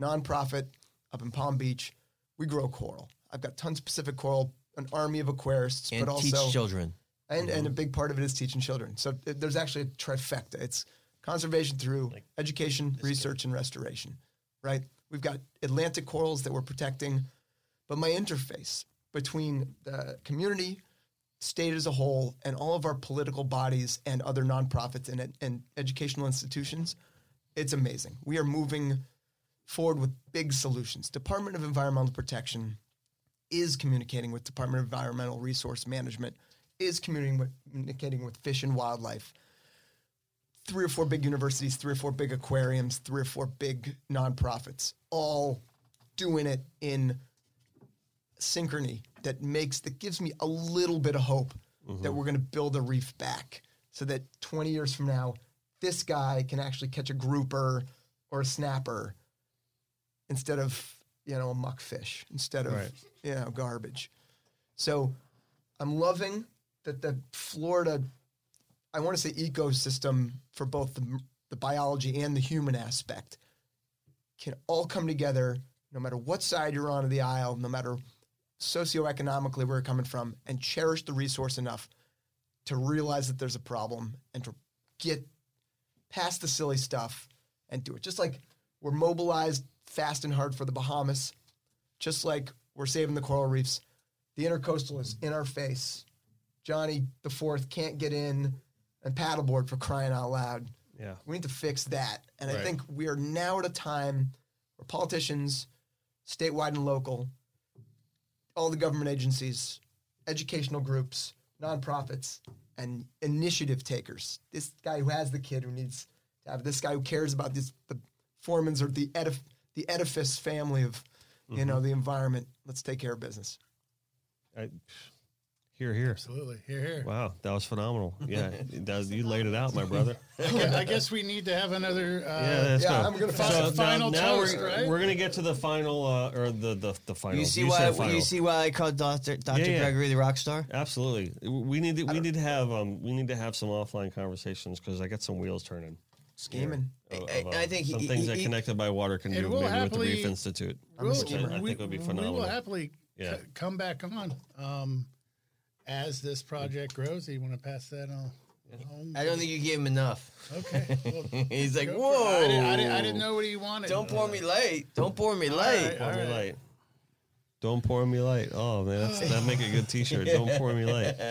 nonprofit up in Palm Beach. We grow coral. I've got tons of Pacific coral, an army of aquarists, and but teach also children and and a mm-hmm. big part of it is teaching children. So th- there's actually a trifecta. It's conservation through education, research, and restoration. Right? We've got Atlantic corals that we're protecting, but my interface between the community, state as a whole, and all of our political bodies and other nonprofits and, and educational institutions, it's amazing. We are moving forward with big solutions. Department of Environmental Protection is communicating with Department of Environmental Resource Management, is communicating with, communicating with Fish and Wildlife. Three or four big universities, three or four big aquariums, three or four big nonprofits, all doing it in synchrony that makes that gives me a little bit of hope that mm-hmm. we're going to build a reef back so that 20 years from now this guy can actually catch a grouper or a snapper instead of you know a muckfish instead of Right. You know garbage so i'm loving that the florida i want to say ecosystem for both the, the biology and the human aspect can all come together no matter what side you're on of the aisle no matter socioeconomically where you're coming from and cherish the resource enough to realize that there's a problem and to get past the silly stuff and do it. Just like we're mobilized fast and hard for the Bahamas, just like we're saving the coral reefs. The intercoastal is in our face. Johnny the fourth can't get in and paddleboard for crying out loud. Yeah. We need to fix that. And I think we are now at a time where politicians, statewide and local, all the government agencies, educational groups, nonprofits, and initiative takers. This guy who has the kid who needs to have this guy who cares about this the Formans or the edif- the edifice family of you know the environment. Let's take care of business. I, here, here. Absolutely. Here, here. Wow, that was phenomenal. Yeah, that was, you laid it out, my brother. I guess we need to have another. Uh, Yeah, let's yeah. I'm gonna fi- So now- final now, toast, we're, right? we're gonna get to the final, uh, or the the, the final. you see said why final. you see why i called dr dr Yeah, yeah. gregory the rock star Absolutely, we need to we need to have um we need to have some offline conversations because I got some wheels turning. Scheming. Of, I- of, I think some he- things he- that he- connected by water can do we'll maybe with the Reef Institute. We'll- which I, I think would be phenomenal. We phenomenal. will happily Yeah. c- come back on um, as this project grows. Do you want to pass that on? on? i don't think you gave him enough Okay. Well, he's like go for it. whoa I didn't, I, didn't, I didn't know what he wanted. Don't pour me light. Don't pour me light. right. pour me right. light. Don't pour me light. Oh man, that's, that make a good T-shirt. Don't pour me light.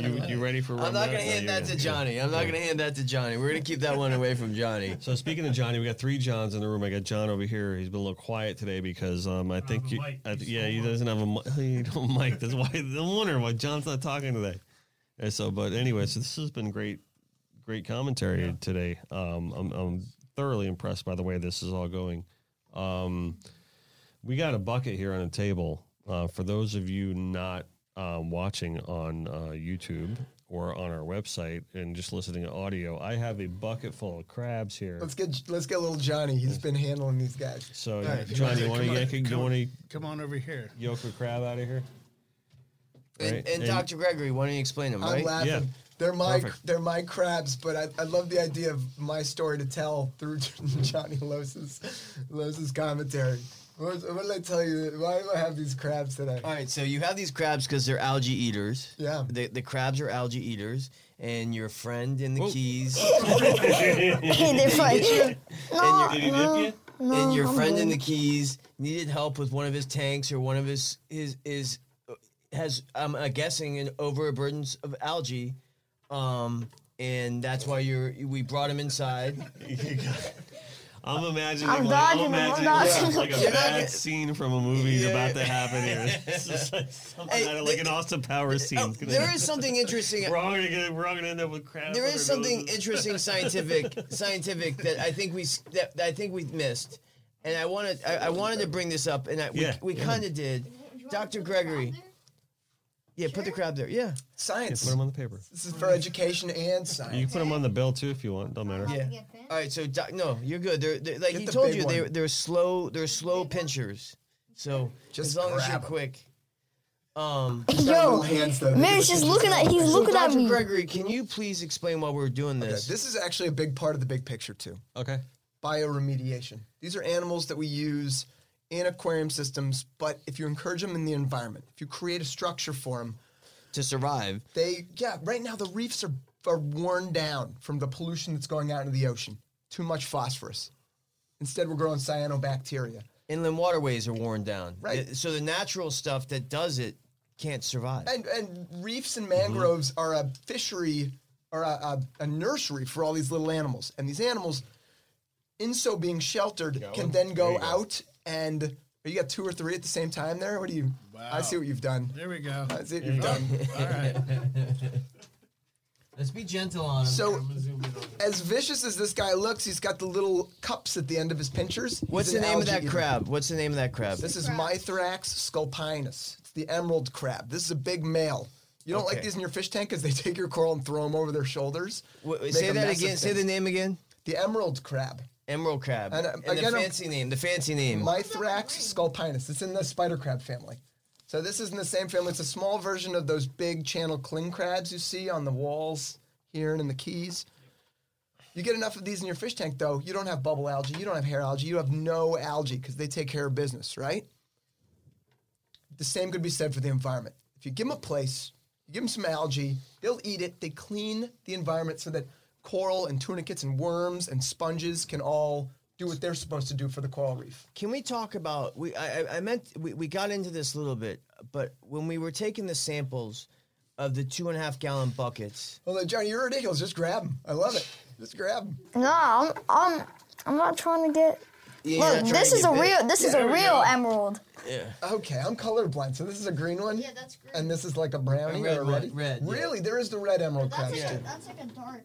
You you ready for? I'm not gonna No, hand you're that to good. Johnny. I'm not gonna hand that to Johnny. We're gonna keep that one away from Johnny. So speaking of Johnny, we got three Johns in the room. I got John over here. He's been a little quiet today because um, I think you. I, yeah, he doesn't have a mi- he don't mic. That's why I'm wondering why John's not talking today. And so, but anyway, so this has been great, great commentary today. Um, I'm, I'm thoroughly impressed by the way this is all going. Um, we got a bucket here on the table. Uh, for those of you not um, watching on uh, YouTube or on our website and just listening to audio, I have a bucket full of crabs here. Let's get let's get little Johnny. He's been handling these guys. So, right, if you want to- want come on, yank? a- You come want to Come on over here. yoke a crab out of here? And, Right. and And- Dr. Gregory, why don't you explain them, I'm right? laughing. Yeah. They're my Perfect. they're my crabs, but I, I love the idea of my story to tell through Johnny Loos's Loos's commentary. What, what did I tell you? Why do I have these crabs today? All right, so you have these crabs because they're algae eaters. Yeah. The, the crabs are algae eaters, and your friend in the Whoa. Keys, They're like, and your, Did he dip you? and your friend in the Keys needed help with one of his tanks or one of his his his has I'm uh, guessing an overabundance of algae, um, and that's why you're we brought him inside. I'm imagining I'm like, I'm dodging I'm imagining dodging like, like a him. bad scene from a movie Yeah. about to happen here. It's just like something Hey, out of like the- an Austin Powers scene. Oh, there is something interesting. we're all gonna get, we're all gonna end up with crap. there on is our something noses. interesting scientific scientific that I think we s- that, that I think we missed, and I wanted I, I wanted to bring this up, and I, we, Yeah, we kind of did. Dr. Gregory, yeah, put the crab there. Yeah, Science. Put them on the paper. This is for education and science. You can put them on the bill too if you want. Don't matter. yeah. All right, so doc, no, you're good. They're, they're like Get he the told big you, they're one. they're slow they're slow pinchers. So Just as long as you're grab 'em. quick. Um, Yo, hands, though. They Mary's just looking at. them. He's so looking at Dr. me. Gregory, can you please explain why we're doing Okay, this? this is actually a big part of the big picture too. Okay. bioremediation. These are animals that we use in aquarium systems, but if you encourage them in the environment, if you create a structure for them, to survive. they yeah, right now the reefs are are worn down from the pollution that's going out into the ocean. Too much phosphorus. Instead, we're growing cyanobacteria. Inland waterways are worn down. Right. Uh, So the natural stuff that does it can't survive. And and reefs and mangroves are a fishery or a, a, a nursery for all these little animals. And these animals, in so being sheltered, can then go, out and you got two or three at the same time there. What do you? Wow. I see what you've done. There we go. I see what you've done. All right. Let's be gentle on him. So, as vicious as this guy looks, he's got the little cups at the end of his pinchers. What's the name of that eater. crab? What's the name of that crab? This is Mithrax sculptus. It's the emerald crab. This is a big male. You don't like these in your fish tank because they take your coral and throw them over their shoulders. Wait, Make say that mess of again. Say the name again. The emerald crab. Emerald crab. And, And, uh, again, the fancy name. The fancy name. Mithrax sculptus. It's in the spider crab family. So this is in the same family. It's a small version of those big channel cling crabs you see on the walls here and in the keys. You get enough of these in your fish tank, though, you don't have bubble algae, you don't have hair algae, you have no algae because they take care of business, right? The same could be said for the environment. If you give them a place, you give them some algae, they'll eat it. They clean the environment so that coral and tunicates and worms and sponges can all do what they're supposed to do for the coral reef. Can we talk about? We I, I- I meant we, we got into this a little bit, but when we were taking the samples of the two and a half gallon buckets, Well, Johnny, you're ridiculous. Just grab them. I love it. Just grab them. No, I'm, I'm, I'm not trying to get. Yeah, Look, this is a bit. real. This is a real emerald. Yeah. Okay, I'm colorblind. So this is a green one? Yeah, that's green. And this is like a brownie A red or a one, red? red, yeah. Really? There is the red emerald That's crabs like, too. a, that's like a dark.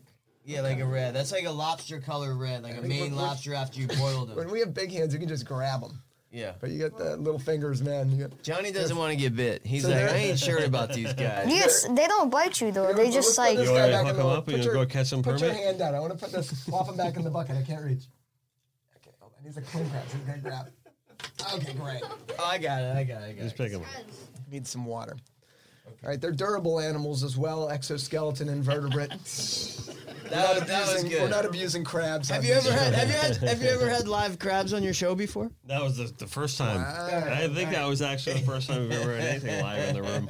Yeah, like a red. That's like a lobster color red, like a think Maine we're- lobster after you boiled them. When we have big hands, you can just grab them. Yeah. But you got the little fingers, man. You got, Johnny doesn't want to get bit. He's So like, there- I ain't sure about these guys. Yes, they don't bite you though. They just put like. You guy want me to back hook in the him hole. up and Put you your- go catch some Put your permit? hand out. I want to put this off him back in the bucket. I can't reach. Okay, hold on. He's a clean crab. So he's gonna grab. Okay, great. Oh, I got it. I got it. I got Just it. pick them. Up. Need some water. All right, they're durable animals as well, exoskeleton invertebrate. That, was- that was good. We're not abusing crabs. have you ever had? Have you had? Have you ever had live crabs on your show before? That was the, the first time. I think that was actually the first time we've ever had anything live in the room.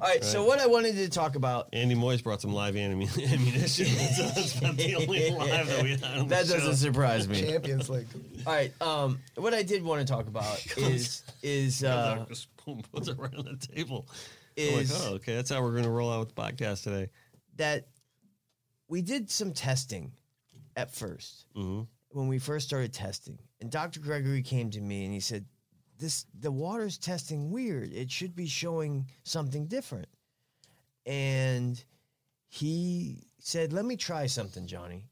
All right. So what I wanted to talk about Andy Moyes brought some live ammunition. so that's about the only live that we had on that the doesn't show. surprise me. Champions League. All right. Um, what I did want to talk about is is uh, Just boom, puts it right on the table. Is like, oh, okay, that's how we're going to roll out with the podcast today. that we did some testing at 1st mm-hmm. when we first started testing, and Dr. Gregory came to me and he said, "This the water's testing weird. It should be showing something different." And he said, "Let me try something, Johnny."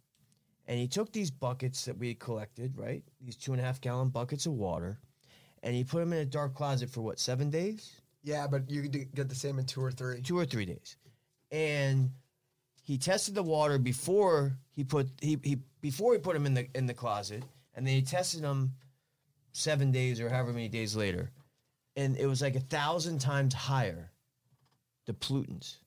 And he took these buckets that we had collected, right? These two and a half gallon buckets of water, and he put them in a dark closet for what seven days? Yeah, but you get the same in two or three. two or three days, and he tested the water before he put he, he before he put them in the in the closet, and then he tested them seven days or however many days later, and it was like a thousand times higher, the pollutants,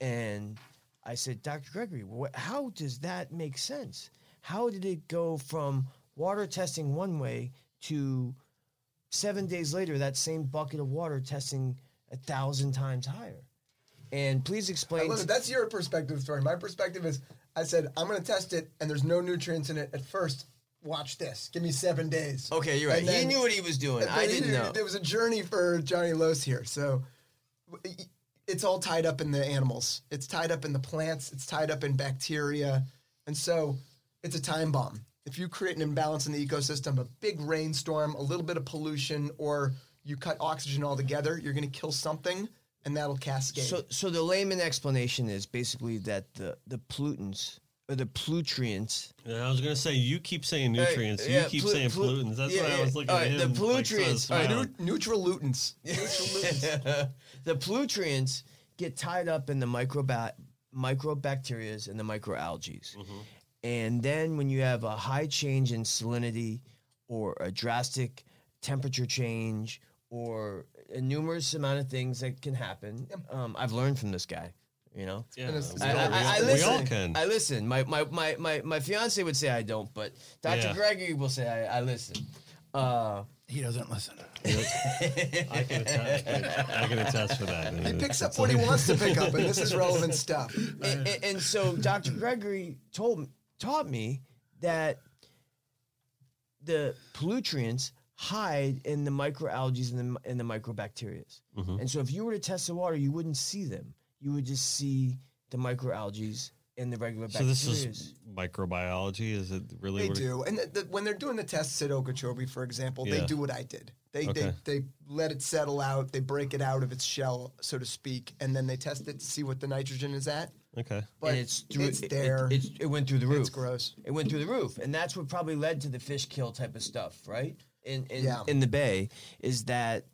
and I said, Dr. Gregory, what, how does that make sense? How did it go from water testing one way to seven days later, that same bucket of water testing a thousand times higher. And please I explain. love it. That's your perspective story. My perspective is I said, I'm going to test it, and there's no nutrients in it at first. watch this. Give me seven days. Okay, you're right. And he then- knew what he was doing. I didn't know. There was a journey for Johnny Loos here. So it's all tied up in the animals. It's tied up in the plants. It's tied up in bacteria. And so it's a time bomb. If you create an imbalance in the ecosystem, a big rainstorm, a little bit of pollution, or you cut oxygen altogether, you're going to kill something and that'll cascade. So, so the layman explanation is basically that the the pollutants or the plutrients. Yeah, I was gonna say you keep saying Uh, nutrients. yeah, you keep plu- saying plu- pollutants. That's yeah, why I was looking All at right, the him. like, sort of pollutants- all right. Nu- Neutralutants. Neutralutants. the plutrients get tied up in the microba- microbacterias and the microalgae. And then when you have a high change in salinity or a drastic temperature change or a numerous amount of things that can happen, um, I've learned from this guy, you know? Yeah, And it's- we, I, I, I, I we listen. all can. I listen. My, my, my, my, my fiance would say I don't, but Dr. Yeah. Gregory will say I, I listen. Uh, He doesn't listen. I can attest. I can attest for that. he picks up what he wants to pick up, and this is relevant stuff. and, and, and so Dr. Gregory told taught me that the pollutrients hide in the microalgae and the, and the microbacteria. Mm-hmm. And so if you were to test the water, you wouldn't see them. You would just see the microalgae and the regular bacteria. So this is microbiology. Is it really? They what it- do, and the, the, when they're doing the tests at Okeechobee, for example, they do what I did. They, Okay. they they let it settle out, they break it out of its shell, so to speak, and then they test it to see what the nitrogen is at. Okay. But and it's through, it's it- there. It, it's- it went through the roof. It's gross. It went through the roof, and that's what probably led to the fish kill type of stuff, right? In in, Yeah. in the bay, is that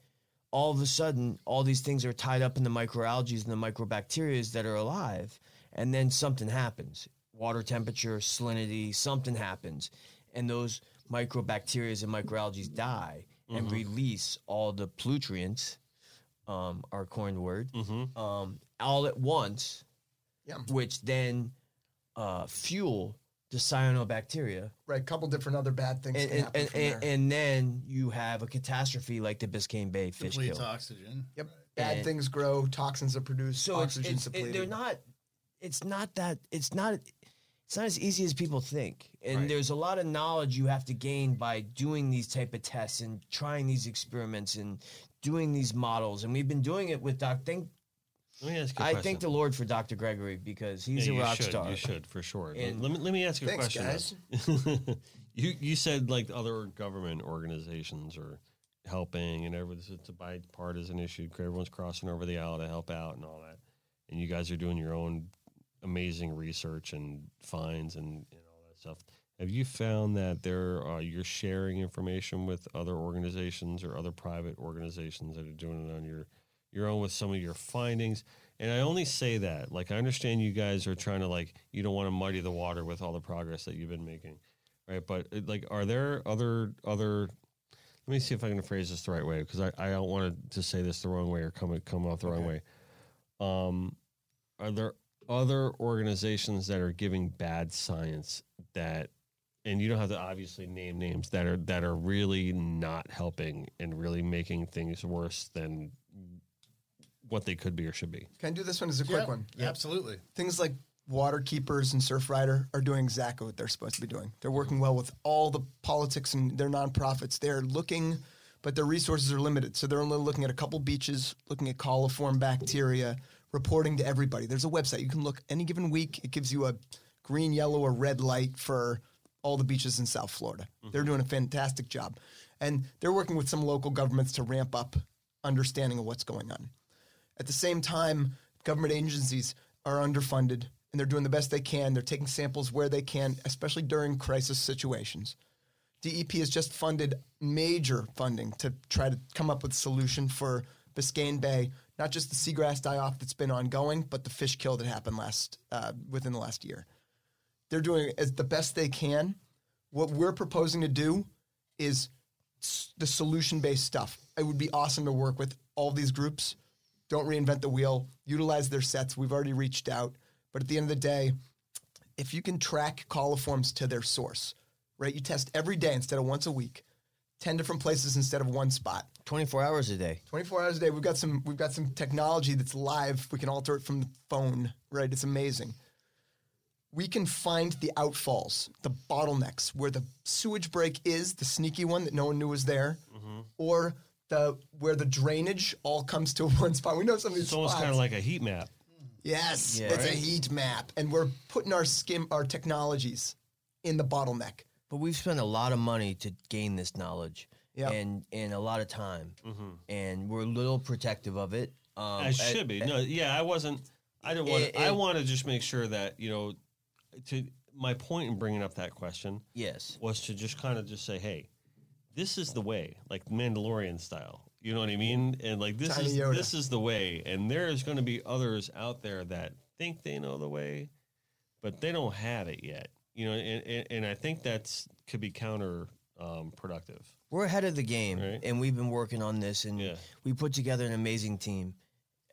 all of a sudden all these things are tied up in the microalgae and the microbacteria that are alive, and then something happens. Water temperature, salinity, something happens, and those microbacteria and microalgae die and release all the plutrients, um, our coined word, um, all at once Yeah, which then uh, fuel the cyanobacteria. right. A couple different other bad things And, can and, happen and, from and, there. and then you have a catastrophe like the Biscayne Bay fish Depletes kill. oxygen. yep, bad and- things grow, toxins are produced, So it's, oxygen's it's, it, depleted. they're not. It's not that. It's not. It's not as easy as people think. And Right. there's a lot of knowledge you have to gain by doing these type of tests and trying these experiments and doing these models. And we've been doing it with Doc. Thank Let me ask you a I question. thank the Lord for Dr. Gregory because he's Yeah, a rock should, star. You should for sure. And- let me let me ask you a question. though. you you said like other government organizations are helping and everything. It's a bipartisan issue. Everyone's crossing over the aisle to help out and all that. And you guys are doing your own amazing research and finds and, and all that stuff. Have you found that there are you're sharing information with other organizations or other private organizations that are doing it on your your own with some of your findings? And I only say that, like, I understand you guys are trying to, like, you don't want to muddy the water with all the progress that you've been making, right? But, uh, like, are there other, other, let me see if I can phrase this the right way, because I, I don't want to say this the wrong way or come, come off the wrong way. Um, are there other organizations that are giving bad science that, and you don't have to obviously name names that are, that are really not helping and really making things worse than what they could be or should be? Can I do this one as a quick Yep, one? Absolutely. things like water keepers and surf rider are doing exactly what they're supposed to be doing. They're working well with all the politics and their nonprofits. They're looking but their resources are limited. So they're only looking at a couple beaches looking at coliform bacteria reporting to everybody. There's a website. You can look any given week. It gives you a green yellow or red light for all the beaches in south florida. Mm-hmm. They're doing a fantastic job. And they're working with some local governments to ramp up understanding of what's going on at the same time, government agencies are underfunded and they're doing the best they can. They're taking samples where they can, especially during crisis situations. DEP has just funded major funding to try to come up with a solution for Biscayne Bay, not just the seagrass die off that's been ongoing, but the fish kill that happened last uh, within the last year. They're doing as the best they can. What we're proposing to do is the solution based stuff. It would be awesome to work with all these groups. Don't reinvent the wheel. Utilize their sets. We've already reached out. But at the end of the day, if you can track coliforms to their source, right? You test every day instead of once a week, 10 different places instead of one spot. 24 hours a day. 24 hours a day. We've got some we've got some technology that's live. We can alter it from the phone, right? It's amazing. we can find the outfalls, the bottlenecks, where the sewage break is, the sneaky one that no one knew was there, Mm-hmm. or the where the drainage all comes to one spot. We know some of these It's almost spots. kind of like a heat map. yes, Yeah. it's a heat map, and we're putting our skim our technologies in the bottleneck. But we've spent a lot of money to gain this knowledge, Yeah. and and a lot of time, and we're a little protective of it. Um, I should be. No, yeah, I wasn't. I didn't want. I want to just make sure that you know. To my point in bringing up that question Yes. was to just kind of just say, hey, this is the way, like Mandalorian style. You know what I mean? And like this Tiny is Yoda. this is the way. And there's going to be others out there that think they know the way, but they don't have it yet. You know, and and, and I think that's could be counter um, productive. We're ahead of the game, Right. and we've been working on this, and Yeah. we put together an amazing team,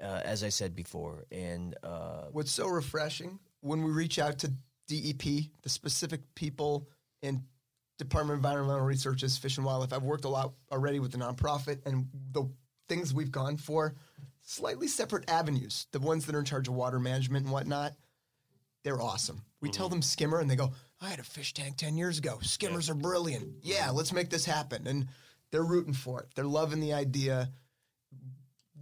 uh, as I said before. And uh, What's so refreshing when we reach out to DEP, the specific people in Department of Environmental Research's Fish and Wildlife. I've worked a lot already with the nonprofit, and the things we've gone for, slightly separate avenues. The ones that are in charge of water management and whatnot, they're awesome. We tell mm-hmm. them skimmer, and they go, "I had a fish tank ten years ago. Skimmers are brilliant. Yeah, let's make this happen." And they're rooting for it. They're loving the idea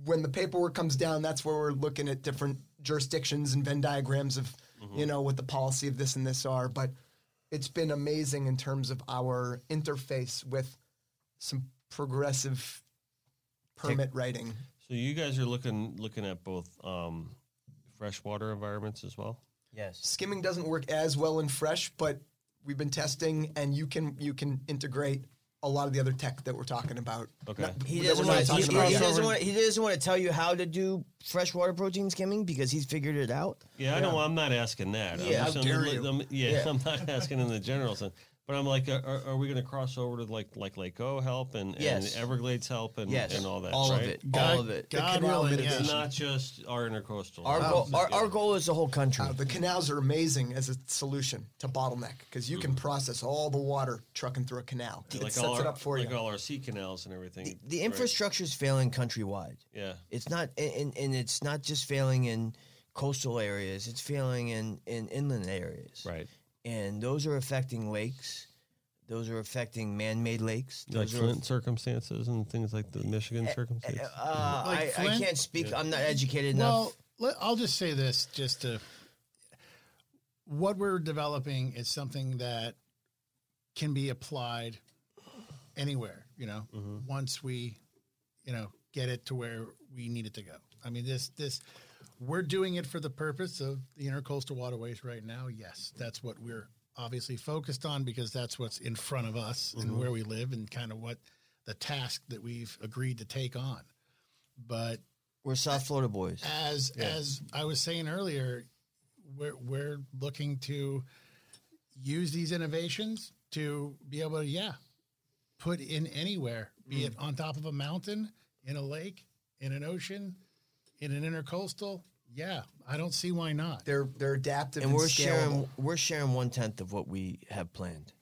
when the paperwork comes down, that's where we're looking at different jurisdictions and Venn diagrams of, you mm-hmm. know, what the policy of this and this are. But it's been amazing in terms of our interface with some progressive permit writing. So you guys are looking looking at both um, freshwater environments as well. yes, Skimming doesn't work as well in fresh, but we've been testing, and you can you can integrate a lot of the other tech that we're talking about. Okay. Not- he doesn't want. He, he, he doesn't want. He doesn't want to tell you how to do freshwater protein skimming because he's figured it out. Yeah, I know. I'm not asking that. I'm Yeah, just- how I'm- dare I'm- you. I'm- yeah, Yeah. I'm not asking in the general sense. But I'm like, are, are we going to cross over to like like Lake O help and, Yes. and Everglades help and, Yes, and all that? all right? of it, God- all of it. God canal willing, mitigation. It's yeah. not just our intercoastal. Our goal, our, our goal is the whole country. Uh, the canals are amazing as a solution to bottleneck because you Mm. can process all the water trucking through a canal. it like sets all it our, up for like you. all our sea canals and everything. the, the right? infrastructure is failing countrywide. Yeah. It's not, and, and it's not just failing in coastal areas. It's failing in, in inland areas. Right. And those are affecting lakes. Those are affecting man-made lakes. Like Those are, Flint circumstances and things like the Michigan eh, eh, circumstances. uh, Like I, I can't speak. I'm not educated enough. Well, let, I'll just say this: just to what we're developing is something that can be applied anywhere. You know, mm-hmm. once we, you know, get it to where we need it to go. I mean, this this we're doing it for the purpose of the intercoastal waterways right now. Yes, that's what we're obviously focused on because that's what's in front of us and mm-hmm. where we live and kind of what the task that we've agreed to take on. But We're South Florida boys. as as I was saying earlier, we're we're looking to use these innovations to be able to yeah put in anywhere, be mm. it on top of a mountain, in a lake, in an ocean, in an intercoastal. Yeah, I don't see why not. They're they're adaptive and and, we're scalable. sharing we're sharing one tenth of what we have planned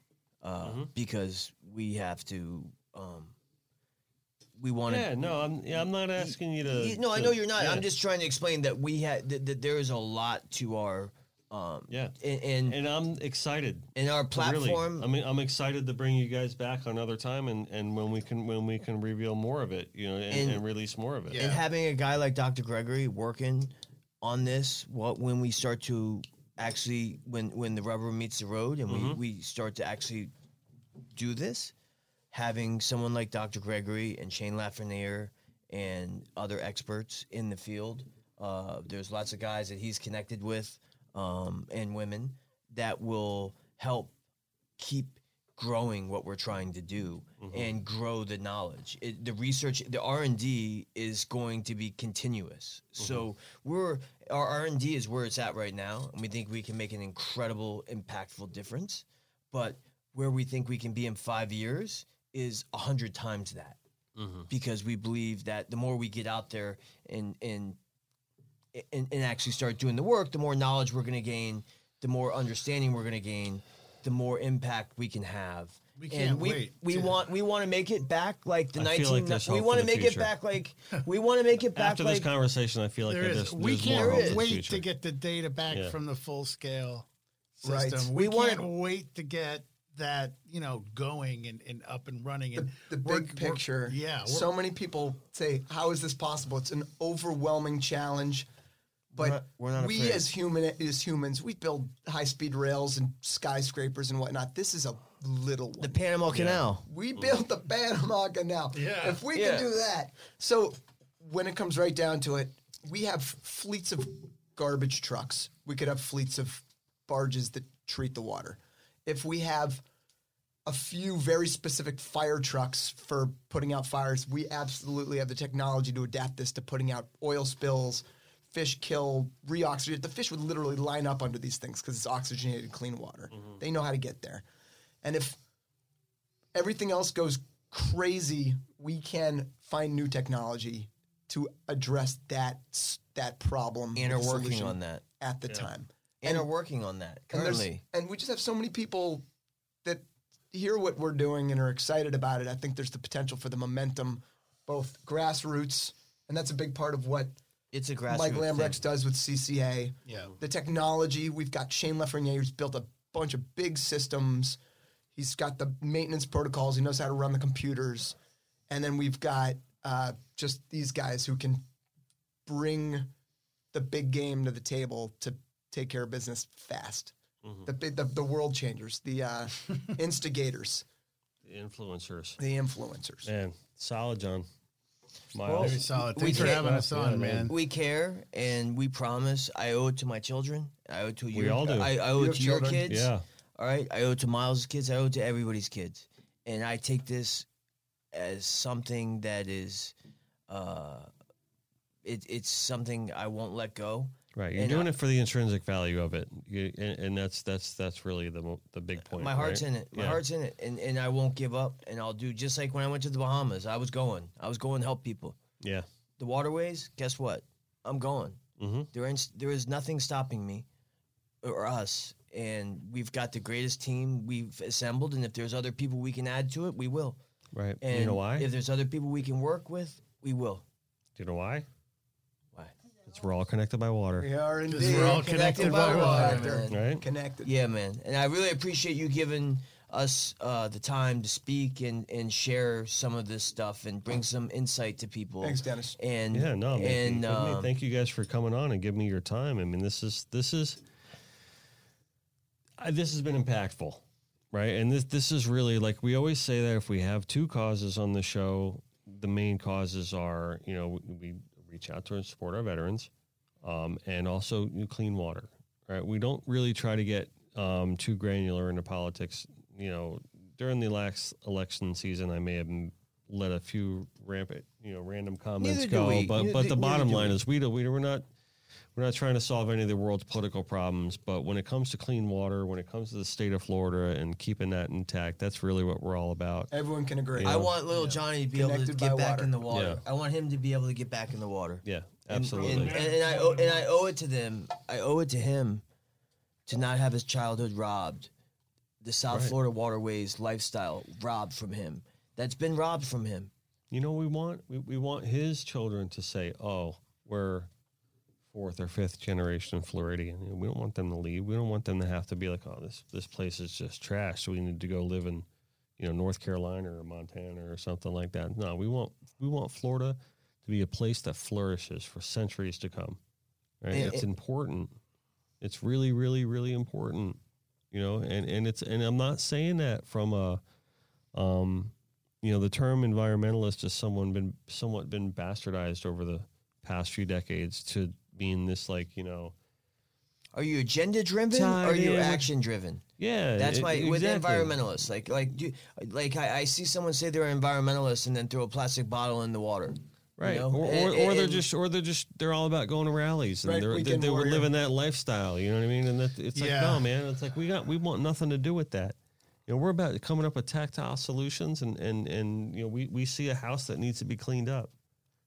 uh, Mm-hmm. because we have to. Um, we want to. Yeah, no, I'm yeah, I'm not asking you to. You- no, I know you're not. yeah. I'm just trying to explain that we had that, that there is a lot to our um Yeah. and and, and I'm excited. and our Really, platform. I mean, I'm excited to bring you guys back another time, and, and when we can when we can reveal more of it, you know, and, And- and, release more of it. Yeah. and having a guy like Dr. Gregory working on this, what when we start to actually when when the rubber meets the road and Mm-hmm. we, we start to actually do this, having someone like Dr. Gregory and Shane Lafreniere and other experts in the field, uh, there's lots of guys that he's connected with um, and women that will help keep growing what we're trying to do mm-hmm. and grow the knowledge. It, the research the r&d is going to be continuous. Mm-hmm. So we're our r&d is where it's at right now and we think we can make an incredible impactful difference. But where we think we can be in five years is a hundred times that. Mm-hmm. Because we believe that the more we get out there and and and, and actually start doing the work, the more knowledge we're going to gain, the more understanding we're going to gain, the more impact we can have. We can't we, wait We to- want we want to make it back like the I feel nineteen. like there's we hope want for to the make it future. back like we want to make it back After like this conversation, I feel like There that is. there's, We there's more can't hope the wait future. to get the data back Yeah. from the full scale Right. system. We We, want- can't wait to get that you know going and, and up and running. the, And the we're- big we're- picture. yeah. we're- So many people say, "How is this possible?" It's an overwhelming challenge. But not- we're not we as human as humans, we build high speed rails and skyscrapers and whatnot. This is a little one. The Panama Canal. We built the Panama Canal. Yeah. If we Yeah. can do that. So when it comes right down to it, we have fleets of garbage trucks. We could have fleets of barges that treat the water. If we have a few very specific fire trucks for putting out fires, we absolutely have the technology to adapt this to putting out oil spills, fish kill, reoxygenate. The fish would literally line up under these things because it's oxygenated clean water. Mm-hmm. They know how to get there. And if everything else goes crazy, we can find new technology to address that that problem And are working on that. at the time. And are working on that And, and we just have so many people that hear what we're doing and are excited about it. I think there's the potential for the momentum, both grassroots, and that's a big part of what It's a grassroots Mike thing. Lambrex does with CCA. Yeah. The technology, we've got Shane Lafreniere who's built a bunch of big systems. He's got the maintenance protocols. He knows how to run the computers. And then we've got uh, just these guys who can bring the big game to the table to take care of business fast. The, big, the the world changers, the uh, instigators, The influencers. the influencers. Man, solid, John. Well, Miles. Very solid. We for can't- having us on, man. man. We care and we promise. I owe it to my children. I owe it to you. We all do. I, I owe You it have to your kids. Yeah. All right. I owe it to Miles' kids. I owe it to everybody's kids. And I take this as something that is, uh, it, it's something I won't let go. Right, you're And doing I- it for the intrinsic value of it, you, and, and that's that's that's really the the big point. My heart's right? in it. My Yeah. heart's in it, and and I won't give up. And I'll do just like when I went to the Bahamas. I was going. I was going to help people. Yeah, The waterways. Guess what? I'm going. Mhm. There is there is nothing stopping me or us. And we've got the greatest team we've assembled. And if there's other people we can add to it, we will. right. And you know why? If there's other people we can work with, we will. Do you know why? Why? It's we're all connected by water. We are indeed we're all connected by water, Factor. man. Right. Connected. Yeah, man. And I really appreciate you giving us uh, the time to speak and, and share some of this stuff and bring some insight to people. Thanks, Dennis. And Yeah, no, man, and thank, um, thank you guys for coming on and giving me your time. I mean, this is this is I, this has been impactful, right? And this this is really like we always say that if we have two causes on the show, the main causes are you know we, we reach out to and support our veterans, um, and also you know, clean water, right? We don't really try to get um, too granular into politics. You know, during the last election season, I may have let a few rampant, you know, random comments Neither go, we. but Neither- but the bottom line we. is we do we we're not we're not trying to solve any of the world's political problems, but when it comes to clean water, when it comes to the state of Florida and keeping that intact, that's really what we're all about. Everyone can agree. I want little Johnny to be able to get back water. in the water. Yeah. I want him to be able to get back in the water. Yeah, And- absolutely. And, and, and I owe, and I owe it to them. I owe it to him to not have his childhood robbed, the South Right. Florida waterways lifestyle robbed from him. That's been robbed from him. you know, we want we, we want his children to say, "Oh, we're fourth or fifth generation Floridian." We don't want them to leave. We don't want them to have to be like, "Oh, this this place is just trash. So we need to go live in, you know, North Carolina or Montana or something like that." No, we want we want Florida to be a place that flourishes for centuries to come. Right? And- it's important. It's really, really, really important. You know, and and it's and I'm not saying that from a, um, you know, the term environmentalist has someone been somewhat been bastardized over the past few decades to being this like you know, Are you agenda driven or are you action driven? yeah, That's it- why with environmentalists, like like do, like I, I see someone say they're an environmentalist and then throw a plastic bottle in the water. you Right, know? or, or, And- or they're just, or they're just, they're all about going to rallies, and Right, they're, they, they were living that lifestyle. You know what I mean? And that, it's like, Yeah. no, man, it's like we got, we want nothing to do with that. You know, we're about coming up with tactile solutions, and and and you know, we we see a house that needs to be cleaned up.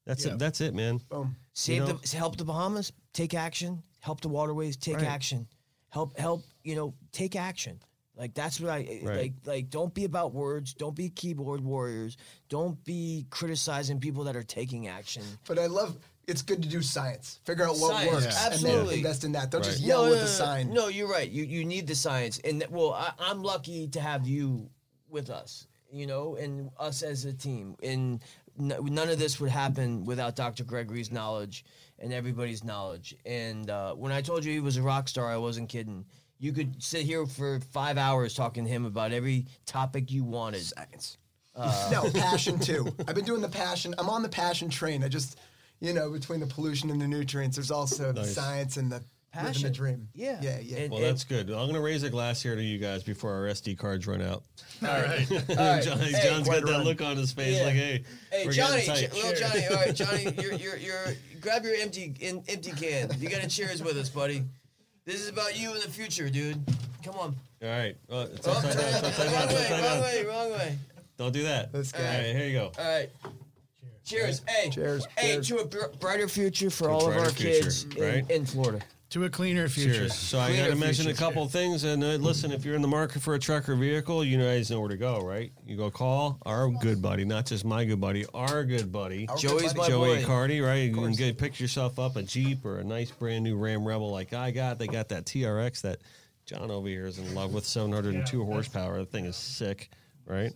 That's Yeah. it. That's it, man. Boom. Save know? the help the Bahamas, take action. Help the waterways, take Right. action. Help help you know take action. Like that's what I eh, Right. like. Like don't be about words. Don't be keyboard warriors. Don't be criticizing people that are taking action. But I love it's good to do science. Figure out what Science, works, yeah. and Absolutely. then invest in that. Don't just yell no, with no, the sign. No, you're right. You you need the science, and that- well, I, I'm lucky to have you with us. You know, and us as a team, and n- none of this would happen without Dr. Gregory's knowledge and everybody's knowledge. And uh, when I told you he was a rock star, I wasn't kidding. You could sit here for five hours talking to him about every topic you wanted. seconds. no, passion too. I've been doing the passion. I'm on the passion train. I just, you know, between the pollution and the nutrients, there's also the science and the living Passion. the dream. Yeah. yeah, yeah. And- Well, that's good. I'm going to raise a glass here to you guys before our SD cards run out. All right. All right. Johnny, Hey, John's got that look on his face Yeah. like, hey, Hey Johnny, getting Ch- little Johnny. All right, Johnny, you're you're you're grab your empty in, empty can. You got to cheers with us, buddy. This is about you in the future, dude. Come on. All right. Well, it's Oh, upside down. It's upside down. wrong It's way, upside wrong down. way, wrong way. Don't do that. This All guy. right, here you go. All right. Cheers. Hey. Cheers, Hey, cheers. to a br- brighter future for all of brighter our kids future, in, in Florida. To a cleaner future. Cheers. So I got to mention a future. couple things. And uh, listen, if you're in the market for a truck or vehicle, you guys know where to go, right? You go call our good buddy, not just my good buddy, our good buddy. Our good Joey's buddy. my Joey boy. Cardi, right? You can get pick yourself up a Jeep or a nice brand new Ram Rebel like I got. They got that TRX that John over here is in love with, 702 horsepower. The thing is sick, right?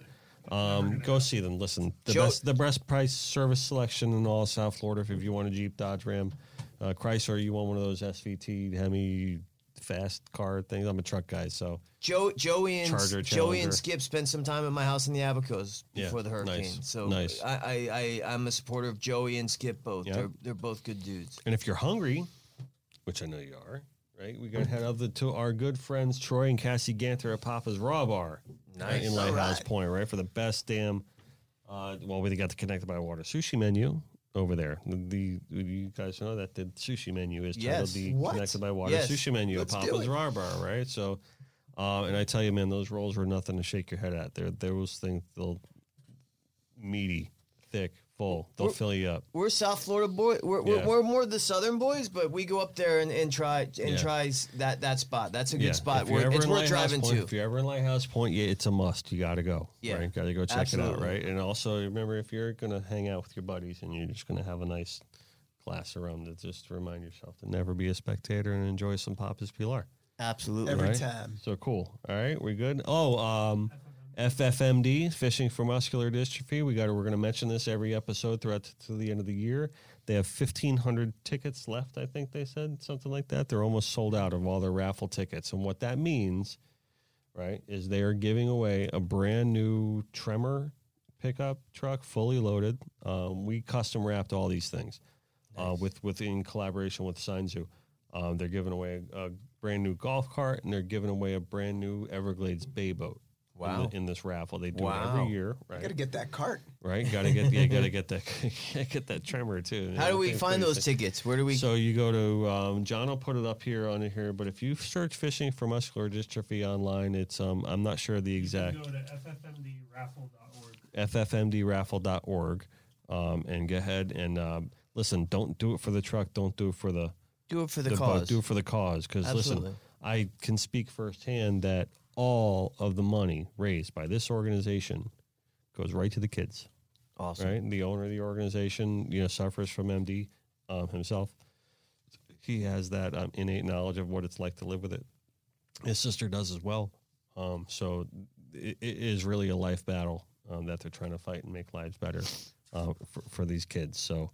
Um, go see them. Listen, the Joe- best, the best price service selection in all of South Florida. If you want a Jeep, Dodge, Ram, uh, Chrysler, you want one of those SRT Hemi fast car things. I'm a truck guy, so Joe, Joey and Charger, Joey and Skip spent some time at my house in the Abacos Yeah, before the hurricane. nice, So nice. I, I, I, I'm a supporter of Joey and Skip both. Yeah. They're, they're both good dudes. And if you're hungry, which I know you are, right? We got to head over to our good friends Troy and Cassie Ganther at Papa's Raw Bar, right, in Lighthouse right. Point, right? For the best damn. Uh, well, we got the connected by water sushi menu over there. The, you guys know that the sushi menu is titled Yes. the What? connected by water Yes. sushi menu Let's at Papa's. Raw Bar, right? So, uh, and I tell you, man, those rolls were nothing to shake your head at. They're those things, they'll meaty, thick, full. They'll fill you up. We're South Florida boy. We're, we're, Yeah. we're more the Southern boys, but we go up there and, and try and Yeah. try that that spot. That's a good Yeah, spot. if you're Where ever it's in worth Lighthouse driving Point, to. If you're ever in Lighthouse Point, yeah, it's a must. You got to go. Yeah, right? Got to go check it out, right? And also remember, if you're gonna hang out with your buddies and you're just gonna have a nice glass of rum, to just remind yourself to never be a spectator and enjoy some Papa's Pilar. Absolutely. Every right? time. So cool. All right, we good. Oh, um, FFMD, Fishing for Muscular Dystrophy. We got. We're going to mention this every episode throughout to the end of the year. They have fifteen hundred tickets left. I think they said something like that. They're almost sold out of all their raffle tickets, and what that means, right, is they are giving away a brand new Tremor pickup truck, fully loaded. Um, we custom wrapped all these things uh, with with in collaboration with Sign Um, they're giving away a, a brand new golf cart, and they're giving away a brand new Everglades Bay boat. In the- Wow. In, this raffle, they do it every year, right? Got to get that cart. right? Got to get yeah, got to get that get that tremor too. How do we find those sick. tickets? Where do we? So you go to um, John will put it up here on here, but if you search fishing for muscular dystrophy online, it's um I'm not sure the exact Go to ffmdraffle.org. ffmdraffle.org um, and go ahead and um, listen. Don't do it for the truck. Don't do it for the do it for the, the cause. boat. Do it for the cause. Because listen, I can speak firsthand that all of the money raised by this organization goes right to the kids. awesome. Right, the owner of the organization, you know, suffers from MD um, himself. He has that um, innate knowledge of what it's like to live with it. His sister does as well. Um, so it, it is really a life battle um, that they're trying to fight and make lives better uh, for, for these kids. So,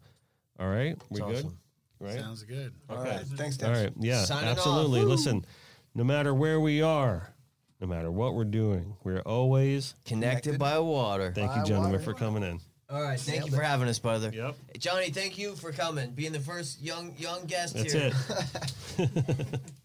all right, we That's good, right? Sounds good. All Okay. right. Thanks, All Dennis. right. Yeah, Signing off. absolutely. Listen, no matter where we are, no matter what we're doing, we're always Connected, Connected. by water. thank you, gentlemen, water. for coming in. All right. Thank Nailed you for it. having us, brother. Yep. Johnny, thank you for coming, being the first young young guest That's here. it.